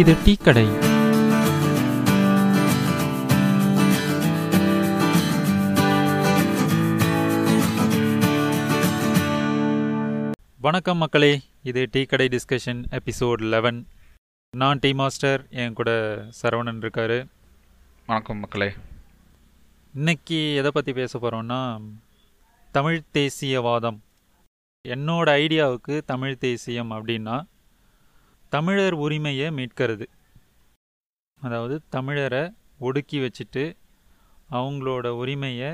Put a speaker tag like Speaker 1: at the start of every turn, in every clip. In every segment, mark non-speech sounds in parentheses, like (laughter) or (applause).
Speaker 1: இது டீ கடை வணக்கம் மக்களே இது டீ கடை டிஸ்கஷன் எபிசோட் லெவன். நான் டீ மாஸ்டர் என் கூட சரவணன் இருக்காரு.
Speaker 2: வணக்கம் மக்களே.
Speaker 1: இன்னைக்கு எதை பற்றி பேச போகிறோம்னா தமிழ் தேசியவாதம். என்னோட ஐடியாவுக்கு தமிழ் தேசியம் அப்படின்னா தமிழர் உரிமையை மீட்கிறது. அதாவது தமிழரை ஒடுக்கி வச்சுட்டு அவங்களோட உரிமையை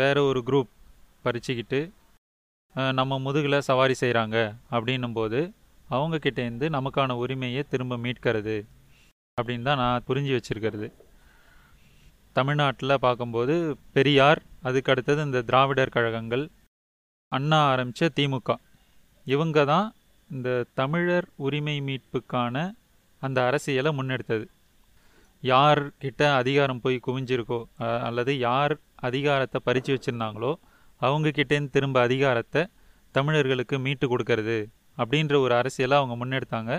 Speaker 1: வேற ஒரு குரூப் பறிச்சுக்கிட்டு நம்ம முதுகில் சவாரி செய்கிறாங்க அப்படின்னும்போது அவங்கக்கிட்டேருந்து நமக்கான உரிமையை திரும்ப மீட்கிறது அப்படின்னு தான் நான் புரிஞ்சு வச்சுருக்கிறது. தமிழ்நாட்டில் பார்க்கும்போது பெரியார் அதுக்கு அடுத்தது இந்த திராவிடர் கழகங்கள் அண்ணா ஆரம்பித்த திமுக இவங்க தான் இந்த தமிழர் உரிமை மீட்புக்கான அந்த அரசியலை முன்னெடுத்தது. யார்கிட்ட அதிகாரம் போய் குவிஞ்சிருக்கோ அல்லது யார் அதிகாரத்தை பறித்து வச்சுருந்தாங்களோ அவங்கக்கிட்டேருந்து திரும்ப அதிகாரத்தை தமிழர்களுக்கு மீட்டு கொடுக்கறது அப்படின்ற ஒரு அரசியலை அவங்க முன்னெடுத்தாங்க.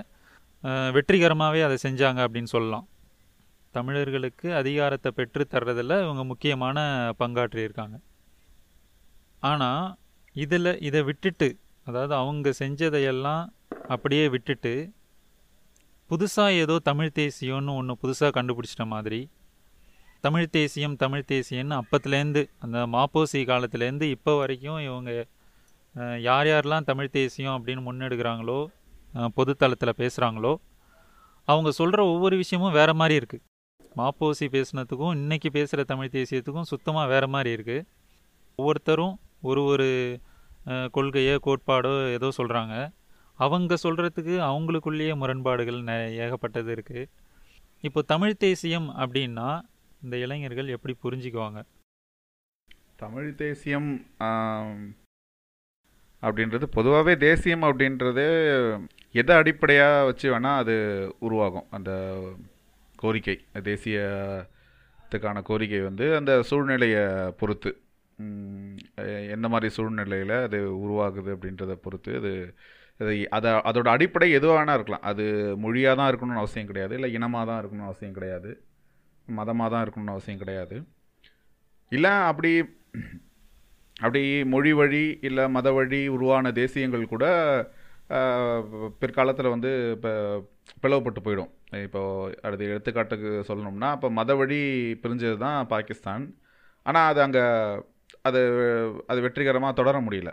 Speaker 1: வெற்றிகரமாகவே அதை செஞ்சாங்க அப்படின்னு சொல்லலாம். தமிழர்களுக்கு அதிகாரத்தை பெற்று தர்றதில் இவங்க முக்கியமான பங்காற்றியிருக்காங்க. ஆனால் இதில் இதை விட்டுட்டு அதாவது அவங்க செஞ்சதையெல்லாம் அப்படியே விட்டுட்டு புதுசாக ஏதோ தமிழ் தேசியம்னு ஒன்று புதுசாக கண்டுபிடிச்சிட்ட மாதிரி தமிழ் தேசியம் தமிழ் தேசியம்னு அப்பத்துலேருந்து அந்த மாப்போசி காலத்துலேருந்து இப்போ வரைக்கும் இவங்க யார் யாரெல்லாம் தமிழ் தேசியம் அப்படின்னு முன்னெடுக்கிறாங்களோ பொதுத்தளத்தில் பேசுகிறாங்களோ அவங்க சொல்கிற ஒவ்வொரு விஷயமும் வேறு மாதிரி இருக்குது மாப்போசி பேசுனதுக்கும் இன்றைக்கி பேசுகிற தமிழ் தேசியத்துக்கும் சுத்தமாக வேறு மாதிரி இருக்குது ஒவ்வொருத்தரும் ஒரு ஒரு கொள்கையோ கோட்பாடோ ஏதோ சொல்கிறாங்க அவங்க சொல்கிறதுக்கு அவங்களுக்குள்ளேயே முரண்பாடுகள் நெ ஏகப்பட்டது இருக்குது இப்போ தமிழ் தேசியம் அப்படின்னா இந்த இளைஞர்கள் எப்படி புரிஞ்சுக்குவாங்க?
Speaker 2: தமிழ் தேசியம் அப்படின்றது பொதுவாகவே தேசியம் அப்படின்றது எதை அடிப்படையாக வச்சு வேணால் அது உருவாகும். அந்த கோரிக்கை தேசியத்துக்கான கோரிக்கை வந்து அந்த சூழ்நிலையை பொறுத்து. என்ன மாதிரி சூழ்நிலையில் அது உருவாகுது அப்படின்றத பொறுத்து அது அதை அதை அதோட அடிப்படை எதுவானா இருக்கலாம். அது மொழியாக தான் இருக்கணும்னு அவசியம் கிடையாது. இல்லை இனமாக தான் இருக்கணும்னு அவசியம் கிடையாது. மதமாக தான் இருக்கணும்னு அவசியம் கிடையாது. இல்லை அப்படி அப்படி மொழி வழி இல்லை மத வழி உருவான தேசியங்கள் கூட பிற்காலத்தில் வந்து இப்போ பிளவுபட்டு போயிடும். இப்போ அடுத்த எடுத்துக்காட்டுக்கு சொல்லணும்னா இப்போ மத வழி பிரிஞ்சது தான் பாகிஸ்தான். ஆனால் அது அங்கே அது அது வெற்றிகரமாக தொடர முடியல.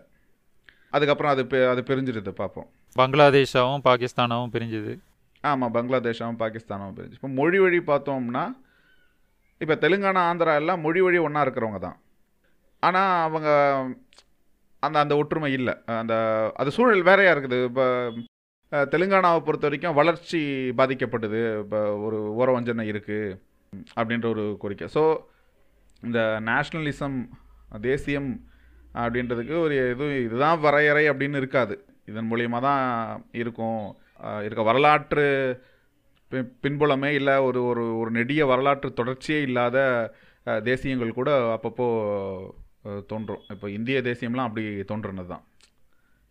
Speaker 2: அதுக்கப்புறம் அது அது பிரிஞ்சிருது பார்ப்போம்
Speaker 1: பங்களாதேஷாவும் பாகிஸ்தானாவும் பிரிஞ்சுது.
Speaker 2: ஆமாம் பங்களாதேஷும் பாகிஸ்தானும் பிரிஞ்சு இப்போ மொழி வழி பார்த்தோம்னா இப்போ தெலுங்கானா ஆந்திரா எல்லாம் மொழி வழி ஒன்றா இருக்கிறவங்க தான். ஆனால் அவங்க அந்த அந்த ஒற்றுமை இல்லை. அந்த அது சூழல் வேறையாக இருக்குது. இப்போ தெலுங்கானாவை பொறுத்த வரைக்கும் வளர்ச்சி பாதிக்கப்படுது இப்போ ஒரு ஓரவஞ்சனை இருக்குது அப்படின்ற ஒரு கோரிக்கை. ஸோ இந்த நேஷ்னலிசம் தேசியம் அப்படின்றதுக்கு ஒரு இது இதுதான் வரையறை அப்படின்னு இருக்காது. இதன் மூலியமாக தான் இருக்கும். இருக்க வரலாற்று பின்புலமே இல்லை ஒரு ஒரு ஒரு நெடிய வரலாற்று தொடர்ச்சியே இல்லாத தேசியங்கள் கூட அப்பப்போ தோன்றும். இப்போ இந்திய தேசியம்லாம் அப்படி தோன்றுனது தான்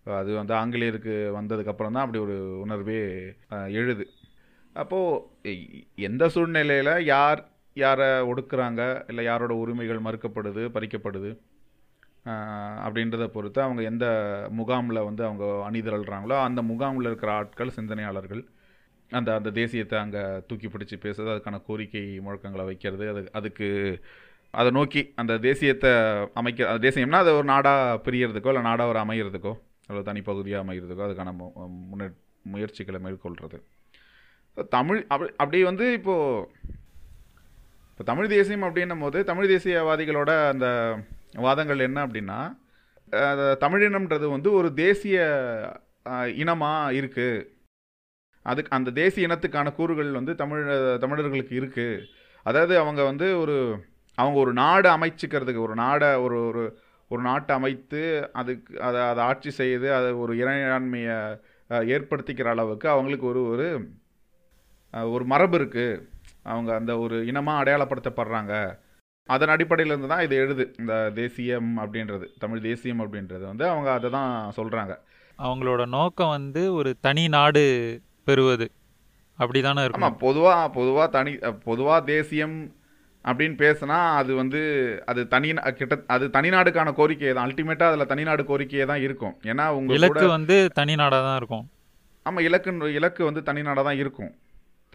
Speaker 2: அது வந்து ஆங்கிலேயருக்கு வந்ததுக்கப்புறம் தான் அப்படி ஒரு உணர்வே எழுது. அப்போது எந்த சூழ்நிலையில் யார் யாரை ஒடுக்குறாங்க இல்லை யாரோட உரிமைகள் மறுக்கப்படுது பறிக்கப்படுது அப்படின்றத பொறுத்து அவங்க எந்த முகாமில் வந்து அவங்க அணிதிரள்றாங்களோ அந்த முகாமில் இருக்கிற ஆட்கள் சிந்தனையாளர்கள் அந்த அந்த தேசியத்தை அங்கே தூக்கி பிடிச்சி பேசுறது அதுக்கான கோரிக்கை முழக்கங்களை வைக்கிறது அது அதுக்கு அதை நோக்கி அந்த தேசியத்தை அமைக்க அந்த தேசியம்னா அது ஒரு நாடாக பிரியறதுக்கோ இல்லை நாடாக ஒரு அமையிறதுக்கோ அல்லது தனிப்பகுதியாக அமைகிறதுக்கோ அதுக்கான மு- முயற்சிகளை மேற்கொள்கிறது தமிழ் அப்படி அப்படி வந்து இப்போது இப்போ தமிழ் தேசியம் அப்படின்னும் போது தமிழ் தேசியவாதிகளோட அந்த வாதங்கள் என்ன அப்படின்னா தமிழினம்ன்றது வந்து ஒரு தேசிய இனமாக இருக்குது அதுக்கு அந்த தேசிய இனத்துக்கான கூறுகள் வந்து தமிழ் தமிழர்களுக்கு இருக்குது அதாவது அவங்க வந்து ஒரு அவங்க ஒரு நாடு அமைச்சிக்கிறதுக்கு ஒரு நாடை ஒரு ஒரு ஒரு நாட்டை அமைத்து அதுக்கு அதை அதை ஆட்சி செய்து அதை ஒரு இறையாண்மையை ஏற்படுத்திக்கிற அளவுக்கு அவங்களுக்கு ஒரு ஒரு ஒரு மரபு இருக்குது அவங்க அந்த ஒரு இனமாக அடையாளப்படுத்தப்படுறாங்க. அதன் அடிப்படையில் இருந்து தான் இது எழுது. இந்த தேசியம் அப்படின்றது தமிழ் தேசியம் அப்படின்றது வந்து அவங்க அதை தான் சொல்கிறாங்க
Speaker 1: அவங்களோட நோக்கம் வந்து ஒரு தனி நாடு பெறுவது. அப்படி தானே
Speaker 2: ஆமாம் பொதுவாக பொதுவாக தனி பொதுவாக தேசியம் அப்படின்னு பேசுனா அது வந்து அது தனி கிட்ட அது தனிநாடுக்கான கோரிக்கை தான். அல்டிமேட்டாக அதில் தனிநாடு கோரிக்கையே தான் இருக்கும். ஏன்னா உங்க கூட
Speaker 1: இலக்கு வந்து தனி நாடாக தான் இருக்கும்.
Speaker 2: ஆமாம் இலக்கு இலக்கு வந்து தனிநாடாக தான் இருக்கும்.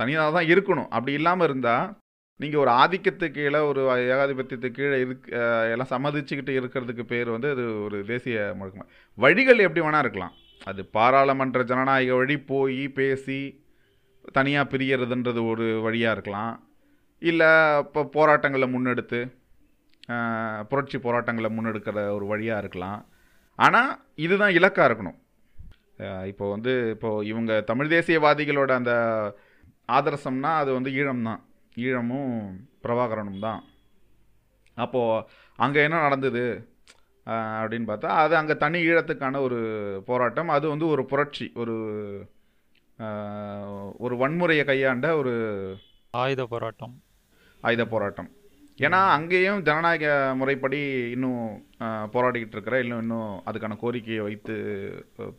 Speaker 2: தனியாக தான் இருக்கணும். அப்படி இல்லாமல் இருந்தால் நீங்கள் ஒரு ஆதிக்கத்துக்கு கீழே ஒரு ஏகாதிபத்தியத்துக்கு கீழே இருக் எல்லாம் சம்மதிச்சுக்கிட்டு இருக்கிறதுக்கு பேர் வந்து அது ஒரு தேசிய முழக்கமா. வழிகள் எப்படி வேணால் இருக்கலாம். அது பாராளுமன்ற ஜனநாயக வழி போய் பேசி தனியாக பிரியறதுன்றது ஒரு வழியாக இருக்கலாம். இல்லை இப்போ போராட்டங்களை முன்னெடுத்து புரட்சி போராட்டங்களை முன்னெடுக்கிற ஒரு வழியாக இருக்கலாம். ஆனால் இதுதான் இலக்காக இருக்கணும். இப்போ வந்து இப்போது இவங்க தமிழ் தேசியவாதிகளோட அந்த ஆதர்சம்னா அது வந்து ஈழம் தான் ஈழமும் பிரபாகரனும் தான். அப்போது அங்கே என்ன நடந்தது? அப்படின்னு பார்த்தா அது அங்கே தனி ஈழத்துக்கான ஒரு போராட்டம். அது வந்து ஒரு புரட்சி ஒரு ஒரு வன்முறையை கையாண்ட ஒரு
Speaker 1: ஆயுத போராட்டம்.
Speaker 2: ஆயுத போராட்டம். ஏன்னா அங்கேயும் ஜனநாயக முறைப்படி இன்னும் போராடிக்கிட்டு இருக்கிற இன்னும் இன்னும் அதுக்கான கோரிக்கையை வைத்து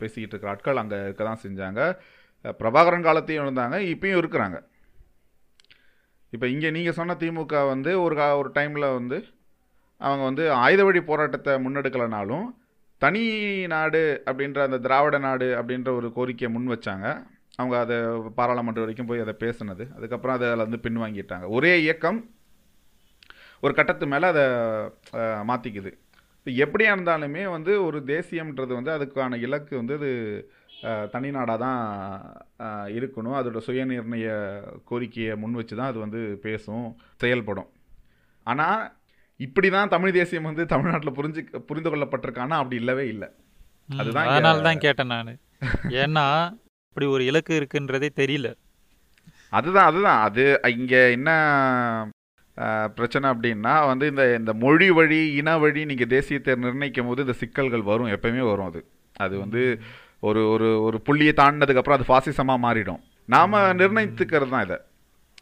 Speaker 2: பேசிக்கிட்டு இருக்கிற ஆட்கள் அங்கே இருக்க தான் செஞ்சாங்க. பிரபாகரன் காலத்தையும் இருந்தாங்க இப்பயும் இருக்கிறாங்க. இப்போ இங்கே நீங்கள் சொன்ன திமுக வந்து ஒரு கா ஒரு டைமில் வந்து அவங்க வந்து ஆயுத வழி போராட்டத்தை முன்னெடுக்கலைனாலும் தனி நாடு அப்படின்ற அந்த திராவிட நாடு அப்படின்ற ஒரு கோரிக்கையை முன் வச்சாங்க. அவங்க அதை பாராளுமன்றம் வரைக்கும் போய் அதை பேசினது. அதுக்கப்புறம் அதை அதில் வந்து பின்வாங்கிட்டாங்க. ஒரே இயக்கம் ஒரு கட்டத்து மேலே அதை மாற்றிக்குது இப்போ எப்படியா இருந்தாலுமே வந்து ஒரு தேசியம்ன்றது வந்து அதுக்கான இலக்கு வந்து அது அஹ், தனிநாடாக தான் இருக்கணும். அதோட சுயநிர்ணய கோரிக்கையை முன் வச்சு தான் அது வந்து பேசும் செயல்படும். ஆனால் இப்படி தான் தமிழ் தேசியம் வந்து தமிழ்நாட்டில் புரிஞ்சு புரிந்து கொள்ளப்பட்டிருக்கானா அப்படி இல்லவே இல்லை. அதுதான்
Speaker 1: அதனால தான் கேட்டேன் நான். ஏன்னா இப்படி ஒரு இலக்கு இருக்குன்றதே தெரியல.
Speaker 2: அதுதான் அதுதான். அது இங்கே என்ன பிரச்சனை அப்படின்னா வந்து இந்த இந்த மொழி வழி இன வழி நீங்கள் தேசியத்தை நிர்ணயிக்கும் போது இந்த சிக்கல்கள் வரும். எப்பயுமே வரும் அது. அது வந்து ஒரு ஒரு ஒரு புள்ளியை தாண்டினதுக்கப்புறம் அது ஃபாசிசமாக மாறிடும். நாம் நிர்ணயித்துக்கிறது தான் இதை.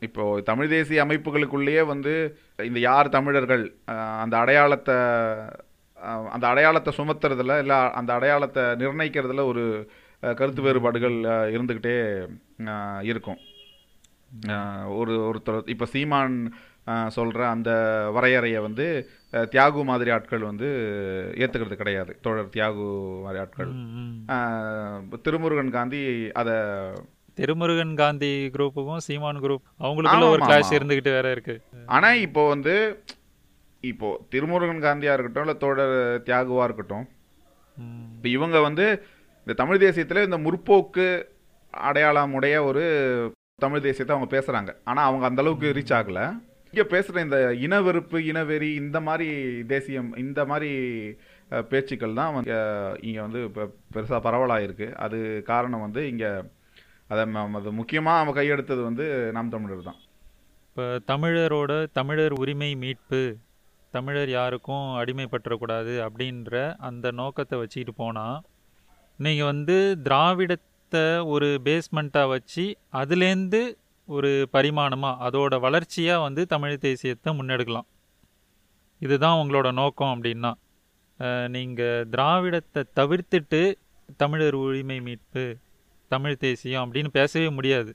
Speaker 2: இப்போ தமிழ் தேசிய அமைப்புகளுக்குள்ளேயே வந்து இந்த யார் தமிழர்கள் அந்த அடையாளத்தை அந்த அடையாளத்தை சுமத்துறதுல இல்லை அந்த அடையாளத்தை நிர்ணயிக்கிறதுல ஒரு கருத்து வேறுபாடுகள் இருந்துக்கிட்டே இருக்கும். ஒரு ஒருத்தர் இப்போ சீமான் சொல்ற அந்த வரையறையை வந்து தியாகு மாதிரி ஆட்கள் வந்து ஏற்றுக்கிறது கிடையாது. தோழர் தியாகு மாதிரி ஆட்கள். திருமுருகன் காந்தி அதை
Speaker 1: திருமுருகன் காந்தி குரூப்புக்கும் சீமான் குரூப் அவங்களுக்குள்ள ஒரு கிளாஷ். இருந்துகிட்டு வேற இருக்கு.
Speaker 2: ஆனால் இப்போ வந்து இப்போ திருமுருகன் காந்தியா இருக்கட்டும் இல்லை தோழர் தியாகுவா இருக்கட்டும் இப்போ இவங்க வந்து இந்த தமிழ் தேசியத்தில் இந்த முற்போக்கு அடையாளமுடைய ஒரு தமிழ் தேசியத்தை அவங்க பேசுகிறாங்க ஆனால் அவங்க அந்த அளவுக்கு ரீச் ஆகலை. இங்கே பேசுகிற இந்த இனவெறுப்பு இனவெறி இந்த மாதிரி தேசியம் இந்த மாதிரி பேச்சுக்கள் தான் வந்து இங்கே வந்து இப்போ பெருசாக பரவலாக இருக்குது அது காரணம் வந்து இங்கே அதை அது முக்கியமாக அவன் கையெடுத்தது வந்து நாம் தமிழர் தான்.
Speaker 1: இப்போ தமிழரோட தமிழர் உரிமை மீட்பு தமிழர் யாருக்கும் அடிமைப்பட்டுறக்கூடாது அப்படின்ற அந்த நோக்கத்தை வச்சுக்கிட்டு போனால் நீங்கள் வந்து திராவிடத்தை ஒரு பேஸ்மெண்ட்டாக வச்சு அதுலேருந்து ஒரு பரிமாணமாக அதோட வளர்ச்சியாக வந்து தமிழ் தேசியத்தை முன்னெடுக்கலாம். இதுதான் உங்களோட நோக்கம் அப்படின்னா. நீங்கள் திராவிடத்தை தவிர்த்துட்டு தமிழர் உரிமை மீட்பு தமிழ் தேசியம் அப்படின்னு பேசவே முடியாது.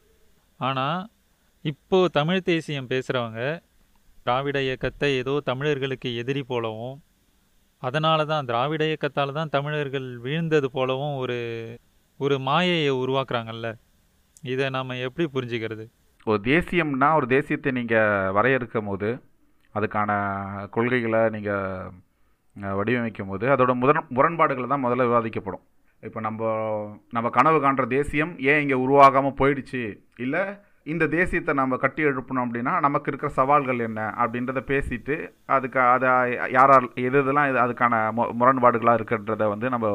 Speaker 1: ஆனால் இப்போது தமிழ் தேசியம் பேசுகிறவங்க திராவிட இயக்கத்தை ஏதோ தமிழர்களுக்கு எதிரி போலவும் அதனால தான் திராவிட இயக்கத்தால் தான் தமிழர்கள் வீழ்ந்தது போலவும் ஒரு ஒரு மாயையை உருவாக்குறாங்கல்ல. இதை நாம் எப்படி புரிஞ்சுக்கிறது?
Speaker 2: ஒரு தேசியம்னா ஒரு தேசியத்தை நீங்கள் வரையறுக்கும் போது அதுக்கான கொள்கைகளை நீங்கள் வடிவமைக்கும் போது அதோட முதன் முரண்பாடுகளை தான் முதல்ல விவாதிக்கப்படும். இப்போ நம்ம நம்ம கனவு காண்ற தேசியம் ஏன் இங்கே உருவாகாமல் போயிடுச்சு? இல்லை இந்த தேசியத்தை நம்ம கட்டி எழுப்பணும் அப்படின்னா நமக்கு இருக்கிற சவால்கள் என்ன? அப்படின்றத பேசிட்டு அதுக்கு அதை யாரால் எது எதெல்லாம் இது அதுக்கான மு முரண்பாடுகளாக இருக்கிறன்றத வந்து நம்ம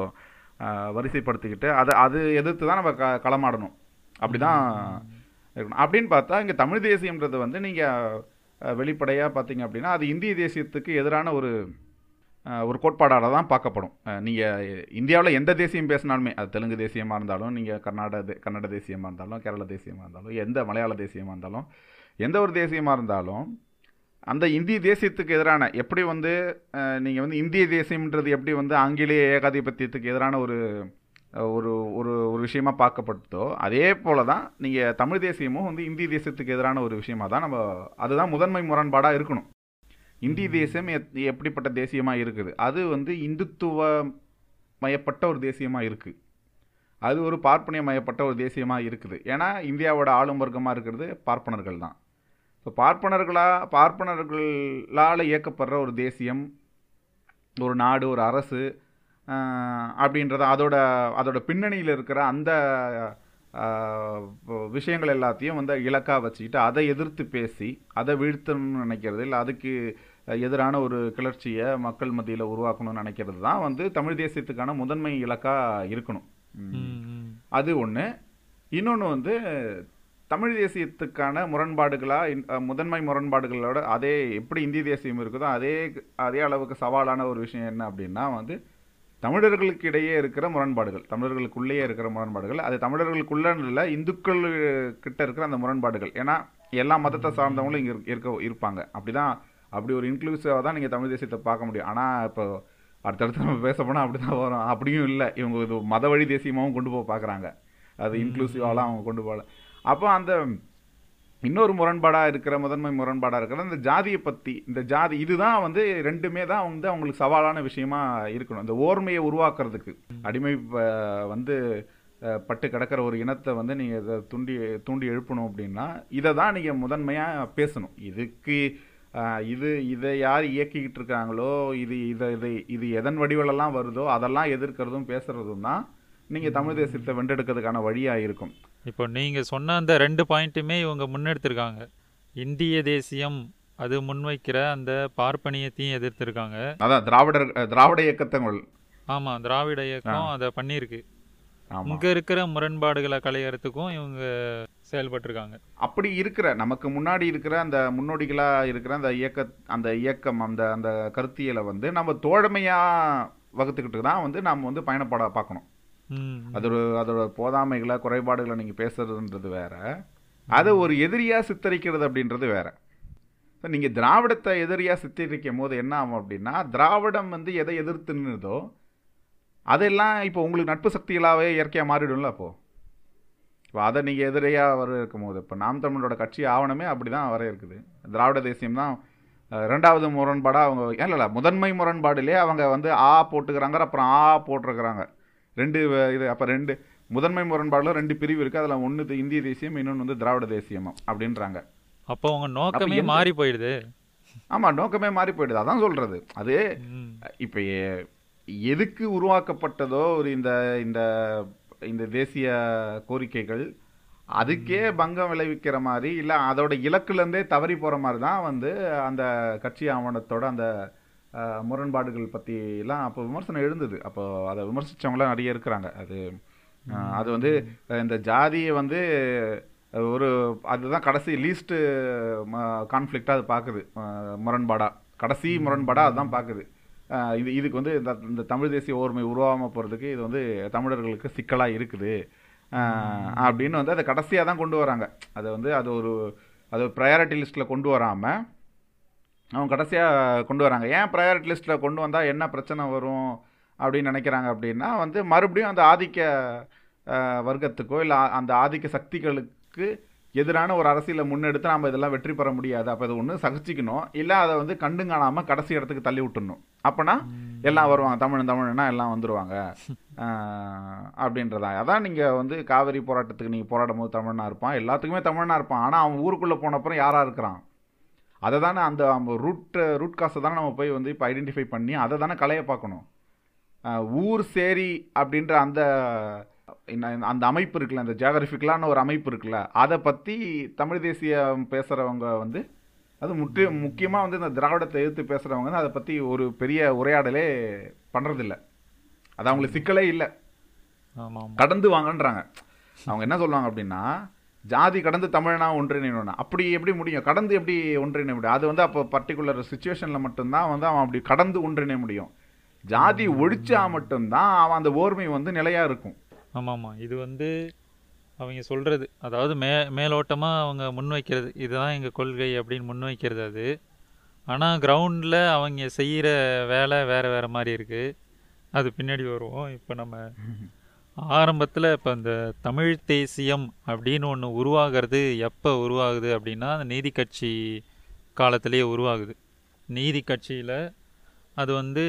Speaker 2: வரிசைப்படுத்திக்கிட்டு அதை அது எதிர்த்து தான் நம்ம க களமாடணும். அப்படி தான் இருக்கணும். அப்படின்னு பார்த்தா இங்கே தமிழ் தேசியம்ன்றது வந்து நீங்கள் வெளிப்படையாக பார்த்தீங்க அப்படின்னா அது இந்திய தேசியத்துக்கு எதிரான ஒரு ஒரு கோட்பாடாக தான் பார்க்கப்படும். நீங்கள் இந்தியாவில் எந்த தேசியம் பேசினாலுமே அது தெலுங்கு தேசியமாக இருந்தாலும் நீங்கள் கர்நாடக தே- கன்னட தேசியமாக இருந்தாலும் கேரள தேசியமாக இருந்தாலும் எந்த மலையாள தேசியமாக இருந்தாலும் எந்த ஒரு தேசியமாக இருந்தாலும் அந்த இந்திய தேசியத்துக்கு எதிரான எப்படி வந்து நீங்கள் வந்து இந்திய தேசியம்ன்றது எப்படி வந்து ஆங்கிலேய ஏகாதிபத்தியத்துக்கு எதிரான ஒரு ஒரு ஒரு ஒரு விஷயமா பார்க்கப்பட்டதோ அதே போல தான் நீங்கள் தமிழ் தேசியமும் வந்து இந்திய தேசத்துக்கு எதிரான ஒரு விஷயமா தான் நம்ம அதுதான் முதன்மை முரண்பாடாக இருக்கணும். இந்திய தேசம் எத்- எப்படிப்பட்ட தேசியமாக இருக்குது? அது வந்து இந்துத்துவ மயப்பட்ட ஒரு தேசியமாக இருக்குது அது ஒரு பார்ப்பனிய மயப்பட்ட ஒரு தேசியமாக இருக்குது. ஏன்னா இந்தியாவோட ஆளும் வர்க்கமாக இருக்கிறது பார்ப்பனர்கள் தான். ஸோ பார்ப்பனர்களா பார்ப்பனர்களால் இயக்கப்படுற ஒரு தேசியம் ஒரு நாடு ஒரு அரசு அப்படின்றத அதோட அதோட பின்னணியில் இருக்கிற அந்த விஷயங்கள் எல்லாத்தையும் வந்து இலக்காக வச்சுக்கிட்டு அதை எதிர்த்து பேசி அதை வீழ்த்தணும்னு நினைக்கிறது இல்லை அதுக்கு எதிரான ஒரு கிளர்ச்சியை மக்கள் மத்தியில் உருவாக்கணும்னு நினைக்கிறது தான் வந்து தமிழ் தேசியத்துக்கான முதன்மை இலக்காக இருக்கணும். அது ஒன்று இன்னொன்று வந்து தமிழ் தேசியத்துக்கான முரண்பாடுகளாக முதன்மை முரண்பாடுகளோட அதே எப்படி இந்திய தேசியம் இருக்குதோ அதே அதே அளவுக்கு சவாலான ஒரு விஷயம் என்ன அப்படின்னா வந்து தமிழர்களுக்கு இடையே இருக்கிற முரண்பாடுகள் தமிழர்களுக்குள்ளேயே இருக்கிற முரண்பாடுகள் அது தமிழர்களுக்குள்ள இல்லை இந்துக்கள் கிட்ட இருக்கிற அந்த முரண்பாடுகள். ஏன்னா எல்லா மதத்தை சார்ந்தவங்களும் இங்கே இருக்க இருப்பாங்க. அப்படிதான் அப்படி ஒரு இன்க்ளூசிவாக தான் நீங்கள் தமிழ் தேசியத்தை பார்க்க முடியும். ஆனால் இப்போ அடுத்தடுத்து நம்ம பேச போனால் அப்படி தான் வரும். அப்படியும் இல்லை. இவங்க இது மத வழி தேசியமாகவும் கொண்டு போக பார்க்குறாங்க. அது இன்க்ளூசிவாலாம் அவங்க கொண்டு போகல. அப்போ அந்த இன்னொரு முரண்பாடாக இருக்கிற முதன்மை முரண்பாடாக இருக்கிற இந்த ஜாதியை பற்றி இந்த ஜாதி இதுதான் வந்து ரெண்டுமே தான் வந்து அவங்களுக்கு சவாலான விஷயமா இருக்கணும். இந்த ஓர்மையை உருவாக்குறதுக்கு. அடிமை வந்து பட்டு கிடக்கிற ஒரு இனத்தை வந்து நீங்கள் இதை தூண்டி தூண்டி எழுப்பணும் அப்படின்னா இதை தான் நீங்கள் முதன்மையாக பேசணும். இதுக்கு இது இதை யார் இயக்கிக்கிட்டு இருக்காங்களோ இது இதை இதை இது எதன் வடிவிலெல்லாம் வருதோ அதெல்லாம் எதிர்க்கிறதும் பேசுறதும் தான் நீங்கள் தமிழ் தேசியத்தை வென்றெடுக்கிறதுக்கான வழியாக இருக்கும்.
Speaker 1: இப்போ நீங்க சொன்ன அந்த ரெண்டு பாயிண்ட்டுமே இவங்க முன்னெடுத்திருக்காங்க. இந்திய தேசியம் அது முன்வைக்கிற அந்த பார்ப்பனியத்தையும் எதிர்த்திருக்காங்க.
Speaker 2: அதான் திராவிடர் திராவிட இயக்கத்தங்கள்
Speaker 1: ஆமா திராவிட இயக்கம் அதை பண்ணியிருக்கு.
Speaker 2: ஆமாம்
Speaker 1: இங்க இருக்கிற முரண்பாடுகளை களையறதுக்கும் இவங்க செயல்பட்டிருக்காங்க.
Speaker 2: அப்படி இருக்கிற நமக்கு முன்னாடி இருக்கிற அந்த முன்னோடிகளாக இருக்கிற அந்த இயக்க அந்த இயக்கம் அந்த அந்த கருத்தியலை வந்து நம்ம தோழமையாக வகுத்துக்கிட்டு தான் வந்து நாம் வந்து பயணப்பட பார்க்கணும். அதோட அதோட போதாமைகளை குறைபாடுகளை நீங்கள் பேசுறதுன்றது வேற. அதை ஒரு எதிரியாக சித்தரிக்கிறது அப்படின்றது வேற. நீங்கள் திராவிடத்தை எதிரியாக சித்தரிக்கும் போது என்ன ஆகும் அப்படின்னா திராவிடம் வந்து எதை எதிர்த்து நின்னுதோ அதெல்லாம் இப்போ உங்களுக்கு நட்பு சக்திகளாகவே இயற்கையாக மாறிடும்ல அப்போ? இப்போ அதை நீங்கள் எதிரியாக வர இருக்கும்போது இப்போ நாம் தமிழரோட கட்சி ஆவணமே அப்படி தான் வர இருக்குது திராவிட தேசியம் தான் ரெண்டாவது முரண்பாடாக அவங்க இல்லை முதன்மை முரண்பாடுலே அவங்க வந்து ஆ போட்டுக்கிறாங்க அப்புறம் ஆ போட்டிருக்கிறாங்க. ரெண்டு இது அப்போ ரெண்டு முதன்மை முரண்பாடில் ரெண்டு பிரிவு இருக்குது அதில் ஒன்று இந்திய தேசியம் இன்னொன்று வந்து திராவிட தேசியம் அப்படின்றாங்க.
Speaker 1: அப்போ உங்க நோக்கமே மாறி போயிடுது.
Speaker 2: ஆமாம் நோக்கமே மாறி போயிடுது. அதான் சொல்கிறது அது இப்போ எதுக்கு உருவாக்கப்பட்டதோ ஒரு இந்த இந்த இந்த தேசிய கோரிக்கைகள் அதுக்கே பங்கம் விளைவிக்கிற மாதிரி இல்லை அதோட இலக்குலேருந்தே தவறி போகிற மாதிரி தான் வந்து அந்த கட்சி ஆவணத்தோட அந்த முரண்பாடுகள் பற்றிலாம் அப்போ விமர்சனம் எழுந்தது. அப்போ அதை விமர்சித்தவங்களாம் நிறைய இருக்கிறாங்க. அது அது வந்து இந்த ஜாதியை வந்து ஒரு அதுதான் கடைசி லீஸ்ட்டு கான்ஃப்ளிக்டாக அது பார்க்குது முரண்பாடாக கடைசி முரண்பாடாக அதுதான் பார்க்குது இது இதுக்கு வந்து இந்த இந்த தமிழ் தேசிய ஓர்மை உருவாகாமல் போகிறதுக்கு இது வந்து தமிழர்களுக்கு சிக்கலாக இருக்குது. அப்படின்னு வந்து அதை கடைசியாக தான் கொண்டு வராங்க. அதை வந்து அது ஒரு அது ப்ரையாரிட்டி லிஸ்ட்டில் கொண்டு வராமல் அவங்க கடைசியாக கொண்டு வராங்க. ஏன் ப்ரையாரிட்டி லிஸ்ட்டில் கொண்டு வந்தால் என்ன பிரச்சனை வரும் அப்படின்னு நினைக்கிறாங்க அப்படின்னா வந்து மறுபடியும் அந்த ஆதிக்க வர்க்கத்துக்கோ இல்லை அந்த ஆதிக்க சக்திகளுக்கு எதிரான ஒரு அரசியலை முன்னெடுத்து நம்ம இதெல்லாம் வெற்றி பெற முடியாது. அப்போ இது ஒன்று சகிச்சிக்கணும். இல்லை அதை வந்து கண்டுங்காணாமல் கடைசி இடத்துக்கு தள்ளி விட்டுடணும் அப்போனா எல்லாம் வருவாங்க. தமிழ் தமிழ்னா எல்லாம் வந்துடுவாங்க அப்படின்றதா. அதான் நீங்கள் வந்து காவிரி போராட்டத்துக்கு நீங்கள் போராடும் போது தமிழனாக இருப்பான். எல்லாத்துக்குமே தமிழனா இருப்பான். ஆனால் அவன் ஊருக்குள்ளே போன அப்புறம் யாராக இருக்கிறான்? அதை தானே அந்த ரூட் ரூட் காசை தானே நம்ம போய் வந்து இப்போ ஐடென்டிஃபை பண்ணி அதை தானே கலைய பார்க்கணும். ஊர் சேரி அப்படின்ற அந்த அந்த அமைப்பு இருக்குல்ல அந்த ஜியாகிரபிக்கலான ஒரு அமைப்பு இருக்குல்ல அதை பற்றி தமிழ் தேசியம் பேசுகிறவங்க வந்து அது முற்றி முக்கியமாக வந்து இந்த திராவிடத்தை எதிர்த்து பேசுகிறவங்க வந்து அதை பற்றி ஒரு பெரிய உரையாடலே பண்ணுறதில்ல அது அவங்களுக்கு சிக்கலே இல்லை. கடந்து வாங்கன்றாங்க. அவங்க என்ன சொல்லுவாங்க அப்படின்னா ஜாதி கடந்து தமிழனா ஒன்றிணையணும் அப்படி எப்படி முடியும்? கடந்து எப்படி ஒன்றிணைய முடியும்? அது வந்து அப்போ பர்டிகுலர் சுச்சுவேஷனில் மட்டும்தான் வந்து அவன் அப்படி கடந்து ஒன்றிணைய முடியும். ஜாதி ஒழிச்சா மட்டும்தான் அவன் அந்த ஓர்மை வந்து நிலையா இருக்கும்.
Speaker 1: ஆமா ஆமா இது வந்து அவங்க சொல்றது. அதாவது மே மேலோட்டமா அவங்க முன்வைக்கிறது இதுதான் எங்க கொள்கை அப்படின்னு முன்வைக்கிறது அது. ஆனா கிரவுண்ட்ல அவங்க செய்யற வேலை வேற வேற மாதிரி இருக்கு. அது பின்னாடி வருவோம். இப்போ நம்ம (laughs) ஆரம்பத்தில் இப்போ இந்த தமிழ் தேசியம் அப்படின்னு ஒன்று உருவாகிறது எப்போ உருவாகுது அப்படின்னா அந்த நீதி கட்சி காலத்திலேயே உருவாகுது. நீதி கட்சியில் அது வந்து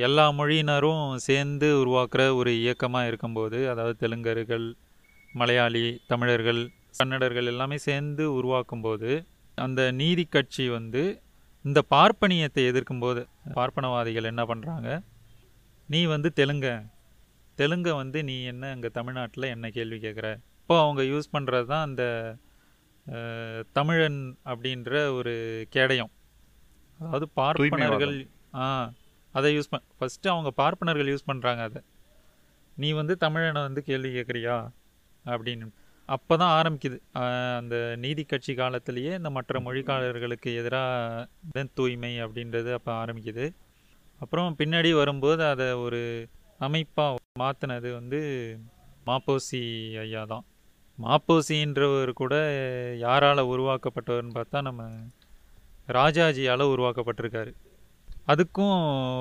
Speaker 1: எல்லா மொழியினரும் சேர்ந்து உருவாக்குற ஒரு இயக்கமாக இருக்கும்போது அதாவது தெலுங்கர்கள் மலையாளி தமிழர்கள் கன்னடர்கள் எல்லாமே சேர்ந்து உருவாக்கும்போது அந்த நீதி கட்சி வந்து இந்த பார்ப்பனியத்தை எதிர்க்கும்போது பார்ப்பனவாதிகள் என்ன பண்ணுறாங்க நீ வந்து தெலுங்க தெலுங்கை வந்து நீ என்ன இங்கே தமிழ்நாட்டில் என்ன கேள்வி கேட்குற இப்போ அவங்க யூஸ் பண்ணுறது தான் அந்த தமிழன் அப்படின்ற ஒரு கேடயம். அதாவது பார்ப்பனர்கள் ஆ அதை யூஸ் பண் ஃபஸ்ட்டு அவங்க பார்ப்பனர்கள் யூஸ் பண்ணுறாங்க அதை. நீ வந்து தமிழனை வந்து கேள்வி கேட்குறியா அப்படின்னு. அப்போ தான் ஆரம்பிக்குது அந்த நீதி கட்சி காலத்திலேயே இந்த மற்ற மொழிக்காரர்களுக்கு எதிராக தூய்மை அப்படின்றது அப்போ ஆரம்பிக்குது. அப்புறம் பின்னாடி வரும்போது அதை ஒரு அமைப்பாக மாற்றினது வந்து மாப்போசி ஐயா தான். மாப்போசின்றவர் கூட யாரால் உருவாக்கப்பட்டவர்னு பார்த்தா நம்ம ராஜாஜியால் உருவாக்கப்பட்டிருக்காரு. அதுக்கும்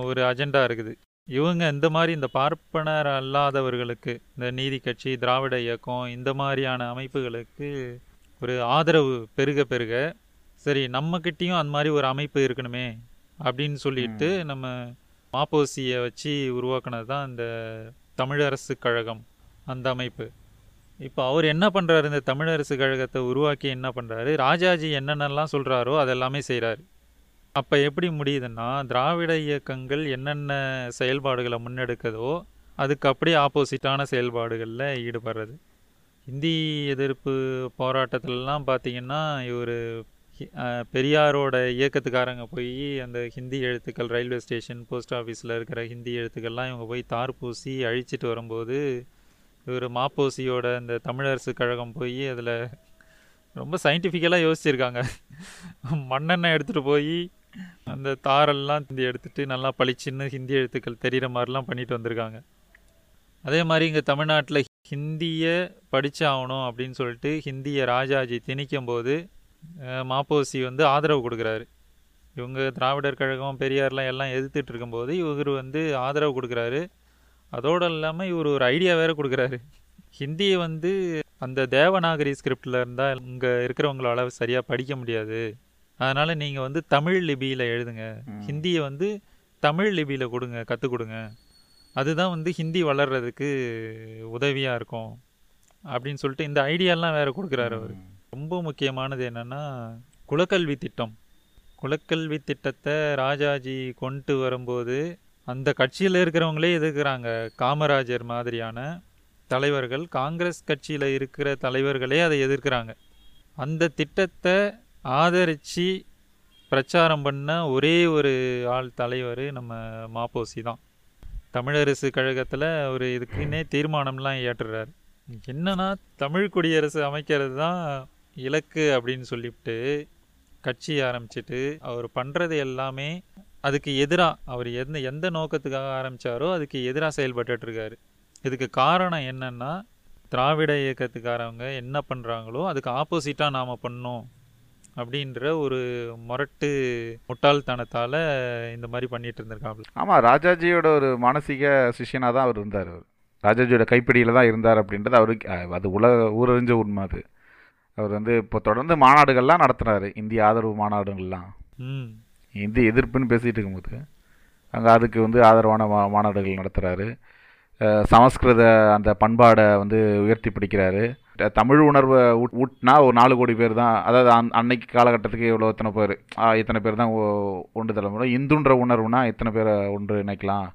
Speaker 1: ஒரு அஜெண்டா இருக்குது. இவங்க இந்த மாதிரி இந்த பார்ப்பனர் அல்லாதவர்களுக்கு இந்த நீதி கட்சி திராவிட இயக்கம் இந்த மாதிரியான அமைப்புகளுக்கு ஒரு ஆதரவு பெருக பெருக சரி நம்மக்கிட்டேயும் அந்த மாதிரி ஒரு அமைப்பு இருக்கணுமே அப்படின்னு சொல்லிட்டு நம்ம மாப்போசியை வச்சு உருவாக்குனது தான் இந்த தமிழரசு கழகம் அந்த அமைப்பு. இப்போ அவர் என்ன பண்ணுறாரு இந்த தமிழரசு கழகத்தை உருவாக்கி என்ன பண்ணுறாரு ராஜாஜி என்னென்னலாம் சொல்கிறாரோ அதெல்லாமே செய்கிறாரு அப்போ எப்படி முடியுதுன்னா திராவிட இயக்கங்கள் என்னென்ன செயல்பாடுகளை முன்னெடுக்கதோ அதுக்கு அப்படியே ஆப்போசிட்டான செயல்பாடுகளில் ஈடுபடுறது. இந்தி எதிர்ப்பு போராட்டத்திலலாம் பார்த்திங்கன்னா இவர் பெரியாரோட இயக்கத்துக்காரங்க போய் அந்த ஹிந்தி எழுத்துக்கள் ரயில்வே ஸ்டேஷன் போஸ்ட் ஆஃபீஸில் இருக்கிற ஹிந்தி எழுத்துக்கள்லாம் இவங்க போய் தார் பூசி அழிச்சிட்டு வரும்போது இவர் மாப்போசியோட இந்த தமிழரசு கழகம் போய் அதில் ரொம்ப சயின்டிஃபிக்கலாக யோசிச்சிருக்காங்க. மண்ணெண்ணெய் எடுத்துகிட்டு போய் அந்த தாரெல்லாம் ஹிந்தி எடுத்துகிட்டு நல்லா பளிச்சின்னு ஹிந்தி எழுத்துக்கள் தெரிகிற மாதிரிலாம் பண்ணிட்டு வந்திருக்காங்க. அதே மாதிரி இங்கே தமிழ்நாட்டில் ஹிந்தியை படித்தாகணும் ஆகணும் அப்படின்னு சொல்லிட்டு ஹிந்தியை ராஜாஜி திணிக்கும் போது மாப்போசி வந்து ஆதரவு கொடுக்குறாரு. இவங்க திராவிடர் கழகம் பெரியார்லாம் எல்லாம் எதிர்த்துட்டு இருக்கும்போது இவர் வந்து ஆதரவு கொடுக்குறாரு. அதோடு இல்லாமல் இவர் ஒரு ஐடியா வேற கொடுக்குறாரு. ஹிந்தியை வந்து அந்த தேவநாகரி ஸ்கிரிப்டில் இருந்தால் இங்கே இருக்கிறவங்களால சரியாக படிக்க முடியாது. அதனால் நீங்கள் வந்து தமிழ் லிபியில் எழுதுங்க. ஹிந்தியை வந்து தமிழ் லிபியில் கொடுங்க கற்றுக் கொடுங்க. அதுதான் வந்து ஹிந்தி வளர்றதுக்கு உதவியாக இருக்கும். அப்படின்னு சொல்லிட்டு இந்த ஐடியாலாம் வேற கொடுக்குறாரு அவர். ரொம்ப முக்கியமானது என்னென்னா குலக்கல்வி திட்டம். குலக்கல்வி திட்டத்தை ராஜாஜி கொண்டு வரும்போது அந்த கட்சியில் இருக்கிறவங்களே எதிர்க்கிறாங்க. காமராஜர் மாதிரியான தலைவர்கள் காங்கிரஸ் கட்சியில் இருக்கிற தலைவர்களே அதை எதிர்க்கிறாங்க. அந்த திட்டத்தை ஆதரித்து பிரச்சாரம் பண்ண ஒரே ஒரு ஆள் தலைவர் நம்ம மாப்போசி தான். தமிழரசு கழகத்தில் ஒரு இதுக்குன்னே தீர்மானம்லாம் ஏற்றுறாரு என்னன்னா தமிழ் குடியரசு அமைக்கிறது தான் இலக்கு அப்படின்னு சொல்லிவிட்டு கட்சி ஆரம்பிச்சிட்டு அவர் பண்ணுறது எல்லாமே அதுக்கு எதிராக அவர் எந்த எந்த நோக்கத்துக்காக ஆரம்பித்தாரோ அதுக்கு எதிராக செயல்பட்டுருக்காரு இதுக்கு காரணம் என்னென்னா திராவிட இயக்கத்துக்காரவங்க என்ன பண்ணுறாங்களோ அதுக்கு ஆப்போசிட்டாக நாம் பண்ணோம் அப்படின்ற ஒரு முரட்டு முட்டாள்தனத்தால் இந்த மாதிரி பண்ணிட்டு இருந்திருக்காங்க
Speaker 2: ஆமாம் ராஜாஜியோட ஒரு மானசீக சிஷியனாக தான் அவர் இருந்தார் அவர். ராஜாஜியோட கைப்பிடியில் தான் இருந்தார் அப்படின்றது அவருக்கு அது உலக ஊரறிஞ்ச உண்மை அது. அவர் வந்து இப்போ தொடர்ந்து மாநாடுகள்லாம் நடத்துனாரு இந்திய ஆதரவு மாநாடுகள்லாம்.
Speaker 1: ம்.
Speaker 2: இந்தி எதிர்ப்புன்னு பேசிகிட்டு இருக்கும்போது அங்கே அதுக்கு வந்து ஆதரவான மா மாநாடுகள் நடத்துகிறாரு சமஸ்கிருத அந்த பண்பாடை வந்து உயர்த்தி பிடிக்கிறாரு. தமிழ் உணர்வை ஊட்- ஊட்டினா ஒரு நாலு கோடி பேர் தான் அதாவது அன் அன்னைக்கு காலகட்டத்துக்கு இவ்வளோ இத்தனை பேர் இத்தனை பேர் தான் ஒன்று தலைமுறை இந்துன்ற உணர்வுனா எத்தனை பேரை ஒன்று இணைக்கலாம்?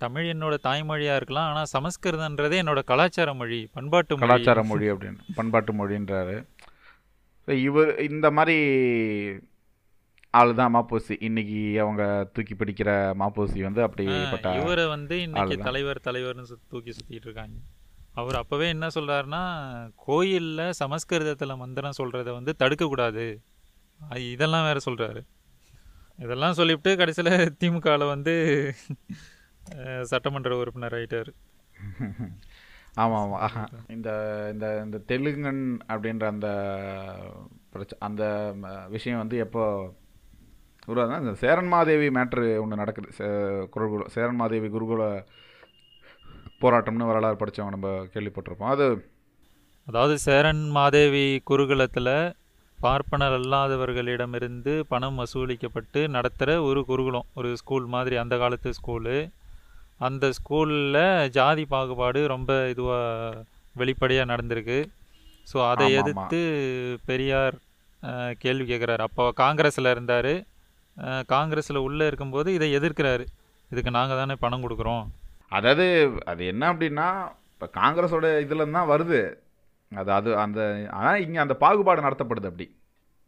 Speaker 1: தமிழ் என்னோட தாய்மொழியாக இருக்கலாம் ஆனால் சமஸ்கிருதன்றதே என்னோட கலாச்சார மொழி பண்பாட்டு
Speaker 2: கலாச்சார மொழி அப்படின்னு பண்பாட்டு மொழின்றாரு. So, இவர் இந்த மாதிரி ஆள் தான் மாப்போசி. இன்னைக்கு அவங்க தூக்கி பிடிக்கிற மாப்போசி வந்து அப்படிப்பட்ட
Speaker 1: இவரை வந்து இன்னைக்கு. தலைவர் தலைவர்னு தூக்கி சுத்திட்டு இருக்காங்க. அவர் அப்பவே என்ன சொல்றாருன்னா கோயில்ல சமஸ்கிருதத்துல மந்திரம் சொல்றத வந்து தடுக்க கூடாது அது இதெல்லாம் வேற சொல்றாரு. இதெல்லாம் சொல்லிவிட்டு கடைசியில திமுகல வந்து சட்டமன்ற உறுப்பினர் ஆயிட்டாரு. (laughs)
Speaker 2: ஆமாம் ஆமாம் ஆஹா. இந்த இந்த இந்த தெலுங்கன் அப்படின்ற அந்த பிரச்ச அந்த விஷயம் வந்து எப்போ உருவாதுன்னா இந்த சேரன்மாதேவி மேட்ரு ஒன்று நடக்குது. சே- குருகுல சேரன்மாதேவி குருகுல போராட்டம்னு வரலாறு படித்தவங்க நம்ம கேள்விப்பட்டிருப்போம். அது
Speaker 1: அதாவது சேரன் மாதேவி குருகுலத்தில் பார்ப்பனர் அல்லாதவர்களிடமிருந்து பணம் வசூலிக்கப்பட்டு நடத்துகிற ஒரு குருகுலம் ஒரு ஸ்கூல் மாதிரி அந்த காலத்து ஸ்கூலு. அந்த ஸ்கூலில் ஜாதி பாகுபாடு ரொம்ப இதுவாக வெளிப்படையாக நடந்திருக்கு. ஸோ அதை. எதிர்த்து பெரியார் கேள்வி கேட்குறாரு அப்போ காங்கிரஸில் இருந்தார். காங்கிரஸில் உள்ளே இருக்கும்போது இதை எதிர்க்கிறாரு. இதுக்கு நாங்கள் தானே பணம் கொடுக்குறோம்.
Speaker 2: அதாவது அது என்ன அப்படின்னா இப்போ காங்கிரஸோட இதுல தான் வருது. அது அது அந்த ஆனால் இங்கே அந்த பாகுபாடு நடத்தப்படுது அப்படி.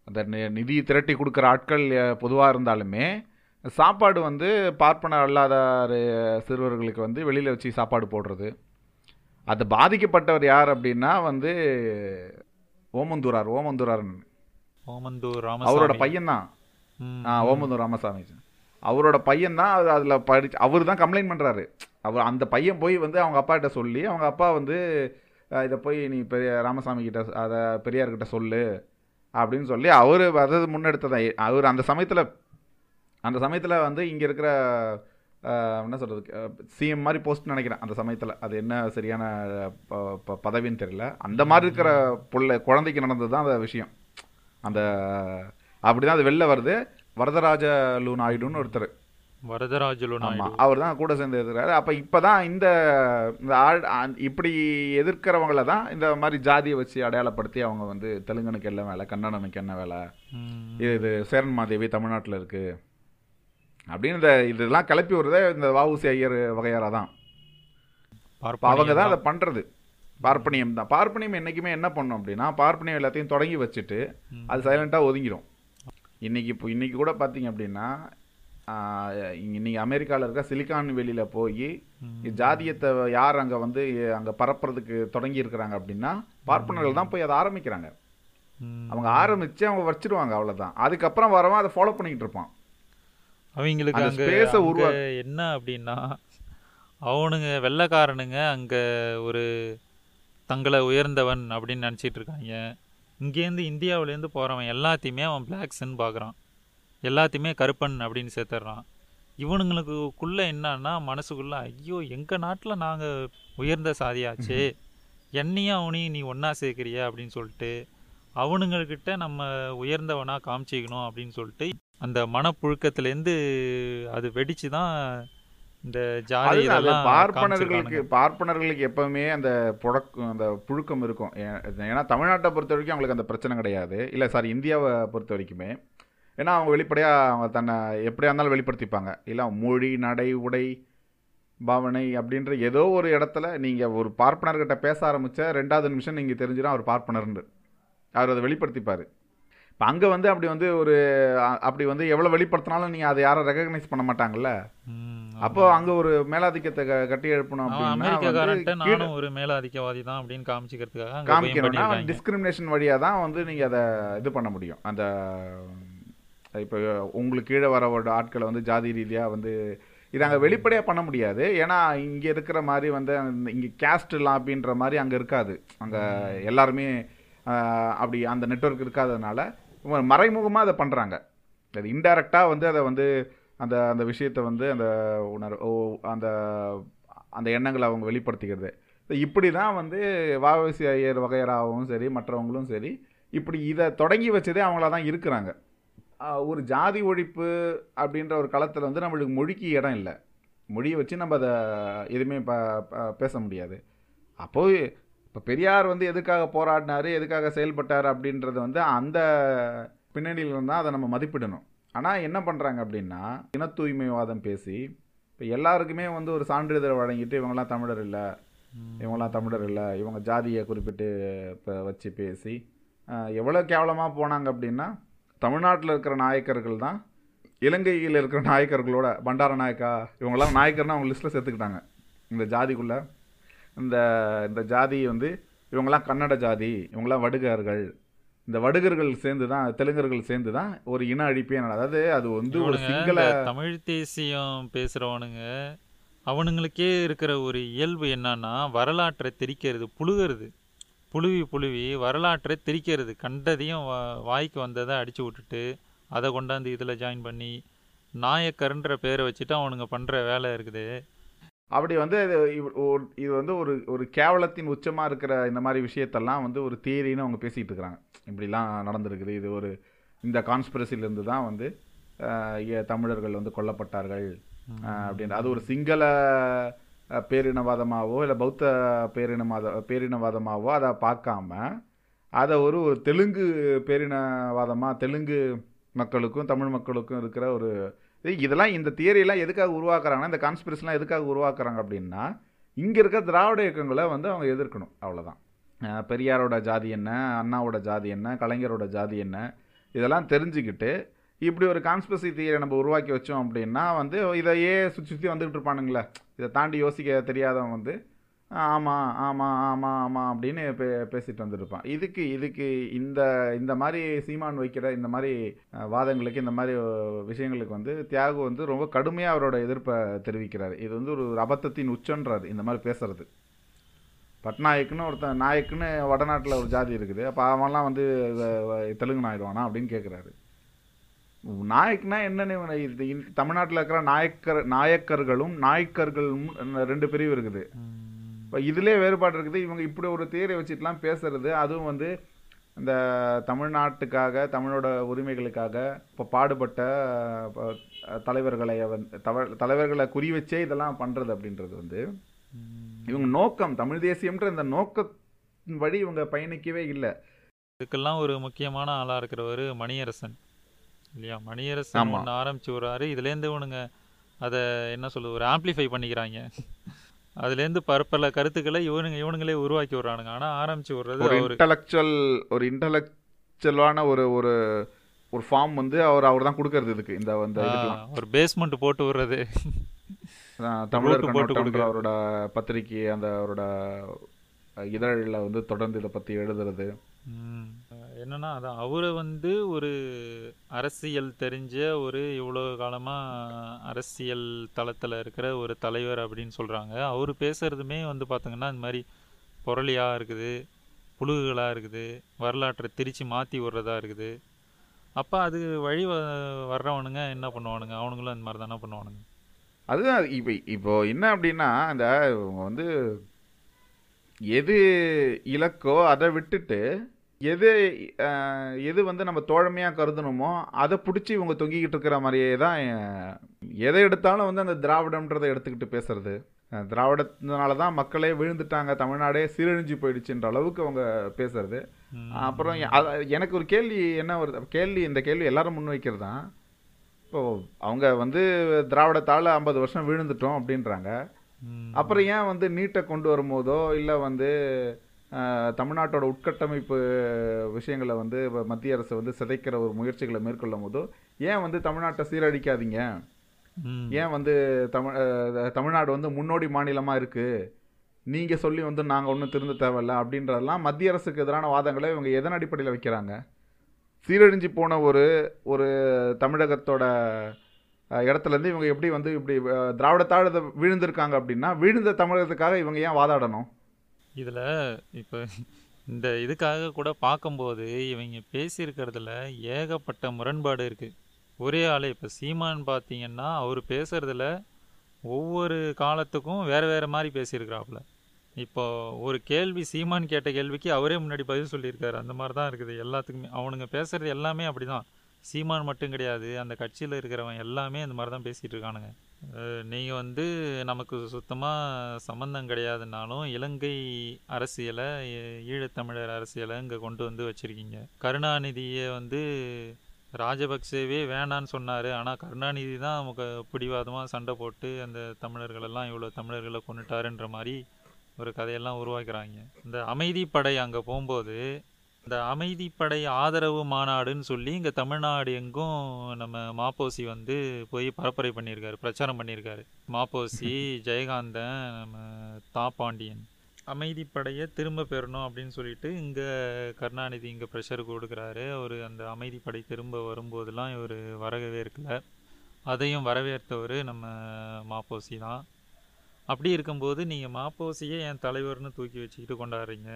Speaker 2: அந்த நி- நிதி திரட்டி கொடுக்குற ஆட்கள் பொதுவாக இருந்தாலுமே சாப்பாடு வந்து பார்ப்பனர் அல்லாத சிறுவர்களுக்கு வந்து வெளியில் வச்சு சாப்பாடு போடுறது. அது பாதிக்கப்பட்டவர் யார் அப்படின்னா வந்து ஓமந்தூரார் ஓமந்தூரார்
Speaker 1: ஓமந்தூர்
Speaker 2: அவரோட பையன்தான். ஆ ஓமந்தூர் ராமசாமி. அவரோட பையன் தான் அது அதில் படிச்சு அவர் தான் கம்ப்ளைண்ட் பண்ணுறாரு அவர் அந்த பையன் போய் வந்து அவங்க அப்பாகிட்ட சொல்லி அவங்க அப்பா வந்து இதை போய் நீ பெரிய ராமசாமி கிட்ட அதை பெரியார்கிட்ட சொல்லு. அப்படின்னு சொல்லி அவர் அதாவது முன்னெடுத்ததை அவர் அந்த சமயத்தில் அந்த சமயத்தில் வந்து இங்கே இருக்கிற என்ன சொல்கிறது சிஎம் மாதிரி போஸ்ட் நினைக்கிறேன் அந்த சமயத்தில். அது என்ன சரியான பதவின்னு தெரியல. அந்த மாதிரி இருக்கிற புள்ள குழந்தைக்கு நடந்தது தான் அந்த விஷயம். அந்த அப்படி தான் அது வெளில வருது. வரதராஜ லூ நாயுடுன்னு ஒருத்தர்
Speaker 1: வரதராஜலு
Speaker 2: ஆமா
Speaker 1: நாயுடு
Speaker 2: அவர் தான் கூட சேர்ந்து எதிர்க்கிறாரு. அப்ப இப்பதான் இந்த இந்த ஆள் இப்படி எதிர்க்கிறவங்கள தான் இந்த மாதிரி ஜாதியை வச்சு அடையாளப்படுத்தி அவங்க வந்து தெலுங்கனுக்கு என்ன வேலை கன்னடனுக்கு என்ன வேலை? இது இது சேரன் மாதேவி தமிழ்நாட்டில் இருக்கு. அப்படின்னு இந்த இதெல்லாம் கிளப்பி விடுறதே இந்த வஉசி ஐயர் வகையாரா தான். அவங்க தான் அதை பண்றது. பார்ப்பனியம் தான். பார்ப்பனியம் என்னைக்குமே என்ன பண்ணும் அப்படின்னா பார்ப்பனியம் எல்லாத்தையும் தொடங்கி வச்சுட்டு. அது சைலண்டாக ஒதுங்கிடும் இன்னைக்கு இப்போ இன்னைக்கு கூட பார்த்தீங்க அப்படின்னா இன்னைக்கு அமெரிக்காவில் இருக்க சிலிக்கான் வெளியில் போய். ஜாதியத்தை யார் அங்கே வந்து அங்கே பரப்புறதுக்கு தொடங்கி இருக்கிறாங்க அப்படின்னா பார்ப்பனர்கள் தான் போய் அதை ஆரம்பிக்கிறாங்க. அவங்க ஆரம்பிச்சு அவங்க வச்சிருவாங்க அவ்வளவுதான். அதுக்கப்புறம் வரவன் அதை ஃபாலோ பண்ணிக்கிட்டு இருப்பான்.
Speaker 1: அவங்களுக்கு அங்க
Speaker 2: உருவா-
Speaker 1: என்ன அப்படின்னா அவனுங்க வெள்ளைக்காரனுங்க அங்க ஒரு தங்களை உயர்ந்தவன் அப்படின்னு நினச்சிட்டு இருக்காங்க. இங்கேருந்து இந்தியாவிலேருந்து போகிறவன் எல்லாத்தையுமே அவன் பிளாக்ஸ்ன்னு பார்க்குறான் எல்லாத்தையுமே கருப்பன் அப்படின்னு சேர்த்துட்றான் இவனுங்களுக்குள்ள என்னன்னா மனசுக்குள்ள ஐயோ எங்கள் நாட்டில் நாங்கள் உயர்ந்த சாதியாச்சே. என்னையும் அவனையும் நீ ஒன்றா சேர்க்குறிய? அப்படின்னு சொல்லிட்டு அவனுங்கக்கிட்ட நம்ம உயர்ந்தவனா காமிச்சிக்கணும் அப்படின்னு சொல்லிட்டு அந்த மனப்புழுக்கத்துலேருந்து அது வெடிச்சு தான் இந்த ஜாதி இதெல்லாம்
Speaker 2: பார்ப்பனர்களுக்கு. பார்ப்பனர்களுக்கு எப்பவுமே அந்த புழக்கம் அந்த புழுக்கம் இருக்கும். ஏன்னா தமிழ்நாட்டை பொறுத்த வரைக்கும் அவங்களுக்கு அந்த பிரச்சனை கிடையாது. இல்லை சாரி இந்தியாவை பொறுத்த வரைக்குமே. ஏன்னா அவங்க வெளிப்படையாக அவங்க தன்னை எப்படியா இருந்தாலும் வெளிப்படுத்திப்பாங்க. இல்லை மொழி நடை உடை பாவனை அப்படின்ற ஏதோ ஒரு இடத்துல நீங்கள் ஒரு பார்ப்பனர்கிட்ட பேச ஆரம்பிச்ச ரெண்டாவது நிமிஷம் நீங்கள் தெரிஞ்சிடும் அவர் பார்ப்பனர்னு. அவர் அதை வெளிப்படுத்திப்பார். இப்போ அங்கே வந்து அப்படி வந்து ஒரு அப்படி வந்து எவ்வளோ வெளிப்படுத்தினாலும் நீங்கள் அதை யாரும் ரெகக்னைஸ் பண்ண மாட்டாங்கல்ல? அப்போ. அங்க ஒரு மேலாதிக்கத்தை கட்டி எழுப்பணும் அப்படின்னா
Speaker 1: நானும் ஒரு மேலாதிக்கவாதி தான் அப்படின்னு காமிச்சிக்கிறதுக்காக
Speaker 2: காமிக்கணும்னா டிஸ்கிரிமினேஷன் வழியா தான் வந்து நீங்க அதை இது பண்ண முடியும். அந்த இப்போ உங்களுக்கு கீழே வர ஆட்களை வந்து ஜாதி ரீதியா வந்து இது அங்கே வெளிப்படையாக பண்ண முடியாது. ஏன்னா இங்கே இருக்கிற மாதிரி வந்து இங்கே கேஸ்ட் லாபின்ற மாதிரி அங்கே இருக்காது. அங்கே எல்லாருமே அப்படி அந்த நெட்வொர்க் இருக்காததுனால மறைமுகமாக அதை பண்ணுறாங்க அது இன்டைரக்டாக வந்து அதை வந்து அந்த அந்த விஷயத்தை வந்து அந்த உணர் ஓ அந்த அந்த எண்ணங்களை அவங்க வெளிப்படுத்திக்கிறது. இப்படி தான் வந்து வாவசி ஐயர் வகையராகவும் சரி மற்றவங்களும் சரி இப்படி இதை தொடங்கி வச்சதே அவங்களா தான் இருக்கிறாங்க ஒரு ஜாதி ஒழிப்பு அப்படின்ற ஒரு களத்தில் வந்து நம்மளுக்கு மொழிக்கு இடம் இல்லை. மொழியை வச்சு நம்ம அதை எதுவுமே ப ப- பேச முடியாது. அப்போ இப்போ பெரியார் வந்து எதுக்காக போராடினாரு எதுக்காக செயல்பட்டார் அப்படின்றது வந்து அந்த பின்னணியில் இருந்தால் அதை நம்ம மதிப்பிடணும் ஆனால் என்ன பண்ணுறாங்க அப்படின்னா இன தூய்மைவாதம் பேசி இப்போ எல்லாருக்குமே வந்து ஒரு சான்றிதழ் வழங்கிட்டு இவங்கெல்லாம் தமிழர் இல்லை. இவங்கெல்லாம் தமிழர் இல்லை இவங்க ஜாதியை குறிப்பிட்டு இப்போ வச்சு பேசி எவ்வளோ கேவலமாக போனாங்க அப்படின்னா தமிழ்நாட்டில் இருக்கிற நாயக்கர்கள் தான் இலங்கையில் இருக்கிற நாயக்கர்களோட பண்டார நாயக்கா இவங்கெல்லாம் நாயக்கர்னு அவங்க லிஸ்ட்டில் சேர்த்துக்கிட்டாங்க இந்த ஜாதிக்குள்ளே இந்த இந்த ஜாதி வந்து இவங்கெல்லாம் கன்னட ஜாதி இவங்கெல்லாம் வடுகர்கள். இந்த வடுகர்கள் சேர்ந்து தான் தெலுங்கர்கள் சேர்ந்து தான் ஒரு இன அழிப்பே அதாவது அது வந்து ஒரு சிங்கள
Speaker 1: தமிழ் தேசியம் பேசுறவனுங்க அவனுங்களுக்கே இருக்கிற ஒரு இயல்பு என்னன்னா வரலாற்றை திரிக்கிறது புழுகிறது. புழுவி புழுவி வரலாற்றை திரிக்கிறது. கண்டதையும் வாய்க்கு வந்ததை அடிச்சு விட்டுட்டு அதை கொண்டாந்து இதில் ஜாயின் பண்ணி நாயக்கருன்ற பேரை வச்சுட்டு அவனுங்க பண்ணுற வேலை இருக்குது.
Speaker 2: அப்படி வந்து இது இது வந்து ஒரு ஒரு கேவலத்தின் உச்சமாக இருக்கிற இந்த மாதிரி விஷயத்தெல்லாம் வந்து ஒரு தியரின்னு அவங்க பேசிகிட்டு இருக்கிறாங்க. இப்படிலாம் நடந்திருக்குது. இது ஒரு இந்த கான்ஸ்பிரசிலிருந்து தான் வந்து தமிழர்கள் வந்து கொல்லப்பட்டார்கள். அப்படின்ற அது ஒரு சிங்கள பேரினவாதமாகவோ இல்லை பௌத்த பேரினவாத பேரினவாதமாகவோ அதை பார்க்காம அதை ஒரு ஒரு தெலுங்கு பேரினவாதமாக தெலுங்கு மக்களுக்கும் தமிழ் மக்களுக்கும் இருக்கிற ஒரு இதெல்லாம் இந்த தியரியெல்லாம் எதுக்காக உருவாக்குறாங்கன்னா இந்த கான்ஸ்பிரசிலாம் எதுக்காக உருவாக்குறாங்க அப்படின்னா இங்கே இருக்க திராவிட இயக்கங்களை வந்து அவங்க எதிர்க்கணும் அவ்வளோதான் பெரியாரோட ஜாதி என்ன அண்ணாவோட ஜாதி என்ன கலைஞரோட ஜாதி என்ன இதெல்லாம் தெரிஞ்சுக்கிட்டு இப்படி ஒரு கான்ஸ்பிரசி தியரை நம்ம உருவாக்கி வச்சோம் அப்படின்னா வந்து இதையே சுற்றி சுற்றி வந்துகிட்டு இருப்பானுங்களே. இதை தாண்டி யோசிக்க தெரியாதவன் வந்து ஆமாம் ஆமாம் ஆமாம் ஆமாம் அப்படின்னு பே பேசிட்டு வந்துருப்பான். இதுக்கு இதுக்கு இந்த இந்த மாதிரி சீமான் வைக்கிற இந்த மாதிரி வாதங்களுக்கு இந்த மாதிரி விஷயங்களுக்கு வந்து தியாகு வந்து ரொம்ப கடுமையாக அவரோட எதிர்ப்பை தெரிவிக்கிறார். இது வந்து ஒரு அபத்தத்தின் உச்சன்றார் இந்த மாதிரி பேசுறது. பட்நாயக்குன்னு ஒருத்தன் நாயக்குன்னு வடநாட்டில் ஒரு ஜாதி இருக்குது. அப்போ அவன்லாம் வந்து தெலுங்கு நாயிடுவானா அப்படின்னு கேட்குறாரு நாயக்னா என்னன்னு இது தமிழ்நாட்டில் இருக்கிற நாயக்கர் நாயக்கர்களும் நாயக்கர்களும் ரெண்டு பிரிவு இருக்குது. இப்போ இதிலே வேறுபாடு இருக்குது. இவங்க இப்படி ஒரு தேரை வச்சுட்டுலாம் பேசுறது அதுவும் வந்து இந்த தமிழ்நாட்டுக்காக தமிழோட உரிமைகளுக்காக இப்போ பாடுபட்ட தலைவர்களை வந்து தலைவர்களை குறி வச்சே இதெல்லாம் பண்ணுறது அப்படின்றது வந்து இவங்க நோக்கம் தமிழ் தேசியம்ன்ற இந்த நோக்கத்தின் வழி இவங்க பயணிக்கவே இல்லை.
Speaker 1: இதுக்கெல்லாம் ஒரு முக்கியமான ஆளாக இருக்கிறவர் மணியரசன். இல்லையா? மணியரசன். ஒன்று ஆரம்பிச்சு விட்றாரு. இதுலேருந்து இவனுங்க அதை என்ன சொல்லுது ஒரு ஆம்ப்ளிஃபை பண்ணிக்கிறாங்க. அதுலேருந்து பரப்பல கருத்துக்களை இவனுங்க இவனுங்களே உருவாக்கி விட்றானுங்க. ஆனால் ஆரம்பிச்சு விட்றது
Speaker 2: ஒரு இன்டலெக்சுவல் ஒரு இன்டலெக்சுவலான ஒரு ஒரு ஒரு ஃபார்ம் வந்து அவர் அவர் தான் கொடுக்கறது இதுக்கு இந்த இதுக்கெல்லாம்.
Speaker 1: ஒரு பேஸ்மெண்ட் போட்டு விடுறது.
Speaker 2: அதான் தமிழர்
Speaker 1: ரூட்டு போட்டு.
Speaker 2: அவரோட பத்திரிக்கை அந்த அவரோட இதழில் வந்து தொடர்ந்து இதை பற்றி எழுதுறது.
Speaker 1: என்னன்னா அதான் அவரை வந்து ஒரு அரசியல் தெரிஞ்ச ஒரு இவ்வளோ காலமாக அரசியல் தளத்தில் இருக்கிற ஒரு தலைவர் அப்படின்னு சொல்கிறாங்க அவர் பேசுகிறதுமே வந்து பார்த்தீங்கன்னா இந்த மாதிரி புரளியாக இருக்குது புழுகுகளாக இருக்குது வரலாற்றை திரித்து மாற்றி விடுறதா இருக்குது. அப்போ அது வழி வ வர்றவனுங்க என்ன பண்ணுவானுங்க? அவனுங்களும் அந்த மாதிரி தானே பண்ணுவானுங்க.
Speaker 2: அதுதான் இப்போ இப்போ என்ன அப்படின்னா இந்த வந்து எது இலக்கோ அதை விட்டுட்டு எது எது வந்து நம்ம தோழமையாக கருதணுமோ அதை பிடிச்சி இவங்க தொங்கிக்கிட்டு இருக்கிற மாதிரியே தான் எதை எடுத்தாலும் வந்து அந்த திராவிடம்ன்றதை எடுத்துக்கிட்டு பேசுறது திராவிடத்தினால தான் மக்களே விழுந்துட்டாங்க தமிழ்நாடே சீரழிஞ்சு போயிடுச்சுன்ற அளவுக்கு அவங்க பேசுறது. அப்புறம் எனக்கு ஒரு கேள்வி என்ன வருது கேள்வி இந்த கேள்வி எல்லாரும் முன்வைக்கிறது தான் இப்போ அவங்க வந்து திராவிடத்தால் ஐம்பது வருஷம் விழுந்துட்டோம் அப்படின்றாங்க. அப்புறம் ஏன் வந்து நீட்டை கொண்டு வரும்போதோ இல்லை வந்து தமிழ்நாட்டோட உட்கட்டமைப்பு விஷயங்களை வந்து மத்திய அரசு வந்து சிதைக்கிற ஒரு முயற்சிகளை மேற்கொள்ளும் போதோ ஏன் வந்து தமிழ்நாட்டை சீரழிக்காதீங்க. ஏன் வந்து தமிழ் தமிழ்நாடு வந்து முன்னோடி மாநிலமாக இருக்குது நீங்கள் சொல்லி வந்து நாங்கள் ஒன்றும் திருந்த தேவையில்ல அப்படின்றதெல்லாம் மத்திய அரசுக்கு எதிரான வாதங்களை இவங்க எதன் அடிப்படையில் வைக்கிறாங்க? சீரழிஞ்சு போன ஒரு ஒரு தமிழகத்தோட இடத்துலேருந்து இவங்க எப்படி வந்து இப்படி திராவிடத்தாழ விழுந்திருக்காங்க அப்படின்னா விழுந்த தமிழகத்துக்காக இவங்க ஏன் வாதாடணும்?
Speaker 1: இதில் இப்போ இந்த இதுக்காக கூட பார்க்கும்போது இவங்க பேசியிருக்கிறதுல ஏகப்பட்ட முரண்பாடு இருக்குது ஒரே ஆளே இப்போ சீமான் பார்த்தீங்கன்னா அவர் பேசுகிறதுல ஒவ்வொரு காலத்துக்கும் வேறு வேறு மாதிரி பேசியிருக்கிறாப்புல. இப்போ ஒரு கேள்வி சீமான் கேட்ட கேள்விக்கு அவரே முன்னாடி பதில் சொல்லியிருக்காரு. அந்த மாதிரி தான் இருக்குது. எல்லாத்துக்குமே அவனுங்க பேசுகிறது எல்லாமே அப்படி தான் சீமான் மட்டும் கிடையாது. அந்த கட்சியில் இருக்கிறவன் எல்லாமே அந்த மாதிரி தான் பேசிகிட்டு இருக்கானுங்க. நீங்கள் வந்து நமக்கு சுத்தமாக சம்மந்தம் கிடையாதுனாலும் இலங்கை அரசியலை ஈழத்தமிழர் அரசியலை இங்கே கொண்டு வந்து வச்சுருக்கீங்க. கருணாநிதியை வந்து ராஜபக்சேவே வேணான்னு சொன்னார். ஆனால் கருணாநிதி தான் நமக்கு பிடிவாதமாக சண்டை போட்டு அந்த தமிழர்களெல்லாம் இவ்வளோ தமிழர்களை கொண்டுட்டாருன்ற மாதிரி ஒரு கதையெல்லாம் உருவாக்குறாங்க. இந்த அமைதிப்படை அங்கே போகும்போது இந்த அமைதிப்படை ஆதரவு மாநாடுன்னு சொல்லி இங்கே தமிழ்நாடு எங்கும் நம்ம மாப்போசி வந்து போய் பரப்புரை பண்ணியிருக்காரு பிரச்சாரம் பண்ணியிருக்காரு. மாப்போசி ஜெயகாந்தன் நம்ம தாப்பாண்டியன். அமைதிப்படையை திரும்ப பெறணும் அப்படின்னு சொல்லிட்டு இங்கே கருணாநிதி இங்கே ப்ரெஷர் கொடுக்குறாரு. அவர் அந்த அமைதிப்படை திரும்ப வரும்போதெல்லாம் இவர் வரவேற்கல அதையும் வரவேற்றவர் நம்ம மாப்போசி தான். அப்படி இருக்கும்போது நீங்கள் மாப்போசியை என் தலைவர்னு தூக்கி வச்சுக்கிட்டு கொண்டாடுறீங்க.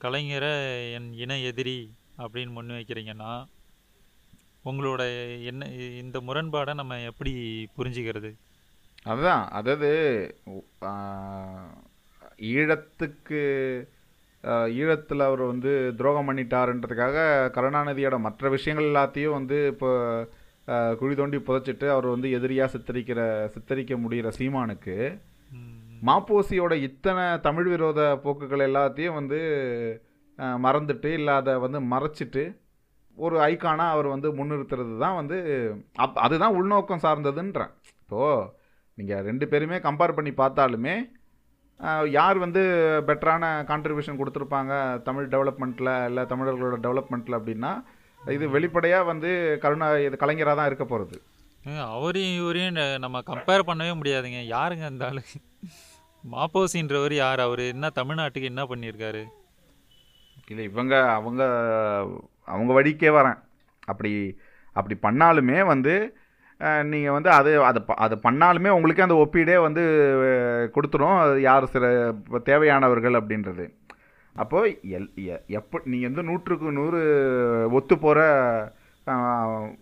Speaker 1: கலைஞரை என் இன எதிரி அப்படின்னு முன் வைக்கிறீங்கன்னா உங்களோட என்ன இந்த முரண்பாடை நம்ம எப்படி புரிஞ்சுக்கிறது?
Speaker 2: அதுதான். அதாவது ஈழத்துக்கு ஈழத்தில் அவர் வந்து துரோகம் பண்ணிட்டாருன்றதுக்காக கருணாநிதியோட மற்ற விஷயங்கள் எல்லாத்தையும் வந்து இப்போ குழி தோண்டி புதைச்சிட்டு அவர் வந்து எதிரியாக சித்தரிக்கிற சித்தரிக்க முடிகிற சீமானுக்கு மாப்போசியோட இத்தனை தமிழ் விரோத போக்குகள் எல்லாத்தையும் வந்து மறந்துட்டு இல்லை அதை வந்து மறைச்சிட்டு ஒரு ஐக்கானாக அவர் வந்து முன்னிறுத்துறது தான் வந்து அப் அதுதான் உள்நோக்கம் சார்ந்ததுன்றேன். இப்போது நீங்கள் ரெண்டு பேருமே கம்பேர் பண்ணி பார்த்தாலுமே யார் வந்து பெட்டரான கான்ட்ரிபியூஷன் கொடுத்துருப்பாங்க தமிழ் டெவலப்மெண்ட்டில் இல்லை தமிழர்களோட டெவலப்மெண்ட்டில் அப்படின்னா இது வெளிப்படையாக வந்து கருணா இது கலைஞராக தான் இருக்க போகிறது
Speaker 1: அவரையும் இவரையும் நம்ம கம்பேர் பண்ணவே முடியாதுங்க. யாருங்க இருந்தாலும். மாப்போசின்றவர் யார்? அவர் என்ன தமிழ்நாட்டுக்கு என்ன பண்ணியிருக்காரு?
Speaker 2: இல்லை இவங்க அவங்க அவங்க வழிக்கே வரேன். அப்படி அப்படி பண்ணாலுமே வந்து நீங்கள் வந்து அது அது அது பண்ணாலுமே உங்களுக்கே அந்த ஒப்பீடே வந்து கொடுத்துரும். யார் சில தேவையானவர்கள் அப்படின்றது. அப்போ எல் எ- எப்போ நீங்கள் வந்து நூற்றுக்கு நூறு ஒத்து போகிற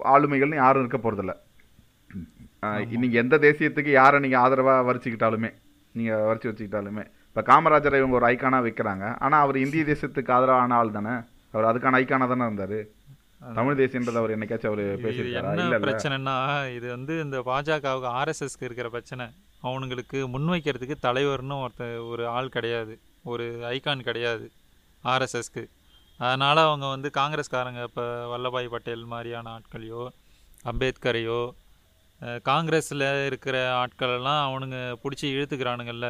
Speaker 2: ஆளுமைகள்னு யாரும் இருக்க போகிறதில்ல நீங்கள் எந்த தேசியத்துக்கு யாரை நீங்கள் ஆதரவாக வரிச்சுக்கிட்டாலுமே. நீங்கள் வரிச்சு வச்சுக்கிட்டாலுமே. இப்போ காமராஜரை இவங்க ஒரு ஐக்கானாக வைக்கிறாங்க. ஆனால் அவர் இந்திய தேசத்துக்கு ஆதரவான ஆள் தானே? அவர் அதுக்கான ஐக்கானாக தானே இருந்தார்? தமிழ் தேசியன்றது அவர் என்னைக்காச்சும் அவர் பேசியிருக்காரா?
Speaker 1: என்ன
Speaker 2: இல்லை
Speaker 1: பிரச்சனைனா இது வந்து இந்த பாஜகவுக்கு ஆர்எஸ்எஸ்க்கு இருக்கிற பிரச்சனை. அவனுங்களுக்கு முன்வைக்கிறதுக்கு தலைவர்னு ஒருத்த ஒரு ஆள் கிடையாது. ஒரு ஐகான் கிடையாது ஆர்எஸ்எஸ்க்கு அதனால் அவங்க வந்து காங்கிரஸ்காரங்க இப்போ வல்லபாய் பட்டேல் மாதிரியான ஆட்களையோ அம்பேத்கரையோ காங்கிரஸில் இருக்கிற ஆட்களெல்லாம் அவனுங்க பிடிச்சி இழுத்துக்கிறானுங்கல்ல.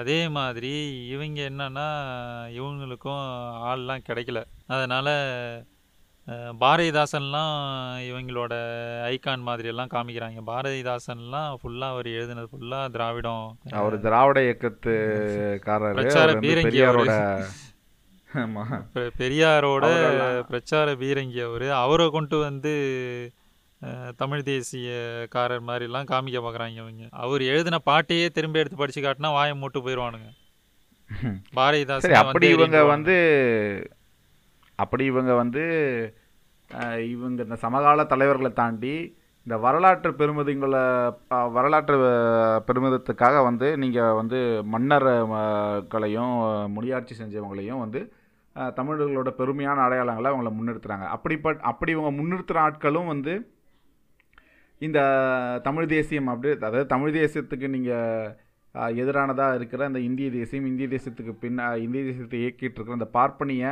Speaker 1: அதே மாதிரி இவங்க என்னன்னா இவங்களுக்கும் ஆள்லாம் கிடைக்கல. அதனால் பாரதிதாசன்லாம் இவங்களோட ஐகான் மாதிரியெல்லாம் காமிக்கிறாங்க. பாரதிதாசன்லாம் ஃபுல்லாக அவர் எழுதினது ஃபுல்லாக திராவிடம்.
Speaker 2: அவர் திராவிட இயக்கத்துக்காரரு
Speaker 1: பிரச்சார பீரங்கி
Speaker 2: பெரியாரோட
Speaker 1: பெரியாரோட பிரச்சார பீரங்கி அவர். அவரை கொண்டு வந்து தமிழ் தேசியக்காரர் மாதிரிலாம் காமிக்க பார்க்குறாங்க இவங்க. அவர் எழுதின பாட்டையே திரும்ப எடுத்து படிச்சு காட்டினா வாயை மூட்டு போயிடுவானுங்க
Speaker 2: சரி
Speaker 1: பாரதிதாசன்
Speaker 2: அப்படி இவங்க வந்து அப்படி இவங்க வந்து இவங்க இந்த சமகால தலைவர்களை தாண்டி இந்த வரலாற்று பெருமிதங்களை வரலாற்று பெருமிதத்துக்காக வந்து நீங்கள் வந்து மன்னர் அஹ், களையும் முடியாட்சி செஞ்சவங்களையும் வந்து தமிழர்களோட பெருமையான அடையாளங்களை அவங்கள முன்னிறுத்துறாங்க. அப்படிப்பட் அப்படி இவங்க முன்னிறுத்துகிற ஆட்களும் வந்து இந்த தமிழ் தேசியம் அப்படி அதாவது தமிழ் தேசியத்துக்கு நீங்கள் எதிரானதாக இருக்கிற அந்த இந்திய தேசியம் இந்திய தேசத்துக்கு பின் இந்திய தேசத்தை இயக்கிட்டு இருக்கிற அந்த பார்ப்பனிய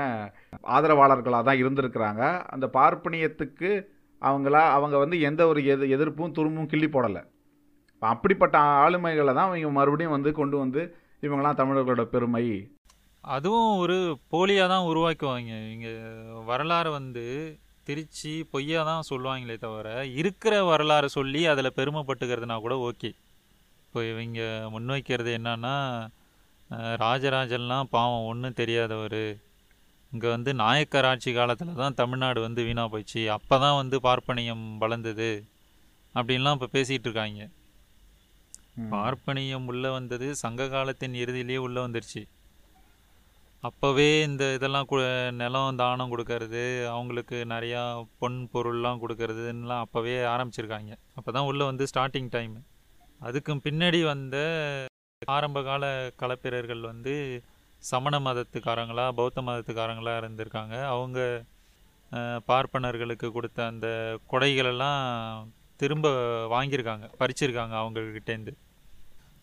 Speaker 2: ஆதரவாளர்களாக தான் இருந்திருக்கிறாங்க. அந்த பார்ப்பனியத்துக்கு அவங்களா அவங்க வந்து எந்த ஒரு எது எதிர்ப்பும் துரும்பும் கிள்ளி போடலை. அப்படிப்பட்ட ஆளுமைகளை தான் இவங்க மறுபடியும் வந்து கொண்டு வந்து இவங்கெல்லாம் தமிழர்களோட பெருமை.
Speaker 1: அதுவும் ஒரு போலியாக தான் உருவாக்குவாங்க. இங்கே வரலாறு வந்து திருச்சி பொய்யா தான் சொல்லுவாங்களே தவிர இருக்கிற வரலாறு சொல்லி அதில் பெருமைப்பட்டுக்கிறதுனா கூட ஓகே. இப்போ இவங்க முன்வைக்கிறது என்னன்னா ராஜராஜன்லாம் பாவம் ஒன்றும் தெரியாதவர். இங்கே வந்து நாயக்கர் ஆட்சி காலத்தில் தான் தமிழ்நாடு வந்து வீணாக போயிடுச்சு அப்போ தான் வந்து பார்ப்பனியம் வளர்ந்தது அப்படின்லாம் இப்போ பேசிகிட்டு இருக்காங்க. பார்ப்பனியம் உள்ள வந்தது சங்க காலத்தின் இறுதியிலேயே உள்ள வந்துருச்சு. அப்போவே இந்த இதெல்லாம் கு நிலம் தானம் கொடுக்கறது அவங்களுக்கு நிறையா பொன் பொருள்லாம் கொடுக்கறதுன்னெலாம் அப்போவே ஆரம்பிச்சிருக்காங்க. அப்போ தான் உள்ளே வந்து ஸ்டார்டிங் டைம் அதுக்கு பின்னாடி வந்த ஆரம்ப கால களப்பிரர்கள் வந்து சமண மதத்துக்காரங்களா பௌத்த மதத்துக்காரங்களாக இருந்திருக்காங்க. அவங்க பார்ப்பனர்களுக்கு கொடுத்த அந்த கொடைகளெல்லாம் திரும்ப வாங்கியிருக்காங்க பறிச்சிருக்காங்க அவங்கக்கிட்டேருந்து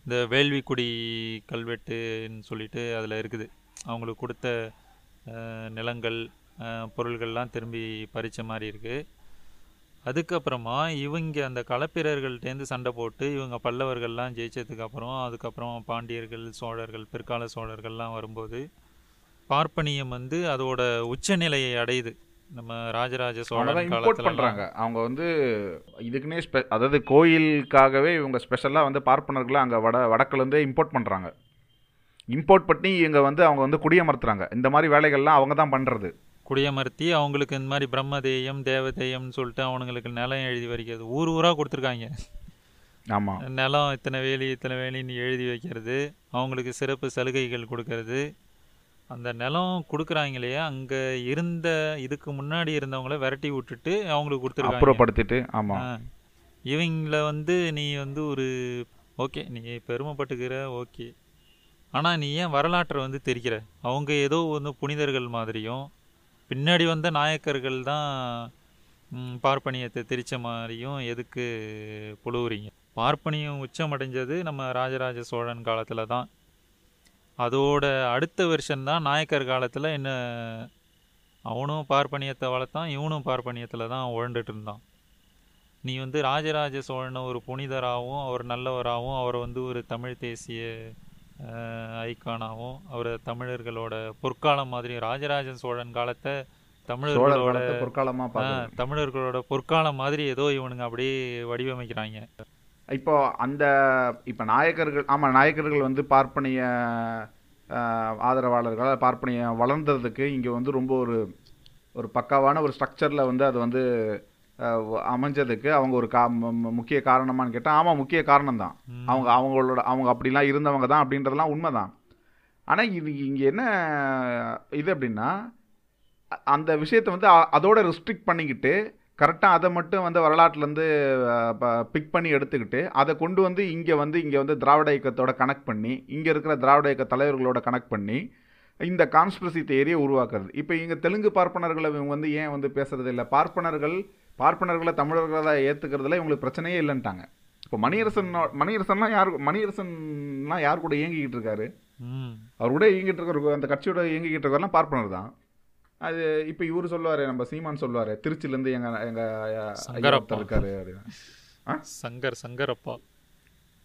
Speaker 1: இந்த வேள்விக்குடி கல்வெட்டுன்னு சொல்லிட்டு அதில் இருக்குது. அவங்களுக்கு கொடுத்த நிலங்கள் பொருள்கள்லாம் திரும்பி பறித்த மாதிரி இருக்குது அதுக்கப்புறமா இவங்க அந்த களப்பிரர்கள்ட்டேருந்து சண்டை போட்டு இவங்க பல்லவர்கள்லாம் ஜெயிச்சதுக்கு அப்புறம் அதுக்கப்புறம் பாண்டியர்கள் சோழர்கள் பிற்கால சோழர்கள்லாம் வரும்போது பார்ப்பனியம் வந்து அதோட உச்சநிலையை அடையுது. நம்ம ராஜராஜ சோழன்
Speaker 2: இம்போர்ட்
Speaker 1: காலத்துல
Speaker 2: பண்ணுறாங்க அவங்க வந்து இதுக்குன்னே ஸ்பெ அதாவது கோயிலுக்காகவே இவங்க ஸ்பெஷலாக வந்து பார்ப்பனர்களை அங்கே வட வடக்குலேருந்தே இம்போர்ட் பண்ணுறாங்க இம்போர்ட் பண்ணி இங்கே வந்து அவங்க வந்து குடியமர்த்துறாங்க. இந்த மாதிரி வேலைகள்லாம் அவங்க தான் பண்ணுறது
Speaker 1: குடியமர்த்தி அவங்களுக்கு இந்த மாதிரி பிரம்மதேயம் தேவதேயம்னு சொல்லிட்டு அவனுங்களுக்கு நிலம் எழுதி வைக்கிறது. ஊர் ஊராக கொடுத்துருக்காங்க.
Speaker 2: ஆமாம்
Speaker 1: நிலம் இத்தனை வேலி இத்தனை வேலின்னு எழுதி வைக்கிறது. அவங்களுக்கு சிறப்பு சலுகைகள் கொடுக்கறது. அந்த நிலம் கொடுக்குறாங்க இல்லையா அங்கே இருந்த இதுக்கு முன்னாடி இருந்தவங்கள விரட்டி விட்டுட்டு அவங்களுக்கு கொடுத்துருக்காங்க.
Speaker 2: அப்புறப்படுத்திட்டு ஆமாம்.
Speaker 1: இவங்கள வந்து நீ வந்து ஒரு ஓகே நீ பெருமைப்பட்டுக்கிற ஓகே. ஆனால் நீ ஏன் வரலாற்றை வந்து தெரிக்கிற அவங்க ஏதோ வந்து புனிதர்கள் மாதிரியும் பின்னாடி வந்த நாயக்கர்கள் தான் பார்ப்பனியத்தை திரிச்ச மாதிரியும் எதுக்கு புழுவுறீங்க? பார்ப்பனியம் உச்சமடைஞ்சது நம்ம ராஜராஜ சோழன் காலத்தில் தான். அதோட அடுத்த வருஷன் தான் நாயக்கர் காலத்தில் என்ன அவனும் பார்ப்பனியத்தை வளர்த்தான் இவனும் பார்ப்பனியத்தில் தான் உழண்டுட்டு இருந்தான். நீ வந்து ராஜராஜ சோழனை ஒரு புனிதராகவும் அவர் நல்லவராகவும் அவரை வந்து ஒரு தமிழ் தேசிய ஐக்கானாகவும் அவரை தமிழர்களோட பொற்காலம் மாதிரி ராஜராஜ சோழன் காலத்தை தமிழர்களோட
Speaker 2: காலத்தை பொற்காலமா
Speaker 1: ஆ,
Speaker 2: பார்க்கணும்.
Speaker 1: தமிழர்களோட பொற்காலம் மாதிரி ஏதோ இவனுங்க அப்படியே வடிவமைக்கிறாங்க.
Speaker 2: இப்போ அந்த இப்போ நாயக்கர்கள் ஆமாம் நாயக்கர்கள் வந்து பார்ப்பனிய ஆஹ், ஆதரவாளர்கள் பார்ப்பனிய வளர்ந்ததுக்கு இங்கே வந்து ரொம்ப ஒரு ஒரு பக்காவான ஒரு ஸ்ட்ரக்சரில் வந்து அது வந்து அமைஞ்சதுக்கு அவங்க ஒரு கா முக்கிய காரணமான்னு கேட்டால் ஆமாம் முக்கிய காரணம் தான். அவங்க அவங்களோட அவங்க அப்படிலாம் இருந்தவங்க தான் அப்படின்றதெல்லாம் உண்மைதான். ஆனால் இது இங்கே என்ன இது அப்படின்னா அந்த விஷயத்தை வந்து அதோட ரெஸ்ட்ரிக்ட் பண்ணிக்கிட்டு கரெக்டாக அதை மட்டும் வந்து வரலாற்றுலேருந்து பிக் பண்ணி எடுத்துக்கிட்டு அதை கொண்டு வந்து இங்கே வந்து இங்கே வந்து திராவிட இயக்கத்தோட கனெக்ட் பண்ணி இங்கே இருக்கிற திராவிட இயக்க தலைவர்களோட கனெக்ட் பண்ணி இந்த கான்ஸ்பிரசி தேரியை உருவாக்குறது. இப்போ இங்கே தெலுங்கு பார்ப்பனர்களை இவங்க வந்து ஏன் வந்து பேசுறது இல்லை? பார்ப்பனர்கள் பார்ப்பனர்களை தமிழர்களை ஏற்றுக்கிறதுல இவங்களுக்கு பிரச்சனையே இல்லைன்ட்டாங்க. இப்போ மணியரசன் மணியரசன்லாம் யார் மணியரசன்லாம் யார் கூட இயங்கிக்கிட்டு இருக்காரு? அவர் கூட இயங்கிட்டு இருக்கிற அந்த கட்சியோட இயங்கிக்கிட்டு இருக்கிறலாம் பார்ப்பனர் தான். அது இப்போ இவர் சொல்லுவார் நம்ம சீமான் சொல்லுவார் திருச்சிலேருந்து எங்க எங்க ஐயா
Speaker 1: சங்கரப்பா.
Speaker 2: ஒருத்தர் இருக்காரு
Speaker 1: சங்கர் சங்கரப்பா.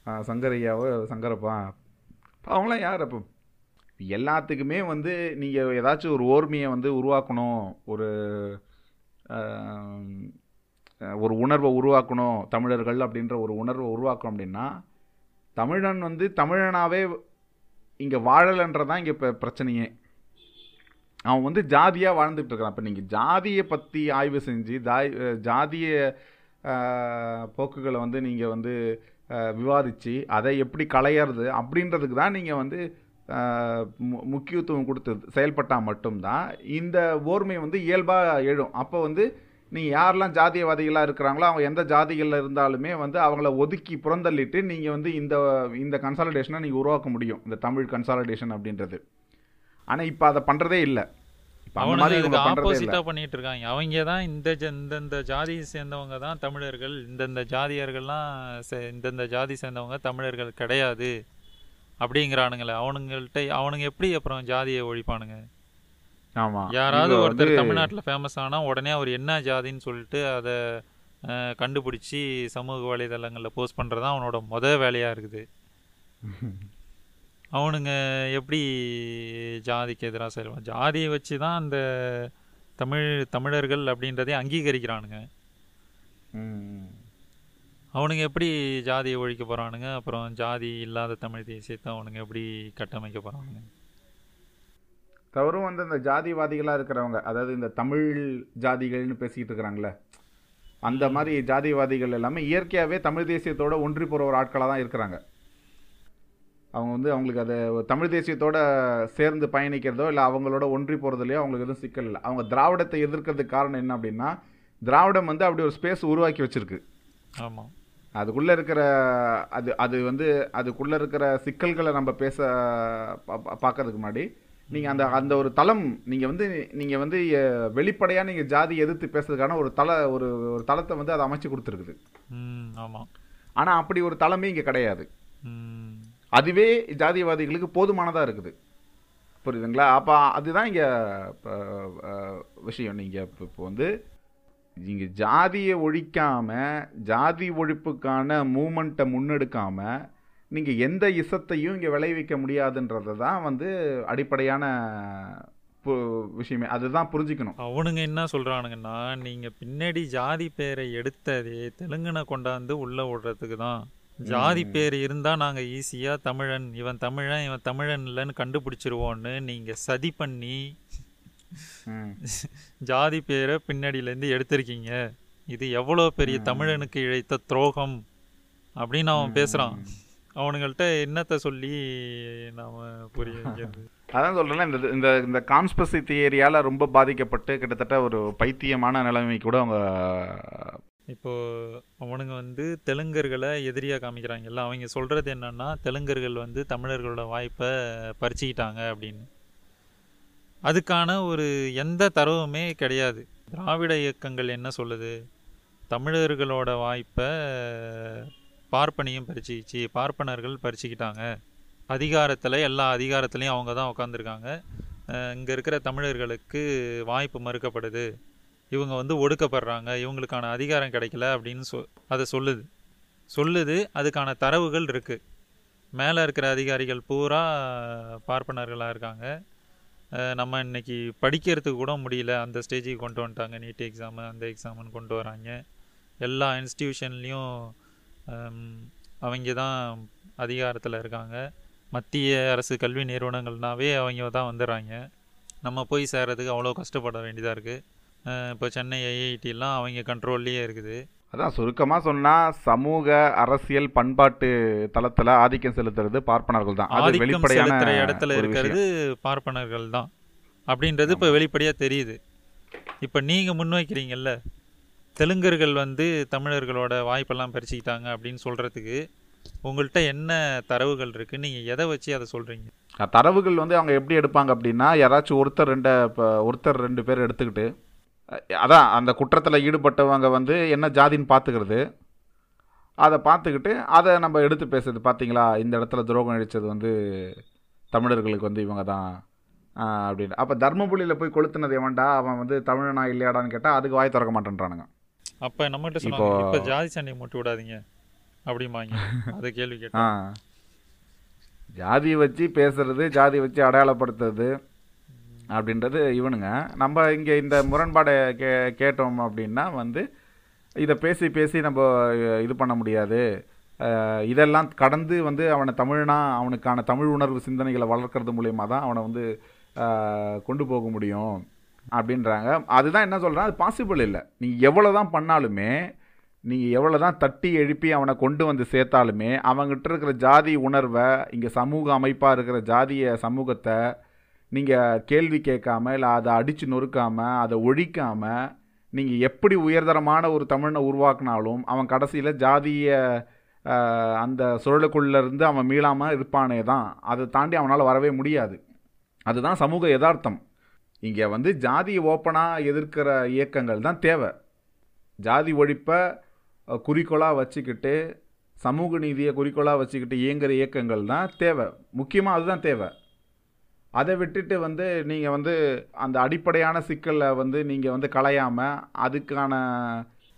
Speaker 2: ஆ, சங்கரையாவோ சங்கரப்பா? அவங்களாம் யார் அப்போ? எல்லாத்துக்குமே வந்து நீங்கள் ஏதாச்சும் ஒரு ஓர்மையை வந்து உருவாக்கணும் ஒரு ஒரு உணர்வை உருவாக்கணும் தமிழர்கள் அப்படின்ற ஒரு உணர்வை உருவாக்கணும் அப்படின்னா தமிழன் வந்து தமிழனாகவே இங்கே வாழலைன்றதான் இங்கே இப்போ பிரச்சனையே. அவன் வந்து ஜாதியாக வாழ்ந்துட்டு இருக்கிறான் இப்போ நீங்கள் ஜாதியை பற்றி ஆய்வு செஞ்சு தாய் ஜாதிய போக்குகளை வந்து நீங்கள் வந்து விவாதித்து விவாதிச்சு அதை எப்படி களையிறது அப்படின்றதுக்கு தான் நீங்கள் வந்து முக்கியத்துவம் கொடுத்து செயல்பட்டால் மட்டும்தான். இந்த ஓர்மை வந்து இயல்பாக எழும். அப்போ வந்து நீங்கள் யாரெல்லாம் ஜாதியவாதிகளாக இருக்கிறாங்களோ அவங்க எந்த ஜாதிகளில் இருந்தாலுமே வந்து அவங்கள ஒதுக்கி புறந்தள்ளிட்டு நீங்கள் வந்து இந்த இந்த கன்சாலிடேஷனை நீங்கள் உருவாக்க முடியும். இந்த தமிழ் கன்சாலிடேஷன் அப்படின்றது. ஆனால் இப்போ அதை பண்ணுறதே இல்லை. இப்போ அந்த
Speaker 1: அவனுங்க
Speaker 2: மாதிரி
Speaker 1: இதுக்கு
Speaker 2: இவங்க பண்ணுறதே இல்லை.
Speaker 1: ஆப்போசிட்டா பண்ணிட்டு இருக்காங்க. அவங்க தான் இந்த ஜ- இந்தந்த ஜாதியை சேர்ந்தவங்க தான் தமிழர்கள். இந்தந்த ஜாதியர்கள்லாம் இந்தந்த ஜாதி சேர்ந்தவங்க தமிழர்கள் கிடையாது. அப்படிங்கிறானுங்களே. அவனுங்கள்ட்ட அவனுங்க எப்படி அப்புறம் ஜாதியை ஒழிப்பானுங்க?
Speaker 2: ஆமாம்
Speaker 1: யாராவது ஒருத்தர் தமிழ்நாட்டில் ஃபேமஸ் ஆனா உடனே அவர் என்ன ஜாதின்னு சொல்லிட்டு அதை கண்டுபிடிச்சி சமூக வலைதளங்களில் போஸ்ட் பண்ணுறது அவனோட முத வேலையாக இருக்குது. (laughs) அவனுங்க எப்படி ஜாதிக்கு எதிராக செயல்படும் ஜாதியை வச்சு தான் அந்த தமிழ் தமிழர்கள் அப்படின்றதே அங்கீகரிக்கிறானுங்க. அவனுங்க எப்படி ஜாதியை ஒழிக்க போகிறானுங்க அப்புறம் ஜாதி இல்லாத தமிழ் தேசியத்தை அவனுங்க எப்படி கட்டமைக்க போகிறானுங்க
Speaker 2: தவறும் வந்து இந்த ஜாதிவாதிகளாக இருக்கிறவங்க அதாவது இந்த தமிழ் ஜாதிகள்னு பேசிக்கிட்டு இருக்கிறாங்களே அந்த மாதிரி ஜாதிவாதிகள் எல்லாமே இயற்கையாகவே தமிழ் தேசியத்தோட ஒன்றி போகிற ஒரு ஆட்களாக தான் இருக்கிறாங்க. அவங்க வந்து அவங்களுக்கு அதை தமிழ் தேசியத்தோட சேர்ந்து பயணிக்கிறதோ இல்லை அவங்களோட ஒன்றி போகிறதுலையோ அவங்களுக்கு எதுவும் சிக்கல் இல்லை. அவங்க திராவிடத்தை எதிர்க்கிறதுக்கு காரணம் என்ன அப்படின்னா திராவிடம் வந்து அப்படி ஒரு ஸ்பேஸ் உருவாக்கி வச்சிருக்கு.
Speaker 1: ஆமாம்
Speaker 2: அதுக்குள்ளே இருக்கிற அது அது வந்து அதுக்குள்ளே இருக்கிற சிக்கல்களை நம்ம பேச பார்க்கறதுக்கு முன்னாடி நீங்கள் அந்த அந்த ஒரு தளம் நீங்கள் வந்து நீங்கள் வந்து வெளிப்படையாக நீங்கள் ஜாதி எதிர்த்து பேசுறதுக்கான ஒரு தள ஒரு ஒரு தளத்தை வந்து அதை அமைச்சு கொடுத்துருக்குது.
Speaker 1: ஆமாம்
Speaker 2: ஆனால் அப்படி ஒரு தளமே இங்கே கிடையாது. அதுவே ஜாதிவாதிகளுக்கு போதுமானதாக இருக்குது. புரியுதுங்களா? அப்போ அதுதான் இங்கே விஷயம். நீங்கள் இப்போ வந்து இங்கே ஜாதியை ஒழிக்காம ஜாதி ஒழிப்புக்கான மூமெண்ட்டை முன்னெடுக்காம நீங்கள் எந்த இசத்தையும் இங்கே விளைவிக்க முடியாதுன்றது தான் வந்து அடிப்படையான பு- விஷயமே. அதுதான் புரிஞ்சுக்கணும்.
Speaker 1: அவனுங்க என்ன சொல்றானுங்கன்னா நீங்க பின்னாடி ஜாதி பேரை எடுத்ததே தெலுங்குன கொண்டாந்து உள்ள விடுறதுக்கு தான். ஜாதி பேர் இருந்தா நாங்க ஈஸியா தமிழன் இவன் தமிழன் இவன் தமிழன் இல்லைன்னு கண்டுபிடிச்சிருவோன்னு நீங்க சதி பண்ணி (laughs) ஜாதி பேரை பின்னாடியில இருந்து எடுத்திருக்கீங்க. இது எவ்வளோ பெரிய தமிழனுக்கு இழைத்த துரோகம் அப்படின்னு அவன் பேசுறான். அவனுங்கள்ட்ட என்னத்த சொல்லி நாம புரிய வைக்கிறது? (laughs)
Speaker 2: அதான் சொல்கிறேன் இந்த இந்த இந்த கான்ஸ்பசி தியரியால் ரொம்ப பாதிக்கப்பட்டு கிட்டத்தட்ட ஒரு பைத்தியமான நிலைமை கூட அவங்க
Speaker 1: இப்போ அவனுங்க வந்து தெலுங்கர்களை எதிரியாக காமிக்கிறாங்கல்ல அவங்க சொல்கிறது என்னன்னா தெலுங்கர்கள் வந்து தமிழர்களோட வாய்ப்பை பறிச்சுக்கிட்டாங்க அப்படின்னு. அதுக்கான ஒரு எந்த தரவுமே கிடையாது. திராவிட இயக்கங்கள் என்ன சொல்லுது? தமிழர்களோட வாய்ப்பை பார்ப்பனியும் பறிச்சிச்சு பார்ப்பனர்கள் பறிச்சுக்கிட்டாங்க. அதிகாரத்தில் எல்லா அதிகாரத்துலேயும் அவங்க தான் உட்காந்துருக்காங்க இங்கே இருக்கிற தமிழர்களுக்கு வாய்ப்பு மறுக்கப்படுது. இவங்க வந்து ஒடுக்கப்படுறாங்க. இவங்களுக்கான அதிகாரம் கிடைக்கல அப்படின்னு சொ அதை சொல்லுது. சொல்லுது அதுக்கான தரவுகள் இருக்குது மேலே இருக்கிற அதிகாரிகள் பூரா பார்ப்பனர்களாக இருக்காங்க. நம்ம இன்றைக்கி படிக்கிறதுக்கு கூட முடியல. அந்த ஸ்டேஜுக்கு கொண்டு வந்துட்டாங்க. நீட் எக்ஸாமு அந்த எக்ஸாமுன்னு கொண்டு வராங்க. எல்லா இன்ஸ்டியூஷன்லேயும் அவங்க தான் அதிகாரத்தில் இருக்காங்க. மத்திய அரசு கல்வி நிறுவனங்கள்னாவே அவங்க தான் வந்துடுறாங்க. நம்ம போய் சேர்கிறதுக்கு அவ்வளோ கஷ்டப்பட வேண்டியதாக இருக்குது இப்போ சென்னை ஐஐடிலாம் அவங்க கண்ட்ரோல்லையே இருக்குது.
Speaker 2: அதான் சுருக்கமாக சொன்னால் சமூக அரசியல் பண்பாட்டு தளத்தில் ஆதிக்கம் செலுத்துறது பார்ப்பனர்கள் தான். அது வெளிப்படையான
Speaker 1: இடத்துல. இருக்கிறது பார்ப்பனர்கள் தான். அப்படின்றது இப்போ வெளிப்படையாக தெரியுது. இப்போ நீங்கள் முன்வைக்கிறீங்கல்ல தெலுங்கர்கள் வந்து தமிழர்களோட வாய்ப்பெல்லாம் பறிச்சுக்கிட்டாங்க அப்படின்னு சொல்கிறதுக்கு உங்கள்கிட்ட என்ன தரவுகள் இருக்குது நீங்கள் எதை வச்சு அதை சொல்கிறீங்க
Speaker 2: தரவுகள் வந்து அவங்க எப்படி எடுப்பாங்க அப்படின்னா யாராச்சும் ஒருத்தர் ரெண்டு இப்போ ஒருத்தர் ரெண்டு பேர் எடுத்துக்கிட்டு அதான் அந்த குற்றத்தில் ஈடுபட்டவங்க வந்து என்ன ஜாதின்னு பார்த்துக்கிறது. அதை பார்த்துக்கிட்டு அதை நம்ம எடுத்து பேசுறது. பார்த்தீங்களா இந்த இடத்துல துரோகம் அழிச்சது வந்து தமிழர்களுக்கு வந்து இவங்க தான் அப்படின்னு. அப்போ தர்மபுரியில் போய் கொளுத்துனது எவன்டா? அவன் வந்து தமிழனா இல்லையாடான்னு கேட்டால் அதுக்கு வாய் திறக்க மாட்டேன்றானுங்க.
Speaker 1: அப்போ நம்மகிட்ட சொல்லுவாங்க இப்போ ஜாதி சண்டையை மூட்டி விடாதீங்க அப்படிம்பாங்க. அதை கேள்வி
Speaker 2: ஆ.
Speaker 1: கேட்டேன்.
Speaker 2: ஜாதி வச்சு பேசுறது ஜாதி வச்சு அடையாளப்படுத்துறது அப்படின்றது இவனுங்க. நம்ம இங்கே இந்த முரண்பாடை கே கேட்டோம் அப்படின்னா வந்து இதை பேசி பேசி நம்ம இது பண்ண முடியாது. இதெல்லாம் கடந்து வந்து அவனை தமிழனா அவனுக்கான தமிழ் உணர்வு சிந்தனைகளை வளர்க்கறது மூலயமா தான் அவனை வந்து கொண்டு போக முடியும் அப்படின்றாங்க. அதுதான் என்ன சொல்கிறேன் அது பாசிபிள் இல்லை. நீ எவ்வளோ தான் பண்ணாலுமே நீங்கள் எவ்வளோ தான் தட்டி எழுப்பி அவனை கொண்டு வந்து சேர்த்தாலுமே அவங்ககிட்ட இருக்கிற ஜாதி உணர்வை இங்கே சமூக அமைப்பாக இருக்கிற ஜாதிய சமூகத்தை நீங்கள் கேள்வி கேட்காம இல்லை அதை அடித்து நொறுக்காமல் அதை ஒழிக்காமல் நீங்கள் எப்படி உயர்தரமான ஒரு தமிழனை உருவாக்கினாலும் அவன் கடைசியில் ஜாதிய அந்த சுழலுக்குள்ள இருந்து அவன் மீளாமல் இருப்பானே தான். அதை தாண்டி அவனால் வரவே முடியாது. அதுதான் சமூக யதார்த்தம். இங்கே வந்து ஜாதியை ஓப்பனாக எதிர்க்கிற இயக்கங்கள் தான் தேவை. ஜாதி ஒழிப்பை குறிக்கோளாக வச்சுக்கிட்டு சமூக நீதியை குறிக்கோளாக வச்சுக்கிட்டு இயங்குகிற இயக்கங்கள் தான் தேவை. முக்கியமாக அதுதான் தேவை. அதை விட்டுட்டு வந்து நீங்கள் வந்து அந்த அடிப்படையான சிக்கலை வந்து நீங்கள் வந்து களையாமல் அதுக்கான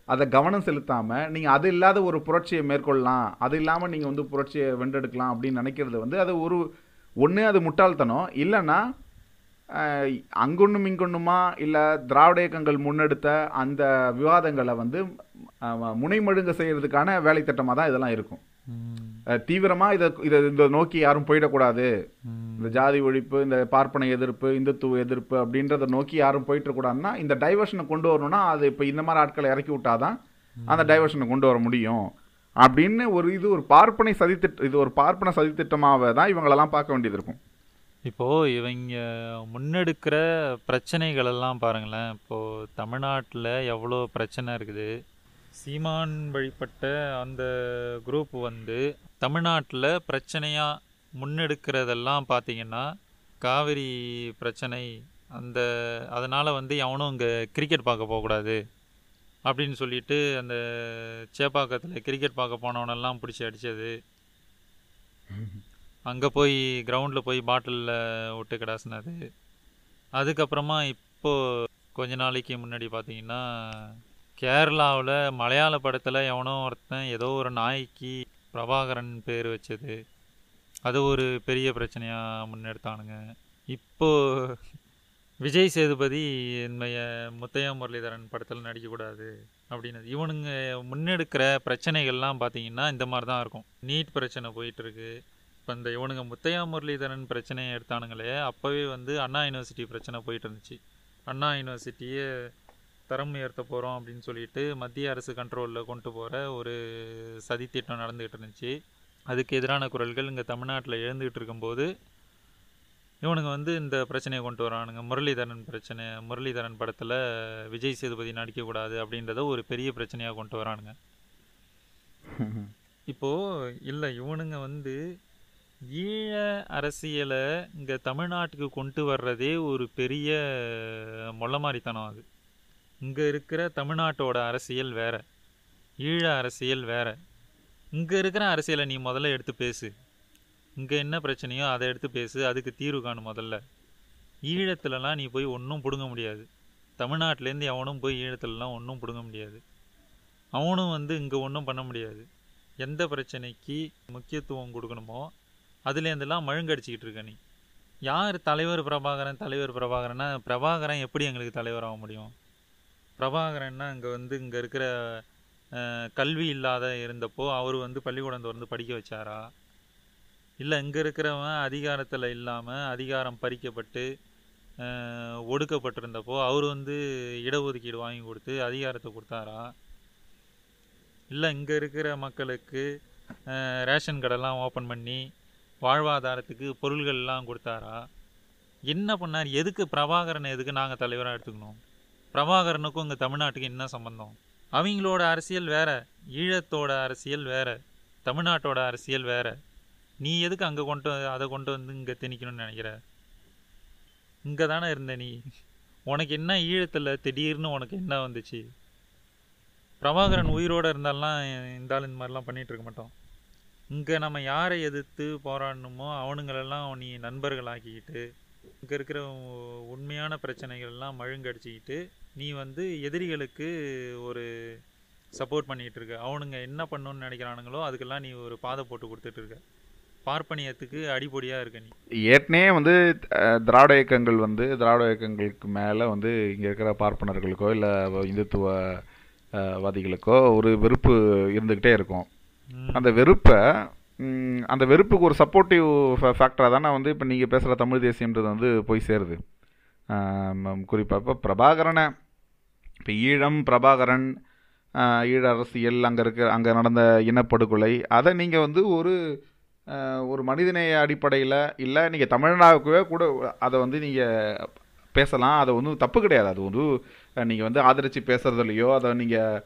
Speaker 2: அதை கவனம் செலுத்தாமல் நீங்கள் அது இல்லாத ஒரு புரட்சியை மேற்கொள்ளலாம். அது இல்லாமல் நீங்கள் வந்து புரட்சியை வென்றெடுக்கலாம் அப்படின்னு நினைக்கிறது வந்து அது ஒரு ஒன்று அது முட்டாள்தனம். இல்லைன்னா அஹ், அங்கொன்னும் இங்கொன்னுமா இல்லை திராவிட இயக்கங்கள் முன்னெடுத்த அந்த விவாதங்களை வந்து முனைமழுங்க செய்கிறதுக்கான வேலை திட்டமாக தான் இதெல்லாம் இருக்கும். அஹ், தீவிரமா இதை இதை இந்த நோக்கி யாரும் போயிடக்கூடாது. இந்த ஜாதி ஒழிப்பு இந்த பார்ப்பன எதிர்ப்பு இந்துத்துவ எதிர்ப்பு அப்படின்றத நோக்கி யாரும் போயிட்டு இருக்கக்கூடாதுன்னா இந்த டைவர்ஷனை கொண்டு வரணும்னா அது இப்போ இந்த மாதிரி ஆட்களை இறக்கி விட்டாதான் அந்த டைவர்ஷனை கொண்டு வர முடியும். அப்படின்னு ஒரு இது ஒரு பார்ப்பனை சதித்திட்ட இது ஒரு பார்ப்பன சதித்திட்டமாகவே தான் இவங்களெல்லாம் பார்க்க வேண்டியது இருக்கும்.
Speaker 1: இப்போ இவங்க முன்னெடுக்கிற பிரச்சனைகள் எல்லாம் பாருங்களேன். இப்போ தமிழ்நாட்டில் எவ்வளோ பிரச்சனை இருக்குது? சீமான் வழிபட்ட அந்த குரூப் வந்து தமிழ்நாட்டில் பிரச்சனையாக முன்னெடுக்கிறதெல்லாம் பார்த்தீங்கன்னா காவிரி பிரச்சனை அந்த அதனால் வந்து எவனும் இங்கே கிரிக்கெட் பார்க்க போகக்கூடாது அப்படின்னு சொல்லிட்டு அந்த சேப்பாக்கத்தில் கிரிக்கெட் பார்க்க போனவனெல்லாம் பிடிச்சி அடித்தது அங்கே போய் கிரவுண்டில் போய் பாட்டிலில் விட்டு கிடாசினது. அதுக்கப்புறமா இப்போது கொஞ்ச நாளைக்கு முன்னாடி பார்த்தீங்கன்னா கேரளாவில் மலையாள படத்தில் எவனோ ஒருத்தன் ஏதோ ஒரு நாய்க்கு பிரபாகரன் பேர் வச்சது. அது ஒரு பெரிய பிரச்சனையாக முன்னெடுத்தானுங்க. இப்போது விஜய் சேதுபதி என்னைய முத்தையா முரளிதரன் படத்தில் நடிக்கக்கூடாது அப்படின்னு. இவனுங்க முன்னெடுக்கிற பிரச்சனைகள்லாம் பார்த்தீங்கன்னா இந்த மாதிரி தான் இருக்கும். நீட் பிரச்சனை போயிட்டுருக்கு. இப்போ இந்த இவனுங்க முத்தையா முரளிதரன் பிரச்சனையை எடுத்தானுங்களே அப்போவே வந்து அண்ணா யூனிவர்சிட்டி பிரச்சனை போயிட்டு இருந்துச்சு. அண்ணா யூனிவர்சிட்டியை தரம் உயர்த்த போகிறோம் அப்படின்னு சொல்லிட்டு மத்திய அரசு கண்ட்ரோலில் கொண்டு போகிற ஒரு சதித்திட்டம் நடந்துகிட்டு இருந்துச்சு. அதுக்கு எதிரான குரல்கள் இங்கே தமிழ்நாட்டில் எழுந்துகிட்டு இருக்கும்போது இவனுங்க வந்து இந்த பிரச்சனையை கொண்டு வரானுங்க. முரளிதரன் பிரச்சனை முரளிதரன் படத்தில் விஜய் சேதுபதி நடிக்கக்கூடாது அப்படின்றத ஒரு பெரிய பிரச்சனையாக கொண்டு வரானுங்க. (laughs) இப்போது இல்லை இவனுங்க வந்து ஈழ அரசியலை இங்கே தமிழ்நாட்டுக்கு கொண்டு வர்றதே ஒரு பெரிய மொள்ளமாரித்தனம் அது. இங்கே இருக்கிற தமிழ்நாட்டோட அரசியல் வேற. ஈழ அரசியல் வேற. இங்கே இருக்கிற அரசியலை நீ முதல்ல எடுத்து பேசு. இங்கே என்ன பிரச்சனையோ அதை எடுத்து பேசு. அதுக்கு தீர்வு காணும் முதல்ல. ஈழத்துலலாம் நீ போய் ஒன்றும் பிடுங்க முடியாது. தமிழ்நாட்டிலேருந்து எவனும் போய் ஈழத்துலலாம் ஒன்றும் பிடுங்க முடியாது. அவனும் வந்து இங்கே ஒன்றும் பண்ண முடியாது. எந்த பிரச்சனைக்கு முக்கியத்துவம் கொடுக்கணுமோ அதுலேருந்துலாம் மழுங்கடிச்சிக்கிட்டு இருக்க நீ. யார் தலைவர் பிரபாகரன் தலைவர் பிரபாகரன்னா பிரபாகரன் எப்படி எங்களுக்கு தலைவராக முடியும்? பிரபாகரன்னா இங்கே வந்து இங்கே இருக்கிற கல்வி இல்லாத இருந்தப்போ அவர் வந்து பள்ளிக்கூடம் திறந்து படிக்க வச்சாரா? இல்லை இங்கே இருக்கிறவன் அதிகாரத்தில் இல்லாமல் அதிகாரம் பறிக்கப்பட்டு ஒடுக்கப்பட்டிருந்தப்போ அவர் வந்து இடஒதுக்கீடு வாங்கி கொடுத்து அதிகாரத்தை கொடுத்தாரா? இல்லை இங்கே இருக்கிற மக்களுக்கு ரேஷன் கடைலாம் ஓப்பன் பண்ணி வாழ்வாதாரத்துக்கு பொருள்கள்லாம் கொடுத்தாரா? என்ன பண்ணார்? எதுக்கு பிரபாகரனை எதுக்கு நாங்கள் தலைவராக எடுத்துக்கணும்? பிரபாகரனுக்கும் இங்கே தமிழ்நாட்டுக்கு என்ன சம்பந்தம்? அவங்களோட அரசியல் வேற ஈழத்தோட அரசியல் வேற தமிழ்நாட்டோட அரசியல் வேற. நீ எதுக்கு அங்கே கொண்டு அதை கொண்டு வந்து இங்கே திணிக்கணும்னு நினைக்கிற? இங்கே தானே இருந்த நீ. உனக்கு என்ன ஈழத்தில் திடீர்னு உனக்கு என்ன வந்துச்சு? பிரபாகரன் உயிரோட இருந்தாலாம் இந்த ஆள் இந்த மாதிரிலாம் பண்ணிகிட்ருக்க இருக்க மாட்டோம். இங்கே நம்ம யாரை எதிர்த்து போராடணுமோ அவனுங்களெல்லாம் நீ நண்பர்களாக்கிக்கிட்டு இங்கே இருக்கிற உண்மையான பிரச்சனைகள்லாம் மழுங்கடிச்சிக்கிட்டு நீ வந்து எதிரிகளுக்கு ஒரு சப்போர்ட் பண்ணிக்கிட்டு இருக்க அவனுங்க என்ன பண்ணணும்னு நினைக்கிறானுங்களோ அதுக்கெல்லாம் நீ ஒரு பாதை போட்டு கொடுத்துட்டு இருக்க பார்ப்பனியத்துக்கு அடிப்பொடியாக இருக்க நீ.
Speaker 2: ஏற்கனவே வந்து திராவிட இயக்கங்கள் வந்து திராவிட இயக்கங்களுக்கு மேலே வந்து இங்கே இருக்கிற பார்ப்பனர்களுக்கோ இல்லை இந்துத்துவ வாதிகளுக்கோ ஒரு வெறுப்பு இருந்துக்கிட்டே இருக்கும். அந்த வெறுப்பை அந்த வெறுப்புக்கு ஒரு சப்போர்ட்டிவ் ஃபேக்டராக தானே வந்து இப்போ நீங்கள் பேசுகிற தமிழ் தேசியன்றது வந்து போய் சேருது. குறிப்பாக இப்போ பிரபாகரனை இப்போ ஈழம் பிரபாகரன் ஈழ அரசியல் அங்கே இருக்க அங்கே நடந்த இனப்படுகொலை அதை நீங்கள் வந்து ஒரு ஒரு மனிதநேய அடிப்படையில் இல்லை நீங்கள் தமிழ்நாடுக்கவே கூட அதை வந்து நீங்கள் பேசலாம். அது ஒன்றும் தப்பு கிடையாது. அது வந்து நீங்கள் வந்து ஆதரித்து பேசுகிறதுலையோ அதை நீங்கள்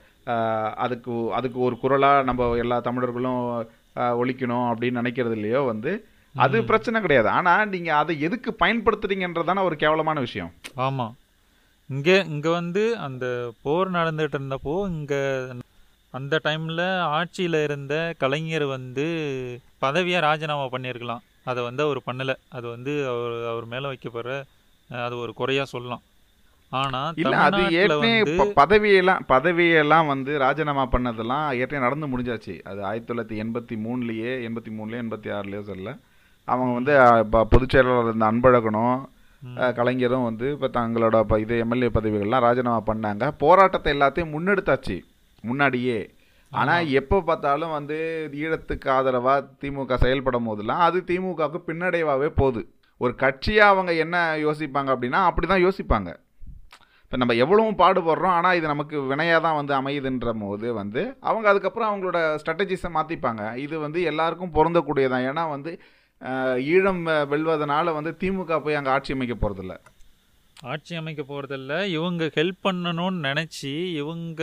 Speaker 2: அதுக்கு அதுக்கு ஒரு குரலாக நம்ம எல்லா தமிழர்களும் ஒழிக்கணும் அப்படின்னு நினைக்கிறது இல்லையோ வந்து அது. பிரச்சனை கிடையாது. ஆனால் நீங்கள் அதை எதுக்கு பயன்படுத்துறீங்கன்றதான ஒரு கேவலமான விஷயம்.
Speaker 1: ஆமாம் இங்கே இங்கே வந்து அந்த போர் நடந்துட்டு இருந்தப்போ இங்கே அந்த டைமில் ஆட்சியில் இருந்த கலைஞர் வந்து பதவியை ராஜினாமா பண்ணியிருக்கலாம். அதை வந்து அவர் பண்ணலை. அது வந்து அவர் அவர் மேலே வைக்கப்படுற அது ஒரு குறையாக சொல்லலாம். ஆனால்
Speaker 2: இல்ல அது ஏற்கனவே பதவியெல்லாம் பதவியெல்லாம் வந்து ராஜினாமா பண்ணதெல்லாம் ஏற்கனவே நடந்து முடிஞ்சாச்சு. அது ஆயிரத்தி தொள்ளாயிரத்தி எண்பத்தி மூணுலயே எண்பத்தி மூணுலயே எண்பத்தி ஆறுலயோ சொல்ல அவங்க வந்து பொதுச் செயலாளர் இருந்த அன்பழகனும் கலைஞரும் வந்து இப்போ தங்களோட இது எம்எல்ஏ பதவிகள்லாம் ராஜினாமா பண்ணாங்க. போராட்டத்தை எல்லாத்தையும் முன்னெடுத்தாச்சு முன்னாடியே. ஆனா எப்போ பார்த்தாலும் வந்து ஈழத்துக்கு ஆதரவா திமுக செயல்படும் போதெல்லாம் அது திமுகவுக்கு பின்னடைவாவே போகுது. ஒரு கட்சியா அவங்க என்ன யோசிப்பாங்க அப்படின்னா அப்படிதான் யோசிப்பாங்க. இப்போ நம்ம எவ்வளவும் பாடுபடுறோம் ஆனால் இது நமக்கு வினையாக தான் வந்து அமையுதுன்ற போது வந்து அவங்க அதுக்கப்புறம் அவங்களோட ஸ்ட்ராட்டஜிஸை மாற்றிப்பாங்க இது வந்து எல்லாருக்கும் பொருந்தக்கூடியதான் ஏன்னா வந்து ஈழம் வெல்வதனால வந்து திமுக போய் அங்கே ஆட்சி அமைக்க போகிறதில்ல
Speaker 1: ஆட்சி அமைக்க போகிறதில்ல இவங்க ஹெல்ப் பண்ணணும்னு நினச்சி இவங்க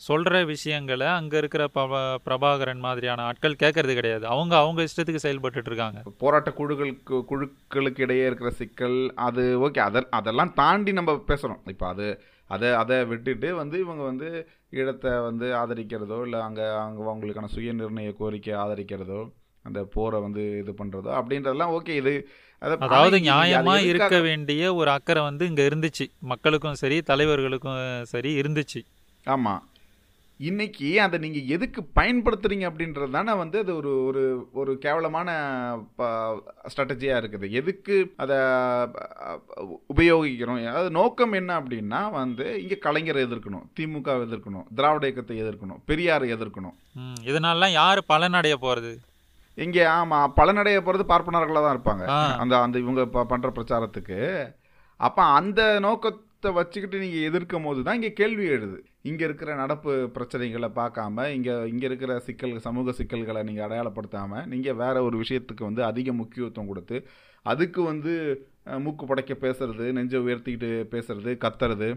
Speaker 1: சொல்கிற விஷயங்களை அங்கே இருக்கிற பிரபா பிரபாகரன் மாதிரியான ஆட்கள் கேட்கறது கிடையாது. அவங்க அவங்க இஷ்டத்துக்கு செயல்பட்டுட்டு இருக்காங்க.
Speaker 2: போராட்ட குழுக்களுக்கு குழுக்களுக்கு இடையே இருக்கிற சிக்கல் அது ஓகே. அத அதெல்லாம் தாண்டி நம்ம பேசுகிறோம் இப்போ அது அதை அதை விட்டுட்டு வந்து இவங்க வந்து ஈழத்தை வந்து ஆதரிக்கிறதோ இல்லை அங்கே அங்கே அவங்களுக்கான சுய நிர்ணய கோரிக்கை ஆதரிக்கிறதோ அந்த போரை வந்து இது பண்ணுறதோ அப்படின்றதெல்லாம் ஓகே. இது அது-
Speaker 1: அதாவது
Speaker 2: ஆனா இது-
Speaker 1: நியாயமா
Speaker 2: அது
Speaker 1: இருக்க வேண்டிய ஒரு அக்கறை வந்து இங்க இருந்துச்சு. மக்களுக்கும் சரி தலைவர்களுக்கும் சரி இருந்துச்சு.
Speaker 2: ஆமாம் இன்னைக்கு அதை நீங்கள் எதுக்கு பயன்படுத்துறீங்க அப்படின்றது தானே வந்து அது ஒரு ஒரு ஒரு கேவலமான ஸ்ட்ராட்டஜியாக இருக்குது. எதுக்கு அதை உபயோகிக்கிறோம்? அது நோக்கம் என்ன அப்படின்னா வந்து இங்கே கலைஞரை எதிர்க்கணும் திமுக எதிர்க்கணும் திராவிட இயக்கத்தை எதிர்க்கணும் பெரியாரை எதிர்க்கணும்.
Speaker 1: இதனாலலாம் யாரு பலனடைய போறது?
Speaker 2: இங்கே ஆமாம் பலனடைய போகிறது பார்ப்பனர்களாக தான் இருப்பாங்க. அந்த அந்த இவங்க ப- பண்ற பிரச்சாரத்துக்கு. அப்போ அந்த நோக்கத்தை வச்சுக்கிட்டு நீங்கள் எதிர்க்கும் போது தான் இங்கே கேள்வி எழுது. இங்கே இருக்கிற நடப்பு பிரச்சனைகளை பார்க்காம இங்கே இங்கே இருக்கிற சிக்கல் சமூக சிக்கல்களை நீங்கள் அடையாளப்படுத்தாமல் நீங்கள் வேறு ஒரு விஷயத்துக்கு வந்து அதிக முக்கியத்துவம் கொடுத்து அதுக்கு வந்து மூக்கு படைக்க பேசுறது நெஞ்சை உயர்த்திக்கிட்டு பேசுறது கத்துறது.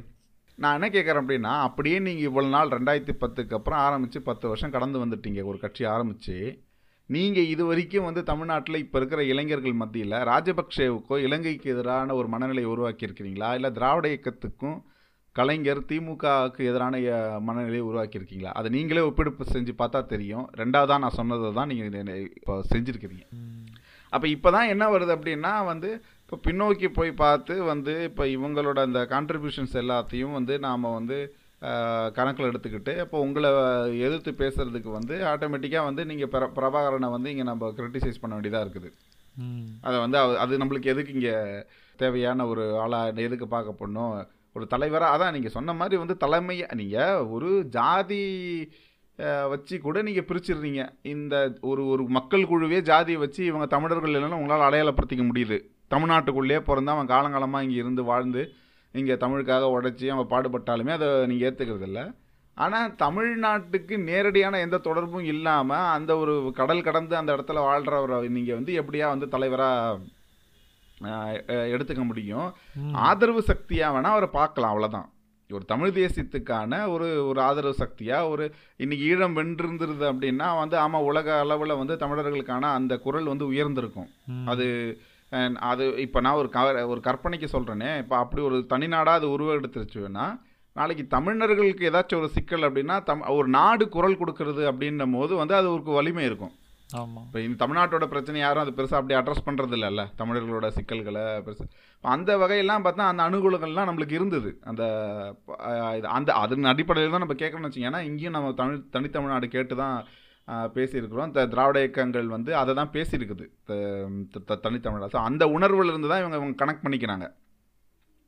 Speaker 2: நான் என்ன கேட்குறேன் அப்படின்னா அப்படியே நீங்கள் இவ்வளோ நாள் ரெண்டாயிரத்தி பத்துக்கு அப்புறம் ஆரம்பித்து பத்து வருஷம் கடந்து வந்துட்டீங்க ஒரு கட்சி ஆரம்பித்து நீங்கள் இது வரைக்கும் வந்து தமிழ்நாட்டில் இப்போ இருக்கிற இளைஞர்கள் மத்தியில் ராஜபக்சேவுக்கோ இலங்கைக்கு எதிரான ஒரு மனநிலையை உருவாக்கியிருக்கிறீங்களா? இல்லை திராவிட இயக்கத்துக்கும் கலைஞர் திமுகவுக்கு எதிரான மனநிலையை உருவாக்கியிருக்கீங்களா அதை நீங்களே ஒப்பிடுப்பு செஞ்சு பார்த்தா தெரியும் ரெண்டாவதாக நான் சொன்னதை தான் நீங்கள் இப்போ செஞ்சுருக்கிறீங்க. அப்போ இப்போ தான் என்ன வருது அப்படின்னா வந்து இப்போ பின்னோக்கி போய் பார்த்து வந்து இப்போ இவங்களோட அந்த கான்ட்ரிபியூஷன்ஸ் எல்லாத்தையும் வந்து நாம் வந்து கணக்கில் எடுத்துக்கிட்டு இப்போ உங்களை எதிர்த்து பேசுறதுக்கு வந்து ஆட்டோமேட்டிக்காக வந்து நீங்கள் பிர பிரபாகரனை வந்து இங்கே நம்ம கிரிட்டிசைஸ் பண்ண வேண்டியதாக இருக்குது. அதை வந்து அது நம்மளுக்கு எதுக்கு இங்கே தேவையான ஒரு ஆளாக எதுக்கு பார்க்க போடணும் ஒரு தலைவராக அதான் நீங்கள் சொன்ன மாதிரி வந்து தலைமையை நீங்கள் ஒரு ஜாதி வச்சு கூட நீங்கள் பிரிச்சிடுறீங்க. இந்த ஒரு ஒரு மக்கள் குழுவே ஜாதியை வச்சு இவங்க தமிழர்கள் இல்லைன்னா உங்களால் அடையாளப்படுத்திக்க முடியுது. தமிழ்நாட்டுக்குள்ளேயே பிறந்து அவன் காலங்காலமாக இங்கே இருந்து வாழ்ந்து இங்கே தமிழுக்காக உழைச்சி அவன் பாடுபட்டாலுமே அதை நீங்கள் ஏற்றுக்கிறது இல்லை. ஆனால் தமிழ்நாட்டுக்கு நேரடியான எந்த தொடர்பும் இல்லாமல் அந்த ஒரு கடல் கடந்து அந்த இடத்துல வாழ்கிறவரை நீங்கள் வந்து எப்படியா வந்து தலைவராக எடுத்துக்க முடியும். ஆதரவு சக்தியாக வேணால் அவரை பார்க்கலாம் அவ்வளோதான் ஒரு தமிழ் தேசியத்துக்கான ஒரு ஒரு ஆதரவு சக்தியாக ஒரு இன்னைக்கு ஈழம் வென்றிருந்தது அப்படின்னா வந்து ஆமாம் உலக அளவில் வந்து தமிழர்களுக்கான அந்த குரல் வந்து உயர்ந்திருக்கும். அது அது இப்போ நான் ஒரு க ஒரு கற்பனைக்கு சொல்கிறேனே இப்போ அப்படி ஒரு தனிநாடாக அது உருவெடுத்துருச்சுன்னா நாளைக்கு தமிழர்களுக்கு ஏதாச்சும் ஒரு சிக்கல் அப்படின்னா தம் ஒரு நாடு குரல் கொடுக்கறது அப்படின்னும் போது வந்து அது ஒரு வலிமை இருக்கும் இப்போ இந்த தமிழ்நாட்டோட பிரச்சனை யாரும் அது பெருசாக அப்படி அட்ரஸ் பண்ணுறது இல்லைல்ல தமிழர்களோட சிக்கல்களை பெருசு. அந்த வகையெல்லாம் பார்த்தா அந்த அனுகூலங்கள்லாம் நம்மளுக்கு இருந்தது. அந்த அந்த அதன் அடிப்படையில் தான் நம்ம கேட்கணும்னு வச்சிங்கன்னா இங்கேயும் நம்ம தமிழ் தனித்தமிழ்நாடு கேட்டு தான் பேசியிருக்கிறோம். இந்த திராவிட இயக்கங்கள் வந்து அதை தான் பேசியிருக்குது. த- த- ஸோ அந்த உணர்வுலேருந்து தான் இவங்க இவங்க கனெக்ட் பண்ணிக்கிறாங்க.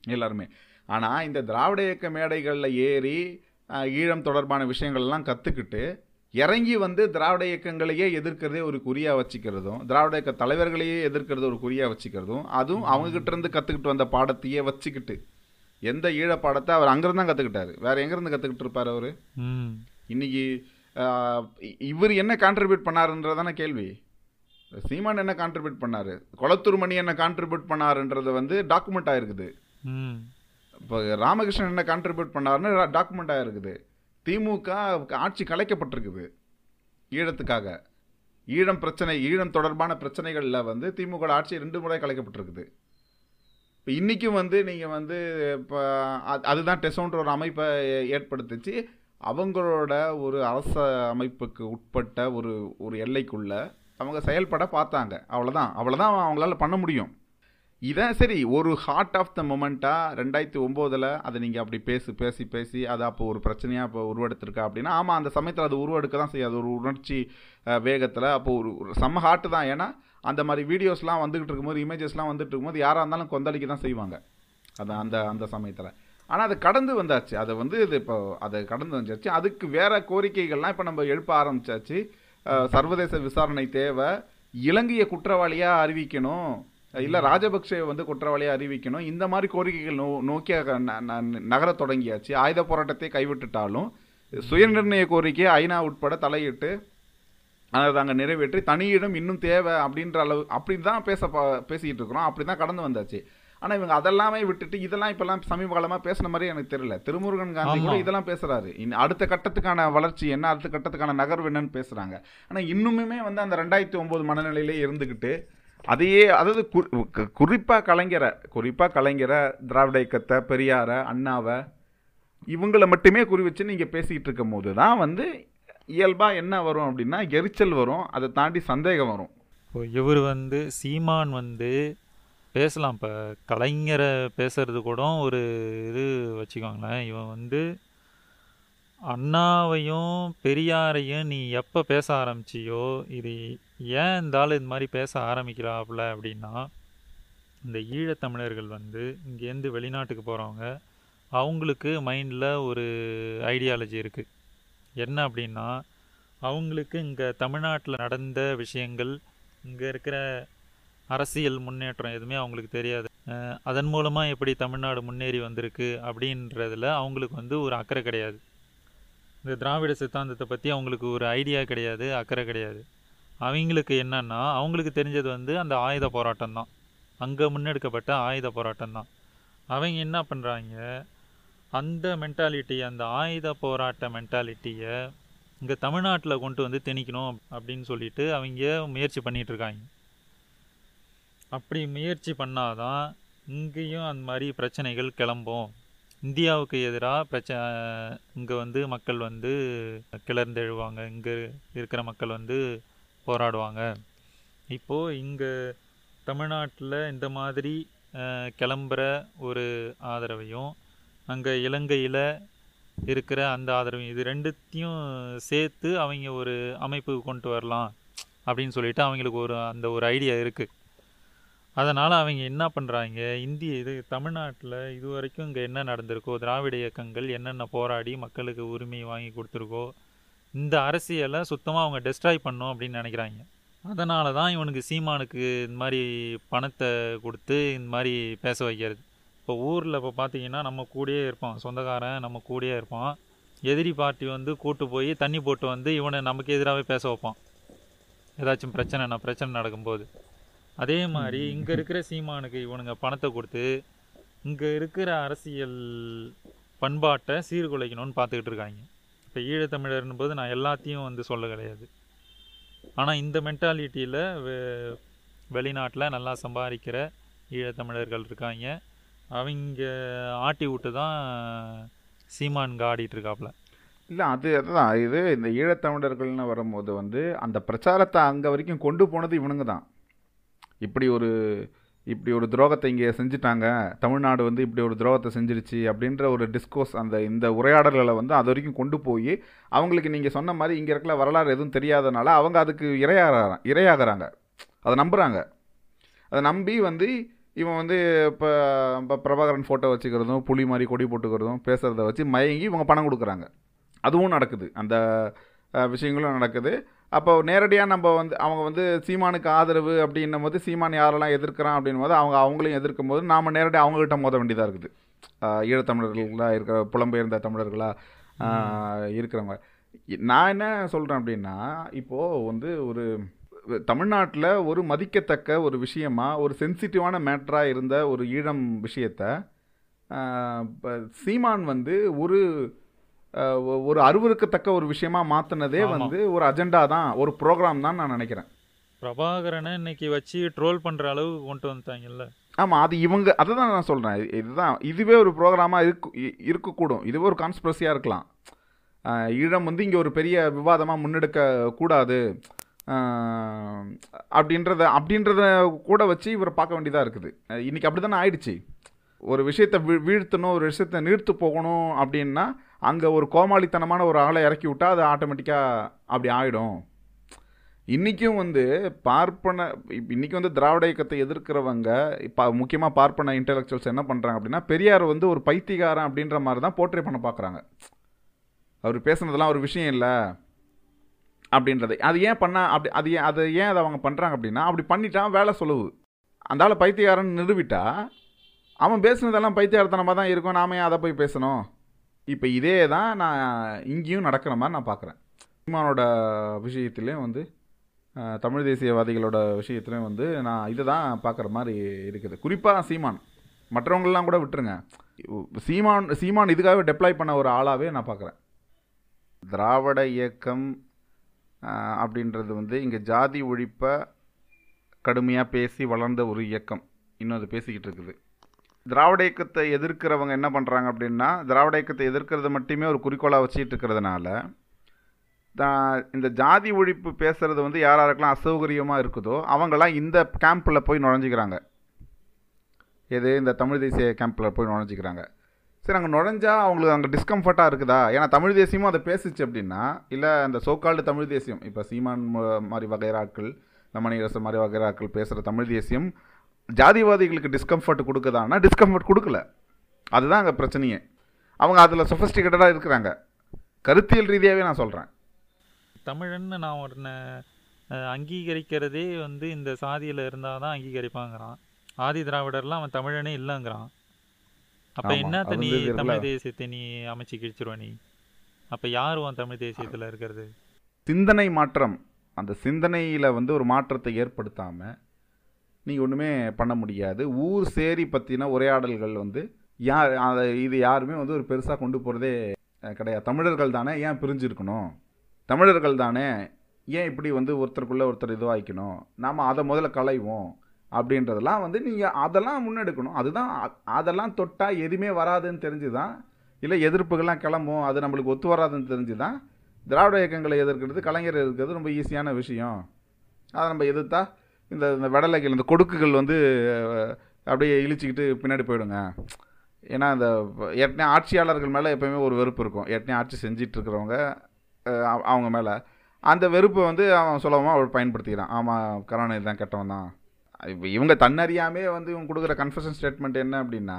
Speaker 2: எல்லாருமே. ஆனால் இந்த திராவிட இயக்க மேடைகளில் ஏறி ஈழம் தொடர்பான விஷயங்கள்லாம் கற்றுக்கிட்டு இறங்கி வந்து திராவிட இயக்கங்களையே எதிர்க்கிறதே ஒரு குறியாக வச்சுக்கிறதும் திராவிட இயக்க தலைவர்களையே எதிர்க்கிறது ஒரு குறியாக வச்சுக்கிறதும் அதுவும் அவங்ககிட்ட இருந்து கற்றுக்கிட்டு வந்த பாடத்தையே வச்சுக்கிட்டு எந்த ஈழ பாடத்தை அவர் அங்கிருந்து தான் கற்றுக்கிட்டாரு வேற எங்கேருந்து கற்றுக்கிட்டு இருப்பார் அவர்? இன்னைக்கு இவர் என்ன கான்ட்ரிபியூட் பண்ணாருன்றதான கேள்வி. சீமான் என்ன கான்ட்ரிபியூட் பண்ணாரு? கொளத்தூர் மணி என்ன கான்ட்ரிபியூட் பண்ணாருன்றது வந்து டாக்குமெண்ட் ஆயிருக்குது.
Speaker 1: ம்.
Speaker 2: இப்போ ராமகிருஷ்ணன் என்ன கான்ட்ரிபியூட் பண்ணாருன்னு டாக்குமெண்ட் ஆயிருக்குது. திமுக ஆட்சி கலைக்கப்பட்டிருக்குது. ஈழத்துக்காக. ஈழம் பிரச்சனை ஈழம் தொடர்பான பிரச்சனைகளில் வந்து திமுக ஆட்சி ரெண்டு முறை கலைக்கப்பட்டிருக்குது. இப்போ இன்றைக்கும் வந்து நீங்கள் வந்து இப்போ அது- அதுதான் டெசோன்ற ஒரு அமைப்பை ஏற்படுத்திச்சு. அவங்களோட ஒரு அரச அமைப்புக்கு உட்பட்ட ஒரு ஒரு எல்லைக்குள்ளே அவங்க செயல்பட பார்த்தாங்க. அவ்வளோதான் அவ்வளோதான் அவங்களால பண்ண முடியும். இதான் சரி ஒரு ஹார்ட் ஆஃப் த மொமெண்ட்டாக ரெண்டாயிரத்தி ஒம்போதில் அதை நீங்கள் அப்படி பேசி பேசி பேசி அதை அப்போ ஒரு பிரச்சனையாக இப்போ உருவெடுத்திருக்கா அப்படின்னா ஆமாம் அந்த சமயத்தில் அது உருவெடுக்க தான் செய்யாது ஒரு உணர்ச்சி வேகத்தில் அப்போ ஒரு செம்ம ஹார்ட் தான். ஏன்னா அந்த மாதிரி வீடியோஸ்லாம் வந்துகிட்டு இருக்கும்போது இமேஜஸ்லாம் வந்துட்டு இருக்கும்போது யாராக இருந்தாலும் கொந்தளிக்க தான் செய்வாங்க. அது அந்த அந்த சமயத்தில். ஆனால் அது கடந்து வந்தாச்சு. அதை வந்து இது இப்போ அதை கடந்து வந்துச்சு அதுக்கு வேறு கோரிக்கைகள்லாம் இப்போ நம்ம எழுப்ப ஆரம்பித்தாச்சு சர்வதேச விசாரணை தேவை. இலங்கையை குற்றவாளியாக அறிவிக்கணும். இல்லை ராஜபக்சே வந்து குற்றவாளியாக அறிவிக்கணும். இந்த மாதிரி கோரிக்கைகள் நோ நோக்கிய ந- ந- நகரத் தொடங்கியாச்சு. ஆயுத போராட்டத்தை கைவிட்டுட்டாலும் சுயநிர்ணய கோரிக்கை ஐநா உட்பட தலையிட்டு அதை நாங்கள் நிறைவேற்றி தனியிடம் இன்னும் தேவை அப்படின்ற அளவு அப்படி தான் பேச பேசிக்கிட்டு இருக்கிறோம். அப்படி தான் கடந்து வந்தாச்சு. ஆனால் இவங்க அதெல்லாமே விட்டுட்டு இதெல்லாம் இப்போல்லாம் சமீப காலமாக பேசின மாதிரி எனக்கு தெரியல. திருமுருகன் காந்தி கூட. இதெல்லாம் இன்னும் அடுத்த கட்டத்துக்கான வளர்ச்சி என்ன அடுத்த கட்டத்துக்கான நகர்வு என்னன்னு பேசுறாங்க. ஆனால் இன்னுமே வந்து அந்த ரெண்டாயிரத்தி ஒன்பது மனநிலையிலே இருந்துக்கிட்டு அதையே அதாவது குறி- கு- கலைஞரை குறிப்பாக கலைஞரை திராவிட இயக்கத்தை பெரியாரை அண்ணாவை இவங்களை மட்டுமே குறி வச்சு நீங்கள் பேசிக்கிட்டு இருக்கும் போது தான் வந்து இயல்பாக என்ன வரும் அப்படின்னா எரிச்சல் வரும் அதை தாண்டி சந்தேகம் வரும்.
Speaker 1: இப்போ இவர் வந்து சீமான் வந்து பேசலாம். இப்போ கலைஞரை பேசுறது கூட ஒரு இது வச்சுக்கோங்களேன். இவன் வந்து அண்ணாவையும் பெரியாரையும் நீ எப்போ பேச ஆரம்பிச்சியோ இது ஏன் இந்த ஆள் இது மாதிரி பேச ஆரம்பிக்கிறாப்புல அப்படின்னா இந்த ஈழத்தமிழர்கள் வந்து இங்கேருந்து வெளிநாட்டுக்கு போகிறவங்க அவங்களுக்கு மைண்டில் ஒரு ஐடியாலஜி இருக்குது என்ன அப்படின்னா அவங்களுக்கு இங்கே தமிழ்நாட்டில் நடந்த விஷயங்கள் இங்கே இருக்கிற அரசியல் முன்னேற்றம் எதுவுமே அவங்களுக்கு தெரியாது. அதன் மூலமாக எப்படி தமிழ்நாடு முன்னேறி வந்திருக்கு அப்படின்றதுல அவங்களுக்கு வந்து ஒரு அக்கறை கிடையாது. இந்த திராவிட சித்தாந்தத்தை பற்றி அவங்களுக்கு ஒரு ஐடியா கிடையாது அக்கறை கிடையாது. அவங்களுக்கு என்னன்னா அவங்களுக்கு தெரிஞ்சது வந்து அந்த ஆயுத போராட்டம் தான். அங்கே முன்னெடுக்கப்பட்ட ஆயுத போராட்டம் தான். அவங்க என்ன பண்ணுறாங்க அந்த மென்டாலிட்டி அந்த ஆயுத போராட்ட மென்டாலிட்டியை இங்கே தமிழ்நாட்டில் கொண்டு வந்து திணிக்கணும் அப்படின்னு சொல்லிட்டு அவங்க முயற்சி பண்ணிகிட்ருக்காங்க அப்படி முயற்சி பண்ணாதான் இங்கேயும் அந்த மாதிரி பிரச்சனைகள் கிளம்பும். இந்தியாவுக்கு எதிராக பிரச்ச இங்கே வந்து மக்கள் வந்து கிளர்ந்தெழுவாங்க. இங்கே இருக்கிற மக்கள் வந்து போராடுவாங்க. இப்போது இங்கே தமிழ்நாட்டில் இந்த மாதிரி கிளம்புற ஒரு ஆதரவையும் அங்கே இலங்கையில் இருக்கிற அந்த ஆதரவையும் இது ரெண்டுத்தையும் சேர்த்து அவங்க ஒரு அமைப்புக்கு கொண்டு வரலாம் அப்படின்னு சொல்லிட்டு அவங்களுக்கு ஒரு அந்த ஒரு ஐடியா இருக்குது அதனால் அவங்க என்ன பண்ணுறாங்க இந்திய இது தமிழ்நாட்டில் இது வரைக்கும் இங்கே என்ன நடந்திருக்கோ திராவிட இயக்கங்கள் என்னென்ன போராடி மக்களுக்கு உரிமை வாங்கி கொடுத்துருக்கோ இந்த அரசியலை சுத்தமாக அவங்க டெஸ்ட்ராய் பண்ணணும் அப்படின்னு நினைக்கிறாங்க. அதனால தான் இவனுக்கு சீமானுக்கு இந்த மாதிரி பணத்தை கொடுத்து இந்த மாதிரி பேச வைக்கிறது. இப்போ ஊரில் இப்போ பார்த்தீங்கன்னா நம்ம கூடயே இருப்பான் சொந்தக்காரன் நம்ம கூடயே இருப்பான். எதிரி பார்ட்டி வந்து கூட்டு போய் தண்ணி போட்டு வந்து இவனை நமக்கு எதிராகவே பேச வைப்பான். ஏதாச்சும் பிரச்சனைனா பிரச்சனை நடக்கும்போது. அதே மாதிரி இங்கே இருக்கிற சீமானுக்கு இவனுங்க பணத்தை கொடுத்து இங்கே இருக்கிற அரசியல் பண்பாட்டை சீர்குலைக்கணும்னு பார்த்துக்கிட்டு இருக்காங்க. இப்போ ஈழத்தமிழர்னும் போது நான் எல்லாத்தையும் வந்து சொல்ல கிடையாது. ஆனால் இந்த மென்டாலிட்டியில் வெ வெளிநாட்டில் நல்லா சம்பாதிக்கிற ஈழத்தமிழர்கள் இருக்காங்க. அவங்க ஆட்டி விட்டு தான் சீமான்க ஆடிட்டுருக்காப்புல
Speaker 2: இல்லை அது அதுதான். இது இந்த ஈழத்தமிழர்கள்னு வரும்போது வந்து அந்த பிரச்சாரத்தை அங்கே வரைக்கும் கொண்டு போனது இவனுங்க தான். இப்படி ஒரு இப்படி ஒரு துரோகத்தை இங்கே செஞ்சுட்டாங்க தமிழ்நாடு வந்து இப்படி ஒரு துரோகத்தை செஞ்சிருச்சு அப்படின்ற ஒரு டிஸ்கோஸ் அந்த இந்த உரையாடல்களை வந்து அது வரைக்கும் கொண்டு போய் அவங்களுக்கு நீங்கள் சொன்ன மாதிரி இங்கே இருக்கிற வரலாறு எதுவும் தெரியாதனால அவங்க அதுக்கு இரையாகிறாங்க இரையாகிறாங்க. அதை நம்புகிறாங்க அதை நம்பி வந்து இவன் வந்து இப்போ இப்போ பிரபாகரன் ஃபோட்டோ வச்சுக்கிறதும் புலி மாதிரி கொடி போட்டுக்கிறதும் பேசுகிறத வச்சு மயங்கி இவங்க பணம் கொடுக்குறாங்க. அதுவும் நடக்குது. அந்த விஷயங்களும் நடக்குது. அப்போ நேரடியாக நம்ம வந்து அவங்க வந்து சீமானுக்கு ஆதரவு அப்படின்னும் போது சீமான் யாரெல்லாம் எதிர்க்கிறான் அப்படின்னும் போது அவங்க அவங்களையும் எதிர்க்கும் போது நாம் நேரடியாக அவங்ககிட்ட மோத வேண்டியதாக இருக்குது. ஈழத்தமிழர்களாக இருக்கிற புலம்பெயர்ந்த தமிழர்களாக இருக்கிறவங்க. நான் என்ன சொல்கிறேன் அப்படின்னா இப்போது வந்து ஒரு தமிழ்நாட்டில் ஒரு மதிக்கத்தக்க ஒரு விஷயமா ஒரு சென்சிட்டிவான மேட்டராக இருந்த ஒரு ஈழம் விஷயத்த இப்போ சீமான் வந்து ஒரு ஒரு அருவருக்கத்தக்க ஒரு விஷயமா மாற்றினதே. வந்து ஒரு அஜெண்டா தான் ஒரு ப்ரோக்ராம் தான் நான் நினைக்கிறேன்.
Speaker 1: பிரபாகரனை இன்னைக்கு வச்சு ட்ரோல் பண்ணுற அளவுக்கு கொண்டு வந்துட்டாங்கல்ல?
Speaker 2: ஆமாம் அது இவங்க அதை தான் நான் சொல்கிறேன் இதுதான் இதுவே ஒரு ப்ரோக்ராமாக இருக்கு இருக்கக்கூடும். இதுவே ஒரு கான்ஸ்பிரசியாக இருக்கலாம். ஈழம் வந்து இங்கே ஒரு பெரிய விவாதமாக முன்னெடுக்க கூடாது. அப்படின்றத அப்படின்றத கூட வச்சு இவரை பார்க்க வேண்டியதாக இருக்குது. அஹ் இன்னைக்கு அப்படி தானே ஆயிடுச்சு. ஒரு விஷயத்தை வீ வீழ்த்தணும் ஒரு விஷயத்தை நிறுத்து போகணும் அப்படின்னா அங்கே ஒரு கோமாளித்தனமான ஒரு ஆளை இறக்கி விட்டால் அது ஆட்டோமேட்டிக்காக அப்படி ஆகிடும் இன்றைக்கும் வந்து பார்ப்பன இன்றைக்கி வந்து திராவிட இயக்கத்தை எதிர்க்கிறவங்க இப்போ முக்கியமாக பார்ப்பன இன்டலெக்சுவல்ஸ் என்ன பண்ணுறாங்க அப்படின்னா பெரியார் வந்து ஒரு பைத்தியக்காரன் அப்படின்ற மாதிரி தான் போர்ட்ரே பண்ண பார்க்குறாங்க அவர் பேசுனதெல்லாம் ஒரு விஷயம் இல்லை அப்படின்றது. அது ஏன் பண்ண அப்படி அது ஏன் அதை ஏன் அதை அவங்க பண்ணுறாங்க அப்படின்னா அப்படி பண்ணிட்டான் வேலை சொல்லுவு அந்த ஆள் பைத்தியக்காரன் நிறுவிட்டா அவன் பேசுனதெல்லாம் பைத்தியக்காரத்தனமாக தான் இருக்கும் நாம ஏன் அதை போய் பேசணும்? இப்போ இதே தான் நான் இங்கேயும் நடக்கிற மாதிரி நான் பார்க்குறேன் சீமானோட விஷயத்துலேயும் வந்து தமிழ் தேசியவாதிகளோட விஷயத்துலையும் வந்து நான் இதை தான் பார்க்குற மாதிரி இருக்குது. குறிப்பாக சீமான். மற்றவங்களெலாம் கூட விட்டுருங்க. சீமான் சீமான் இதுக்காகவே டெப்ளாய் பண்ண ஒரு ஆளாகவே நான் பார்க்குறேன் திராவிட இயக்கம் அப்படின்றது வந்து இங்கே ஜாதி ஒழிப்பை கடுமையாக பேசி வளர்ந்த ஒரு இயக்கம். இன்னும் அது பேசிக்கிட்டு இருக்குது. திராவிட இயக்கத்தை எதிர்க்கிறவங்க என்ன பண்ணுறாங்க அப்படின்னா திராவிட இயக்கத்தை எதிர்க்கிறது மட்டுமே ஒரு குறிக்கோளாக வச்சுட்டு இருக்கிறதுனால இந்த ஜாதி ஒழிப்பு பேசுகிறது வந்து யார் யாருக்கெல்லாம் அசௌகரியமாக இருக்குதோ அவங்கெல்லாம் இந்த கேம்பில் போய் நுழைஞ்சிக்கிறாங்க. எது? இந்த தமிழ் தேசிய கேம்பில் போய் நுழைஞ்சிக்கிறாங்க. சரி அங்கே நுழைஞ்சா அவங்களுக்கு அங்கே டிஸ்கம்ஃபர்ட்டாக இருக்குதா? ஏன்னா தமிழ் தேசியமும் அதை பேசிச்சு அப்படின்னா இல்லை அந்த சோக்கால்டு தமிழ் தேசியம் இப்போ சீமான் மாதிரி வகைராக்கள் ரமணியரசு மாதிரி வகைராக்கள் பேசுகிற தமிழ் தேசியம் ஜாதிவாதிகளுக்கு டிஸ்கம்ஃபர்ட் கொடுக்குதான்னா டிஸ்கம்ஃபர்ட் கொடுக்கல. அதுதான் அங்கே பிரச்சனையே. அவங்க அதில் சொஃபஸ்டிகேட்டடாக இருக்கிறாங்க. கருத்தியல் ரீதியாகவே நான் சொல்கிறேன்
Speaker 1: தமிழன்னு நான் அஹ், அங்கீகரிக்கிறதே வந்து இந்த சாதியில் இருந்தால் தான் அங்கீகரிப்பாங்கிறான். ஆதி திராவிடர்லாம் அவன் தமிழனே இல்லைங்கிறான். அப்போ என்னத்த நீ
Speaker 2: வந்து இருக்குல்ல.
Speaker 1: தமிழ் தேசியத்தை நீ அமைச்சு கிழிச்சிருவ நீ? அப்போ யார் உன் தமிழ் தேசியத்தில் இருக்கிறது?
Speaker 2: சிந்தனை மாற்றம். அந்த சிந்தனையில் வந்து ஒரு மாற்றத்தை ஏற்படுத்தாமல் நீங்கள் ஒன்றுமே பண்ண முடியாது. ஊர் சேரி பற்றின உரையாடல்கள் வந்து யார் அதை இது யாருமே வந்து ஒரு பெருசாக கொண்டு போகிறதே கிடையாது. தமிழர்கள் தானே ஏன் பிரிஞ்சிருக்கணும்? தமிழர்கள் தானே ஏன் இப்படி வந்து ஒருத்தருக்குள்ளே ஒருத்தர் இதுவாகிக்கணும் நாம் அதை முதல்ல களைவோம். அப்படின்றதெல்லாம் வந்து நீங்கள் அதெல்லாம் முன்னெடுக்கணும். அதுதான் அதெல்லாம் தொட்டால் எதுவுமே வராதுன்னு தெரிஞ்சு தான் இல்லை எதிர்ப்புகள்லாம் கிளம்பும் அது நம்மளுக்கு ஒத்து வராதுன்னு தெரிஞ்சு தான் திராவிட இயக்கங்களை எதிர்க்கிறது கலைஞர் எதிர்க்கிறது ரொம்ப ஈஸியான விஷயம். அதை நம்ம எதிர்த்தா இந்த இந்த வெடலைகள் இந்த கொடுக்குகள் வந்து அப்படியே இழிச்சிக்கிட்டு பின்னாடி போயிடுங்க. ஏன்னா இந்த ஏற்கனவே ஆட்சியாளர்கள் மேலே எப்பயுமே ஒரு வெறுப்பு இருக்கும். ஏற்கனவே ஆட்சி செஞ்சிட்டு இருக்கிறவங்க அவங்க மேலே. அந்த வெறுப்பை வந்து அவன் சுலபமாக அவள் பயன்படுத்திக்கிறான். ஆமாம் கருணாநிதி தான் கெட்டவன் தான். இப்போ இவங்க தன்னறியாமே வந்து இவங்க கொடுக்குற கன்ஃபஷன் ஸ்டேட்மெண்ட் என்ன அப்படின்னா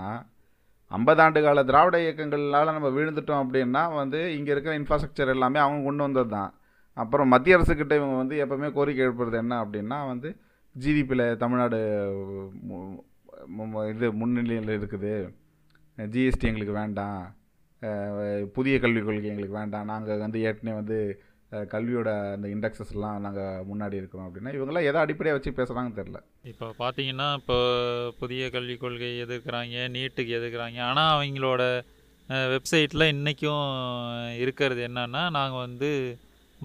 Speaker 2: ஐம்பது ஆண்டு கால திராவிட இயக்கங்களால் நம்ம விழுந்துட்டோம் அப்படின்னா வந்து இங்கே இருக்கிற இன்ஃப்ராஸ்ட்ரக்சர் எல்லாமே அவங்க கொண்டு வந்தது தான் அப்புறம் மத்திய அரசுக்கிட்ட இவங்க வந்து எப்பவுமே கோரிக்கை எழுப்புறது என்ன அப்படின்னா வந்து ஜிடிபியில் தமிழ்நாடு இது முன்னிலையில் இருக்குது. ஜிஎஸ்டி எங்களுக்கு வேண்டாம். புதிய கல்விக் கொள்கை எங்களுக்கு வேண்டாம். நாங்கள் வந்து ஏற்கனவே வந்து கல்வியோட அந்த இண்டெக்ஸஸ்லாம் நாங்கள் முன்னாடி இருக்கிறோம் அப்படின்னா இவங்கெல்லாம் எதை அடிப்படையாக வச்சு பேசுகிறாங்கன்னு தெரில
Speaker 1: இப்போ பார்த்தீங்கன்னா இப்போ புதிய கல்விக் கொள்கை எதிர்க்கிறாங்க நீட்டுக்கு எதிர்க்கிறாங்க. ஆனால் அவங்களோட வெப்சைட்டில் இன்றைக்கும் இருக்கிறது என்னென்னா நாங்கள் வந்து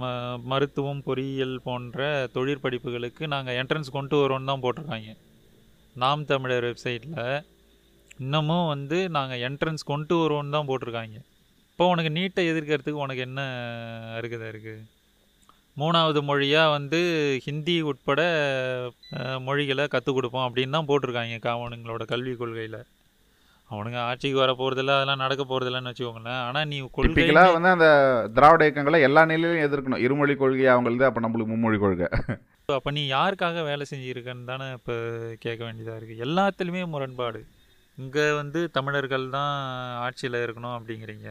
Speaker 1: ம மருத்துவம் பொறியியல் போன்ற தொழிற்படிப்புகளுக்கு நாங்கள் என்ட்ரன்ஸ் கொண்டு வரோன்னு தான் போட்டிருக்காங்க. நாம் தமிழர் வெப்சைட்டில் இன்னமும் வந்து நாங்கள் என்ட்ரன்ஸ் கொண்டு வருவோன்னு தான் போட்டிருக்காங்க. இப்போ உனக்கு நீட்டை எதிர்க்கிறதுக்கு உனக்கு என்ன அருகதை இருக்குது மூணாவது மொழியாக வந்து ஹிந்தி உட்பட மொழிகளை கற்றுக் கொடுப்போம் அப்படின்னு தான் போட்டிருக்காங்க காவனுங்களோட கல்விக் கொள்கையில். அவனுங்க ஆட்சிக்கு வர போகிறதில்ல அதெல்லாம் நடக்க போகிறதில்லன்னு வச்சுக்கோங்களேன். ஆனால் நீ கொள்கை
Speaker 2: டிப்பிக்கலாக வந்து அந்த திராவிட இயக்கங்களை எல்லா நிலையிலும் எதிர்க்கணும். இருமொழி கொள்கை அவங்களது அப்போ நம்மளுக்கு மும்மொழி கொள்கை.
Speaker 1: அப்போ நீ யாருக்காக வேலை செஞ்சுருக்கன்னு தானே இப்போ கேட்க வேண்டியதாக இருக்குது எல்லாத்துலேயுமே முரண்பாடு. இங்கே வந்து தமிழர்கள் தான் ஆட்சியில் இருக்கணும் அப்படிங்கிறீங்க.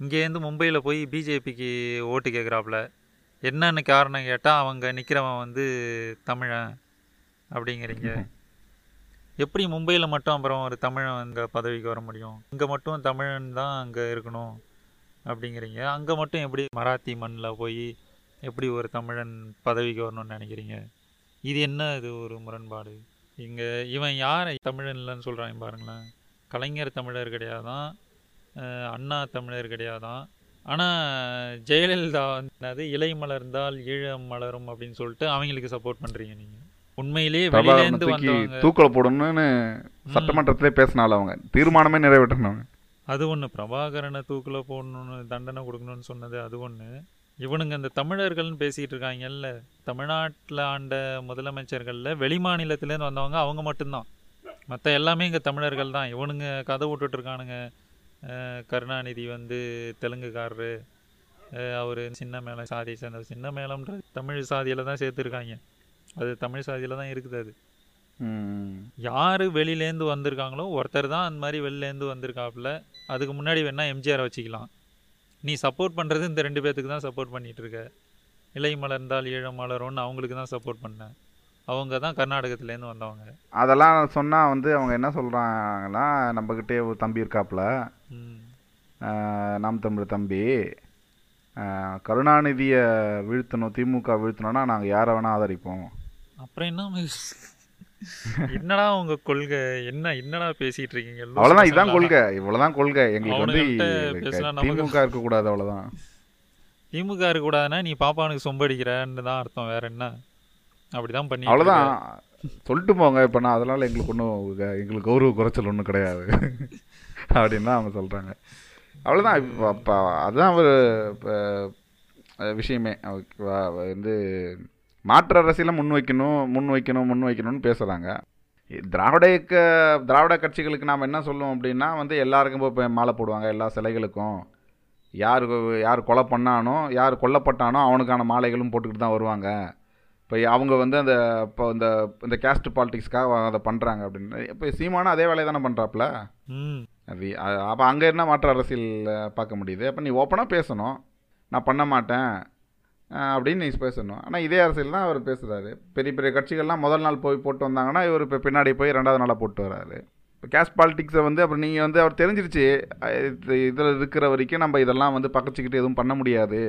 Speaker 1: இங்கேருந்து மும்பையில் போய் பிஜேபிக்கு ஓட்டு கேட்குறாப்புல. என்னன்னு காரணம் கேட்டால் அவங்க நிற்கிறவன் வந்து தமிழன் அப்படிங்கிறீங்க. எப்படி மும்பையில் மட்டும் அப்புறம் ஒரு தமிழன் அங்கே பதவிக்கு வர முடியும்? இங்கே மட்டும் தமிழன் தான் அங்கே இருக்கணும் அப்படிங்கிறீங்க. அங்கே மட்டும் எப்படி மராத்தி மண்ணில் போய் எப்படி ஒரு தமிழன் பதவிக்கு வரணும்னு நினைக்கிறீங்க? இது என்ன இது ஒரு முரண்பாடு? இங்கே இவன் யார்? தமிழன் இல்லைன்னு சொல்கிறான் பாருங்களேன். கலைஞர் தமிழர் கிடையாதான் அண்ணா தமிழர் கிடையாதான். ஆனால் ஜெயலலிதா வந்து இலை மலர்ந்தால் ஈழம் மலரும் அப்படின்னு சொல்லிட்டு அவங்களுக்கு சப்போர்ட் பண்ணுறீங்க நீங்கள் உண்மையிலேயே வெளியிலேருந்து வந்தவங்க.
Speaker 2: தூக்கில் போடணும்னு சட்டமன்றத்திலே பேசினால அவங்க. தீர்மானமே நிறைவேற்றினவங்க
Speaker 1: அது ஒன்று பிரபாகரனை தூக்கில் போடணும்னு தண்டனை கொடுக்கணும்னு சொன்னது அது ஒன்று இவனுங்க இந்த தமிழர்கள்னு பேசிகிட்டு இருக்காங்கல்ல தமிழ்நாட்டில் ஆண்ட முதலமைச்சர்களில் வெளிமாநிலத்துலேருந்து வந்தவங்க அவங்க மட்டும்தான். மற்ற எல்லாமே இங்கே தமிழர்கள் தான். இவனுங்க கதை விட்டுட்டு இருக்கானுங்க. அஹ் கருணாநிதி வந்து தெலுங்குக்காரரு. அவர் சின்ன மேளம் சாதியை சேர்ந்தவர். சின்ன மேளம்ன்றது தமிழ் சாதியில் தான் சேர்த்துருக்காங்க. அது தமிழ் சாதியில் தான் இருக்குது அது. யார் வெளியிலேருந்து வந்திருக்காங்களோ ஒருத்தர் தான் அந்த மாதிரி வெளிலேருந்து வந்திருக்காப்புல அதுக்கு முன்னாடி வேணா எம்ஜிஆரை வச்சுக்கலாம். நீ சப்போர்ட் பண்ணுறது இந்த ரெண்டு பேர்த்துக்கு தான் சப்போர்ட் பண்ணிட்டு இருக்க இலை மலர்ந்தால் ஈழம் மலரும்னு அவங்களுக்கு தான் சப்போர்ட் பண்ணேன் அவங்க தான் கர்நாடகத்துலேருந்து வந்தவங்க.
Speaker 2: அதெல்லாம் சொன்னால் வந்து அவங்க என்ன சொல்கிறாங்கன்னா நம்மக்கிட்டே ஒரு தம்பி இருக்காப்புல. நாம் தமிழ் தம்பி. கருணாநிதியை வீழ்த்தணும் திமுக வீழ்த்தணும்னா நாங்கள் யாரை வேணால் ஆதரிப்போம்.
Speaker 1: அப்புறம் என்ன மகேஷ்? என்னடா உங்க கொள்கை? என்ன என்னடா பேசிட்டு இருக்கீங்க?
Speaker 2: இதுதான்
Speaker 1: பசங்களா?
Speaker 2: கொள்கை. இவ்வளோதான் கொள்கை. எங்களுக்கு வந்து திமுக இருக்கக்கூடாது அவ்வளோதான்
Speaker 1: திமுக இருக்கக்கூடாதுன்னா நீ பாப்பானுக்கு சொம்படிக்கிறன்னு தான் அர்த்தம். வேற என்ன? அப்படிதான் பண்ணி
Speaker 2: அவ்வளோதான் சொல்லிட்டு போங்க. இப்போ நான் அதனால் எங்களுக்கு ஒன்றும் எங்களுக்கு கௌரவ குறைச்சல் ஒன்றும் கிடையாது. அப்படின்னு தான் அவங்க சொல்கிறாங்க அவ்வளோதான் இப்போ அதுதான் ஒரு இப்போ, விஷயமே. வந்து மாற்று அரசியலை முன் வைக்கணும் முன் வைக்கணும் முன் வைக்கணும்னு பேசுகிறாங்க திராவிட இயக்க திராவிட கட்சிகளுக்கு நாம் என்ன சொல்லுவோம் அப்படின்னா வந்து எல்லாருக்கும் இப்போ மாலை போடுவாங்க எல்லா சிலைகளுக்கும். யார் யார் கொலை பண்ணானோ யார் கொல்லப்பட்டானோ அவனுக்கான மாலைகளும் போட்டுக்கிட்டு தான் வருவாங்க. இப்போ அவங்க வந்து அந்த இப்போ இந்த இந்த கேஸ்ட் பாலிடிக்ஸ்க்காக அதை பண்ணுறாங்க அப்படின்னு. இப்போ சீமானும் அதே வேலையை தானே பண்ணுறாப்புல அது அப்போ அங்கே என்ன மாற்று அரசியல் பார்க்க முடியுது? அப்போ நீ ஓப்பனாக பேசணும். நான் பண்ண மாட்டேன். அப்படின்னு நீ பேசணும். ஆனால் இதே அரசியல் தான் அவர் பேசுகிறாரு பெரிய பெரிய கட்சிகள்லாம் முதல் நாள் போய் போட்டு வந்தாங்கன்னா இவர் இப்போ பின்னாடி போய் ரெண்டாவது நாளாக போட்டு வராரு. கேஷ் பாலிட்டிக்ஸை வந்து அப்புறம் நீங்கள் வந்து அவர் தெரிஞ்சிருச்சு. இதில் இருக்கிற வரைக்கும் நம்ம இதெல்லாம் வந்து பக்கச்சிக்கிட்டு எதுவும் பண்ண முடியாது.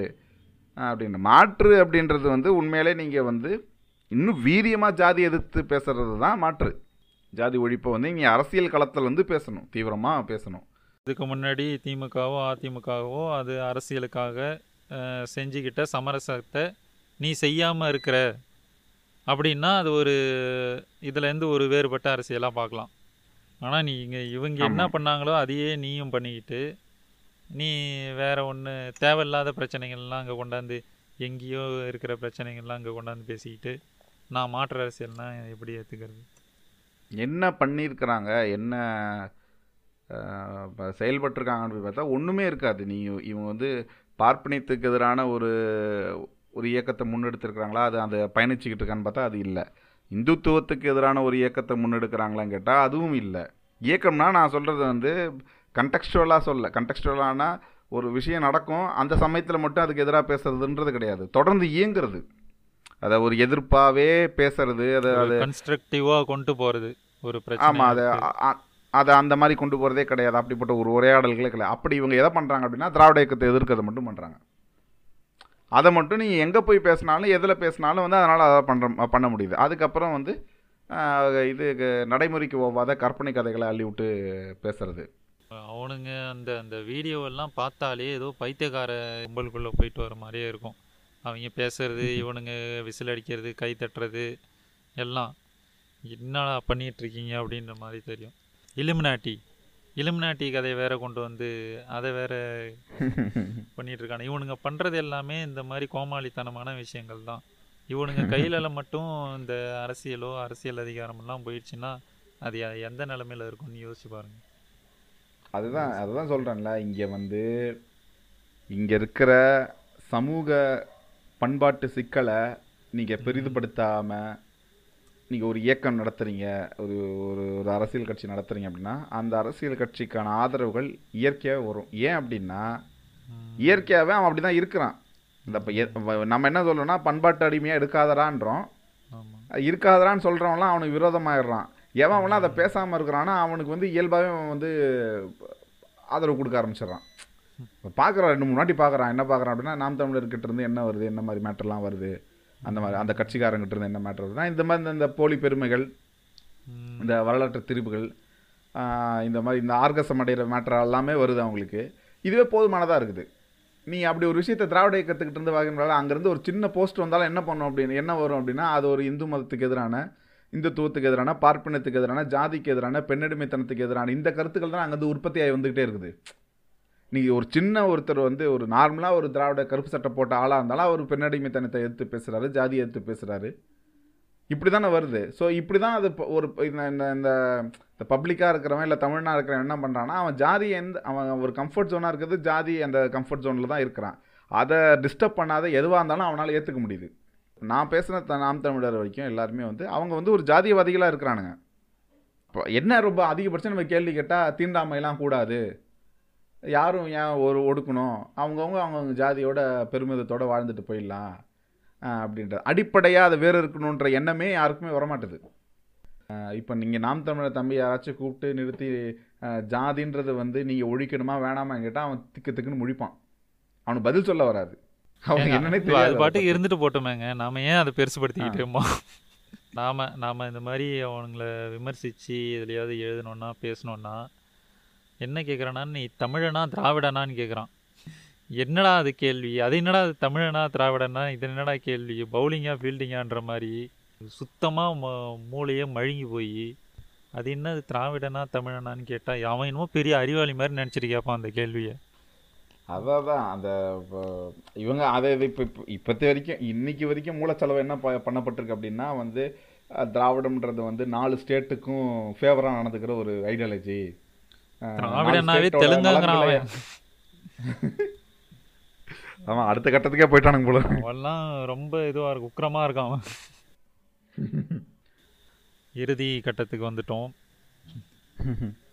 Speaker 2: அப்படின்னு. மாற்று அப்படின்றது வந்து உண்மையிலே நீங்கள் வந்து இன்னும் வீரியமாக ஜாதி எதிர்த்து பேசுகிறது தான் மாற்று. ஜாதி ஒழிப்பை வந்து நீங்கள் அரசியல் களத்தில் வந்து பேசணும். தீவிரமாக பேசணும்.
Speaker 1: இதுக்கு முன்னாடி திமுகவோ அதிமுகவோ அது அரசியலுக்காக செஞ்சுக்கிட்ட சமரசத்தை நீ செய்யாமல் இருக்கிற அப்படின்னா அது ஒரு இதுலேருந்து ஒரு வேறுபட்ட அரசியலாக பார்க்கலாம். ஆனால் நீங்கள் இவங்க என்ன. பண்ணாங்களோ அதையே நீயும் பண்ணிக்கிட்டு நீ வேற ஒன்று தேவையில்லாத பிரச்சனைகள்லாம் அங்கே கொண்டாந்து எங்கேயோ இருக்கிற பிரச்சனைகள்லாம் அங்கே கொண்டாந்து பேசிக்கிட்டு நான் மாற்று அரசியல்னா எப்படி ஏற்றுக்கிறது
Speaker 2: என்ன பண்ணியிருக்கிறாங்க? என்ன செயல்பட்டிருக்காங்கன்னு பார்த்தா ஒன்றுமே இருக்காது. நீ இவங்க வந்து பார்ப்பனியத்துக்கு எதிரான ஒரு ஒரு இயக்கத்தை முன்னெடுத்திருக்கிறாங்களா? அது அந்த பயணிச்சுக்கிட்டு இருக்கான்னு பார்த்தா அது இல்லை. இந்துத்துவத்துக்கு எதிரான ஒரு இயக்கத்தை முன்னெடுக்கிறாங்களான்னு கேட்டால் அதுவும் இல்லை. இயக்கம்னா நான் சொல்கிறது வந்து கண்டெக்ஸ்டுவலாக சொல்ல. கண்டெக்ஸ்டுவலானா ஒரு விஷயம் நடக்கும் அந்த சமயத்தில் மட்டும் அதுக்கு எதிராக பேசுறதுன்றது கிடையாது. தொடர்ந்து இயங்குறது. அதை ஒரு எதிர்ப்பாகவே பேசுறது அதை அது
Speaker 1: கன்ஸ்ட்ரக்டிவாக கொண்டு போகிறது ஒரு
Speaker 2: ஆமாம் அதை அதை அந்த மாதிரி கொண்டு போகிறதே கிடையாது. அப்படிப்பட்ட ஒரு உரையாடல்களே கிடையாது. அப்படி இவங்க எதை பண்ணுறாங்க அப்படின்னா திராவிட இயக்கத்தை எதிர்க்கிறத மட்டும் பண்ணுறாங்க அதை மட்டும் நீங்கள் எங்கே போய் பேசினாலும் எதில் பேசினாலும் வந்து அதனால் அதை பண்ணுற பண்ண முடியுது. அதுக்கப்புறம் வந்து இது நடைமுறைக்கு ஒவ்வாத கற்பனை கதைகளை அள்ளி விட்டு பேசுறது.
Speaker 1: அவனுங்க அந்த அந்த வீடியோ எல்லாம் பார்த்தாலே ஏதோ பைத்தியக்கார கும்பலுக்குள்ளே போயிட்டு வர மாதிரியே இருக்கும். அவங்க பேசுறது இவனுங்க விசில் அடிக்கிறது கை தட்டுறது எல்லாம். என்னடா பண்ணிட்டு இருக்கீங்க அப்படின்ற மாதிரி தெரியும். இலுமினாட்டி. இலுமினாட்டி கதையை வேற கொண்டு வந்து அதை வேற (laughs) பண்ணிட்டு இருக்கானு இவனுங்க பண்றது எல்லாமே இந்த மாதிரி கோமாளித்தனமான விஷயங்கள் தான். இவனுங்க (laughs) கையில மட்டும் இந்த அரசியலோ அரசியல் அதிகாரமெல்லாம் போயிடுச்சுன்னா அது எந்த நிலைமையில இருக்கும்னு யோசிச்சு பாருங்க.
Speaker 2: அதுதான் அதுதான் சொல்கிறேன்ல இங்கே வந்து இங்கே இருக்கிற சமூக பண்பாட்டு சிக்கலை நீங்கள் பெரிதுபடுத்தாமல் நீங்கள் ஒரு இயக்கம் நடத்துறீங்க ஒரு ஒரு ஒரு அரசியல் கட்சி நடத்துறீங்க அப்படின்னா அந்த அரசியல் கட்சிக்கான ஆதரவுகள் இயற்கையாகவே வரும். ஏன் அப்படின்னா. இயற்கையாகவே அவன் அப்படி தான் இருக்கிறான். இந்த இப்ப நம்ம என்ன சொல்றோம்னா பண்பாட்டு அடிமையாக எடுக்காதடான்றோம் இருக்காதடான்னு சொல்கிறவன்லாம் அவனுக்கு விரோதமாயிடுறான். எவன் அவன்லாம் அதை பேசாமல் இருக்கிறான்னா அவனுக்கு வந்து இயல்பாகவே அவன் வந்து ஆதரவு கொடுக்க ஆரம்பிச்சிடுறான். இப்போ பார்க்குறான் ரெண்டு மூணு வாட்டி பார்க்குறான். என்ன பார்க்குறான் அப்படின்னா நாம் தமிழர்கிட்ட இருந்து என்ன வருது என்ன மாதிரி மேட்டர்லாம் வருது? அந்த மாதிரி அந்த கட்சிக்காரங்கிட்ட இருந்து என்ன மேட்டர் வருதுன்னா இந்த மாதிரி இந்த- போலி பெருமைகள். இந்த வரலாற்று திரிப்புகள் ஆஹ் இந்த மாதிரி இந்த ஆர்கசம் அடைகிற மேட்டர் எல்லாமே வருது அவங்களுக்கு. இதுவே போதுமானதாக இருக்குது. நீ அப்படி ஒரு விஷயத்தை திராவிட இயக்கத்துக்கிட்ட இருந்து வாங்கினால அங்கேருந்து ஒரு சின்ன போஸ்ட் வந்தாலும் என்ன பண்ணும் அப்படின்னு என்ன வரும் அப்படின்னா அது ஒரு இந்து மதத்துக்கு எதிரான இந்துத்துவத்துக்கு எதிரான பார்ப்பனத்துக்கு எதிரான ஜாதிக்கு எதிரான பெண்ணடிமைத்தனத்துக்கு எதிரான இந்த கருத்துக்கள் தான் அங்கேருந்து உற்பத்தி ஆகி வந்துக்கிட்டே இருக்குது. நீங்கள் ஒரு சின்ன ஒருத்தர் வந்து ஒரு நார்மலாக ஒரு திராவிட கருப்பு சட்டை போட்ட ஆளாக இருந்தாலும் அவர் பெண்ணடிமைத்தனத்தை எடுத்து பேசுகிறாரு ஜாதி எடுத்து பேசுகிறாரு இப்படி தானே வருது. ஸோ இப்படி தான் அது இப்போ ஒரு இந்த இந்த இந்த இந்த பப்ளிக்காக இருக்கிறவன் இல்லை தமிழ்னா இருக்கிறவன் என்ன பண்ணுறான்னா அவன் ஜாதி எந்த அவன் ஒரு கம்ஃபர்ட் ஜோனாக இருக்கிறது ஜாதி அந்த கம்ஃபர்ட் ஜோனில் தான் இருக்கிறான். அதை டிஸ்டர்ப் பண்ணாத எதுவாக இருந்தாலும் அவனால் ஏற்றுக்க முடியுது. நான் பேசின த- நாம் தமிழர் வரைக்கும் எல்லாருமே வந்து அவங்க வந்து ஒரு ஜாதியவாதிகளாக இருக்கிறானுங்க. இப்போ என்ன ரொம்ப அதிகபட்சம் நம்ம கேள்வி கேட்டால் தீண்டாமையெல்லாம் கூடாது. யாரும் ஏன் ஒரு ஒடுக்கணும்? அவங்கவுங்க அவங்கவுங்க ஜாதியோட பெருமிதத்தோட வாழ்ந்துட்டு போயிடலாம் ஆஹ் அப்படின்ற அடிப்படையாக அதை வேறு இருக்கணுன்ற எண்ணமே யாருக்குமே வரமாட்டுது. இப்போ நீங்கள் நாம் தமிழர் தம்பி யாராச்சும் கூப்பிட்டு நிறுத்தி ஜாதின்றது வந்து நீங்கள் ஒழிக்கணுமா வேணாமா கேட்டால் அவன் திக்கு திக்குன்னு முழிப்பான். அவனுக்கு பதில் சொல்ல வராது. அவனுக்கு
Speaker 1: ஏங்க,
Speaker 2: என்னன்னே
Speaker 1: அது பாட்டுக்கு இருந்துட்டு போட்டோமேங்க. நாம ஏன் அதை பெருசுபடுத்திக்கிட்டோமோ நாம நாம இந்த மாதிரி அவனுங்கள விமர்சிச்சு எதுலையாவது எழுதணும்னா பேசணும்னா என்ன கேட்குறான்னா நீ தமிழனா திராவிடனான்னு கேட்குறான் என்னடா அது கேள்வி? அது என்னடா அது தமிழனா திராவிடனா? இது என்னடா கேள்வி? பவுலிங்கா ஃபீல்டிங்கான்ற மாதிரி சுத்தமாக மூளையே மழுங்கி போய் அது என்ன அது திராவிடனா தமிழனான்னு கேட்டால் அவன் என்னமோ பெரிய அறிவாளி மாதிரி நினச்சிட்டு கேட்பான் அந்த கேள்வியை.
Speaker 2: அதான் தான் அந்த இவங்க அதை இப்போ இப்போ இப்போத்த வரைக்கும் இன்னைக்கு வரைக்கும் மூலச்செலவு என்ன ப- பண்ணப்பட்டிருக்கு அப்படின்னா வந்து திராவிடம்ன்றது வந்து நாலு ஸ்டேட்டுக்கும் ஃபேவராக நடந்துக்கிற ஒரு ஐடியாலஜி
Speaker 1: திராவிடனாவே தெலுங்காங்கிறான் அவன்.
Speaker 2: அடுத்த கட்டத்துக்கே போயிட்டானுங்க போல.
Speaker 1: ரொம்ப இதுவாக இருக்கு உக்கிரமாக இருக்கான் அவன். இறுதி கட்டத்துக்கு வந்துட்டோம்.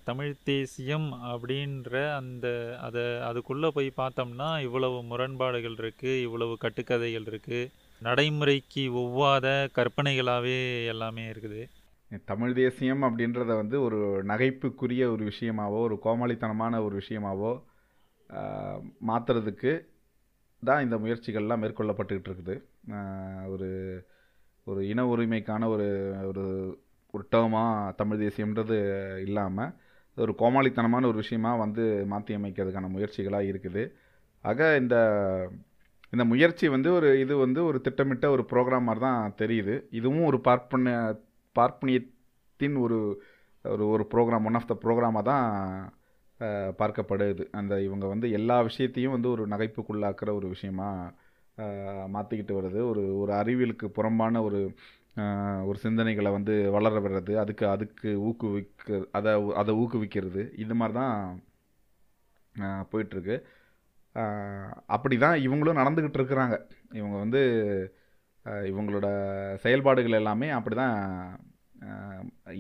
Speaker 1: தமிழ் தேசியம் அப்படின்ற அந்த அதை அதுக்குள்ளே போய் பார்த்தோம்னா இவ்வளவு முரண்பாடுகள் இருக்குது இவ்வளவு கட்டுக்கதைகள் இருக்குது நடைமுறைக்கு ஒவ்வாத கற்பனைகளாகவே எல்லாமே இருக்குது.
Speaker 2: தமிழ் தேசியம் அப்படின்றத வந்து ஒரு நகைப்புக்குரிய ஒரு விஷயமாவோ ஒரு கோமாளித்தனமான ஒரு விஷயமாவோ மாற்றுறதுக்கு தான் இந்த முயற்சிகள்லாம் மேற்கொள்ளப்பட்டுக்கிட்டு இருக்குது. ஒரு ஒரு இன உரிமைக்கான ஒரு ஒரு ஒரு டேர்மாக தமிழ் தேசியம்ன்றது இல்லாமல் ஒரு கோமாளித்தனமான ஒரு விஷயமா வந்து மாற்றி அமைக்கிறதுக்கான முயற்சிகளாக இருக்குது. ஆக இந்த இந்த முயற்சி வந்து ஒரு இது வந்து ஒரு திட்டமிட்ட ஒரு ப்ரோக்ராம் மாதிரி தான் தெரியுது. இதுவும் ஒரு பார்ப்பன பார்ப்பனியத்தின் ஒரு ஒரு ஒரு ப்ரோக்ராம் ஒன் ஆஃப் த ப்ரோக்ராமாக தான் பார்க்கப்படுது. அந்த இவங்க வந்து எல்லா விஷயத்தையும் வந்து ஒரு நகைப்புக்குள்ளாக்குற ஒரு விஷயமா மாற்றிக்கிட்டு வருது. ஒரு ஒரு அறிவியலுக்கு புறம்பான ஒரு ஒரு சிந்தனைகளை வந்து வளர விடுறது அதுக்கு அதுக்கு ஊக்குவிக்க அதை அதை ஊக்குவிக்கிறது. இது மாதிரி தான் போயிட்டுருக்கு. அப்படி தான் இவங்களும் நடந்துக்கிட்டு இருக்கிறாங்க. இவங்க வந்து இவங்களோட செயல்பாடுகள் எல்லாமே அப்படி தான்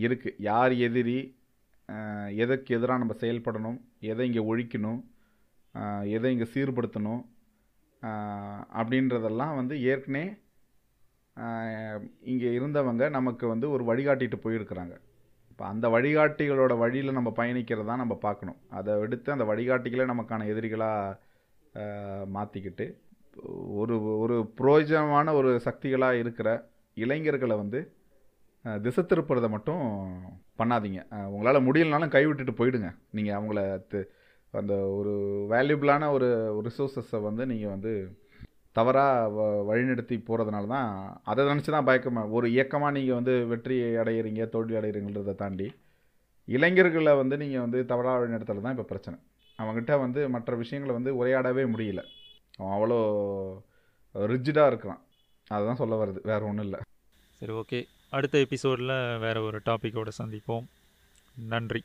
Speaker 2: இருக்குது யார் எதிரி எதற்கு எதிராக நம்ம செயல்படணும் எதை இங்கே ஒழிக்கணும் எதை இங்கே சீர்படுத்தணும் அப்படின்றதெல்லாம் வந்து ஏற்கனவே இங்கே இருந்தவங்க நமக்கு வந்து ஒரு வழிகாட்டிட்டு போயிருக்கிறாங்க. இப்போ அந்த வழிகாட்டிகளோட வழியில் நம்ம பயணிக்கிறதா நம்ம பார்க்கணும். அதை எடுத்து அந்த வழிகாட்டிகளை நமக்கான எதிரிகளாக மாற்றிக்கிட்டு ஒரு ஒரு புரோஜனமான ஒரு சக்திகளாக இருக்கிற இளைஞர்களை வந்து திசை திருப்புறதை மட்டும் பண்ணாதீங்க. உங்களால் முடியலனாலும் கைவிட்டுட்டு போயிடுங்க. நீங்கள் அவங்கள அந்த ஒரு வேல்யூபிளான ஒரு ரிசோர்ஸஸை வந்து நீங்கள் வந்து தவறாக வ வழிநடத்தி போகிறதுனால தான் அதை நினச்சி தான் பயக்கமா ஒரு இயக்கமாக நீங்கள் வந்து வெற்றி அடையிறீங்க தோல்வி அடையிறீங்கிறத தாண்டி இளைஞர்களை வந்து நீங்கள் வந்து தவறாக வழிநடத்துறது தான் இப்போ பிரச்சனை. அவங்ககிட்ட வந்து மற்ற விஷயங்களை வந்து உரையாடவே முடியல. அவன் அவ்வளோ ரிஜிடாக இருக்கிறான் அதுதான் சொல்ல வருது. வேறு ஒன்றும் இல்லை.
Speaker 1: சரி ஓகே அடுத்த எபிசோடில் வேறு ஒரு டாப்பிக்கோடு சந்திப்போம். நன்றி.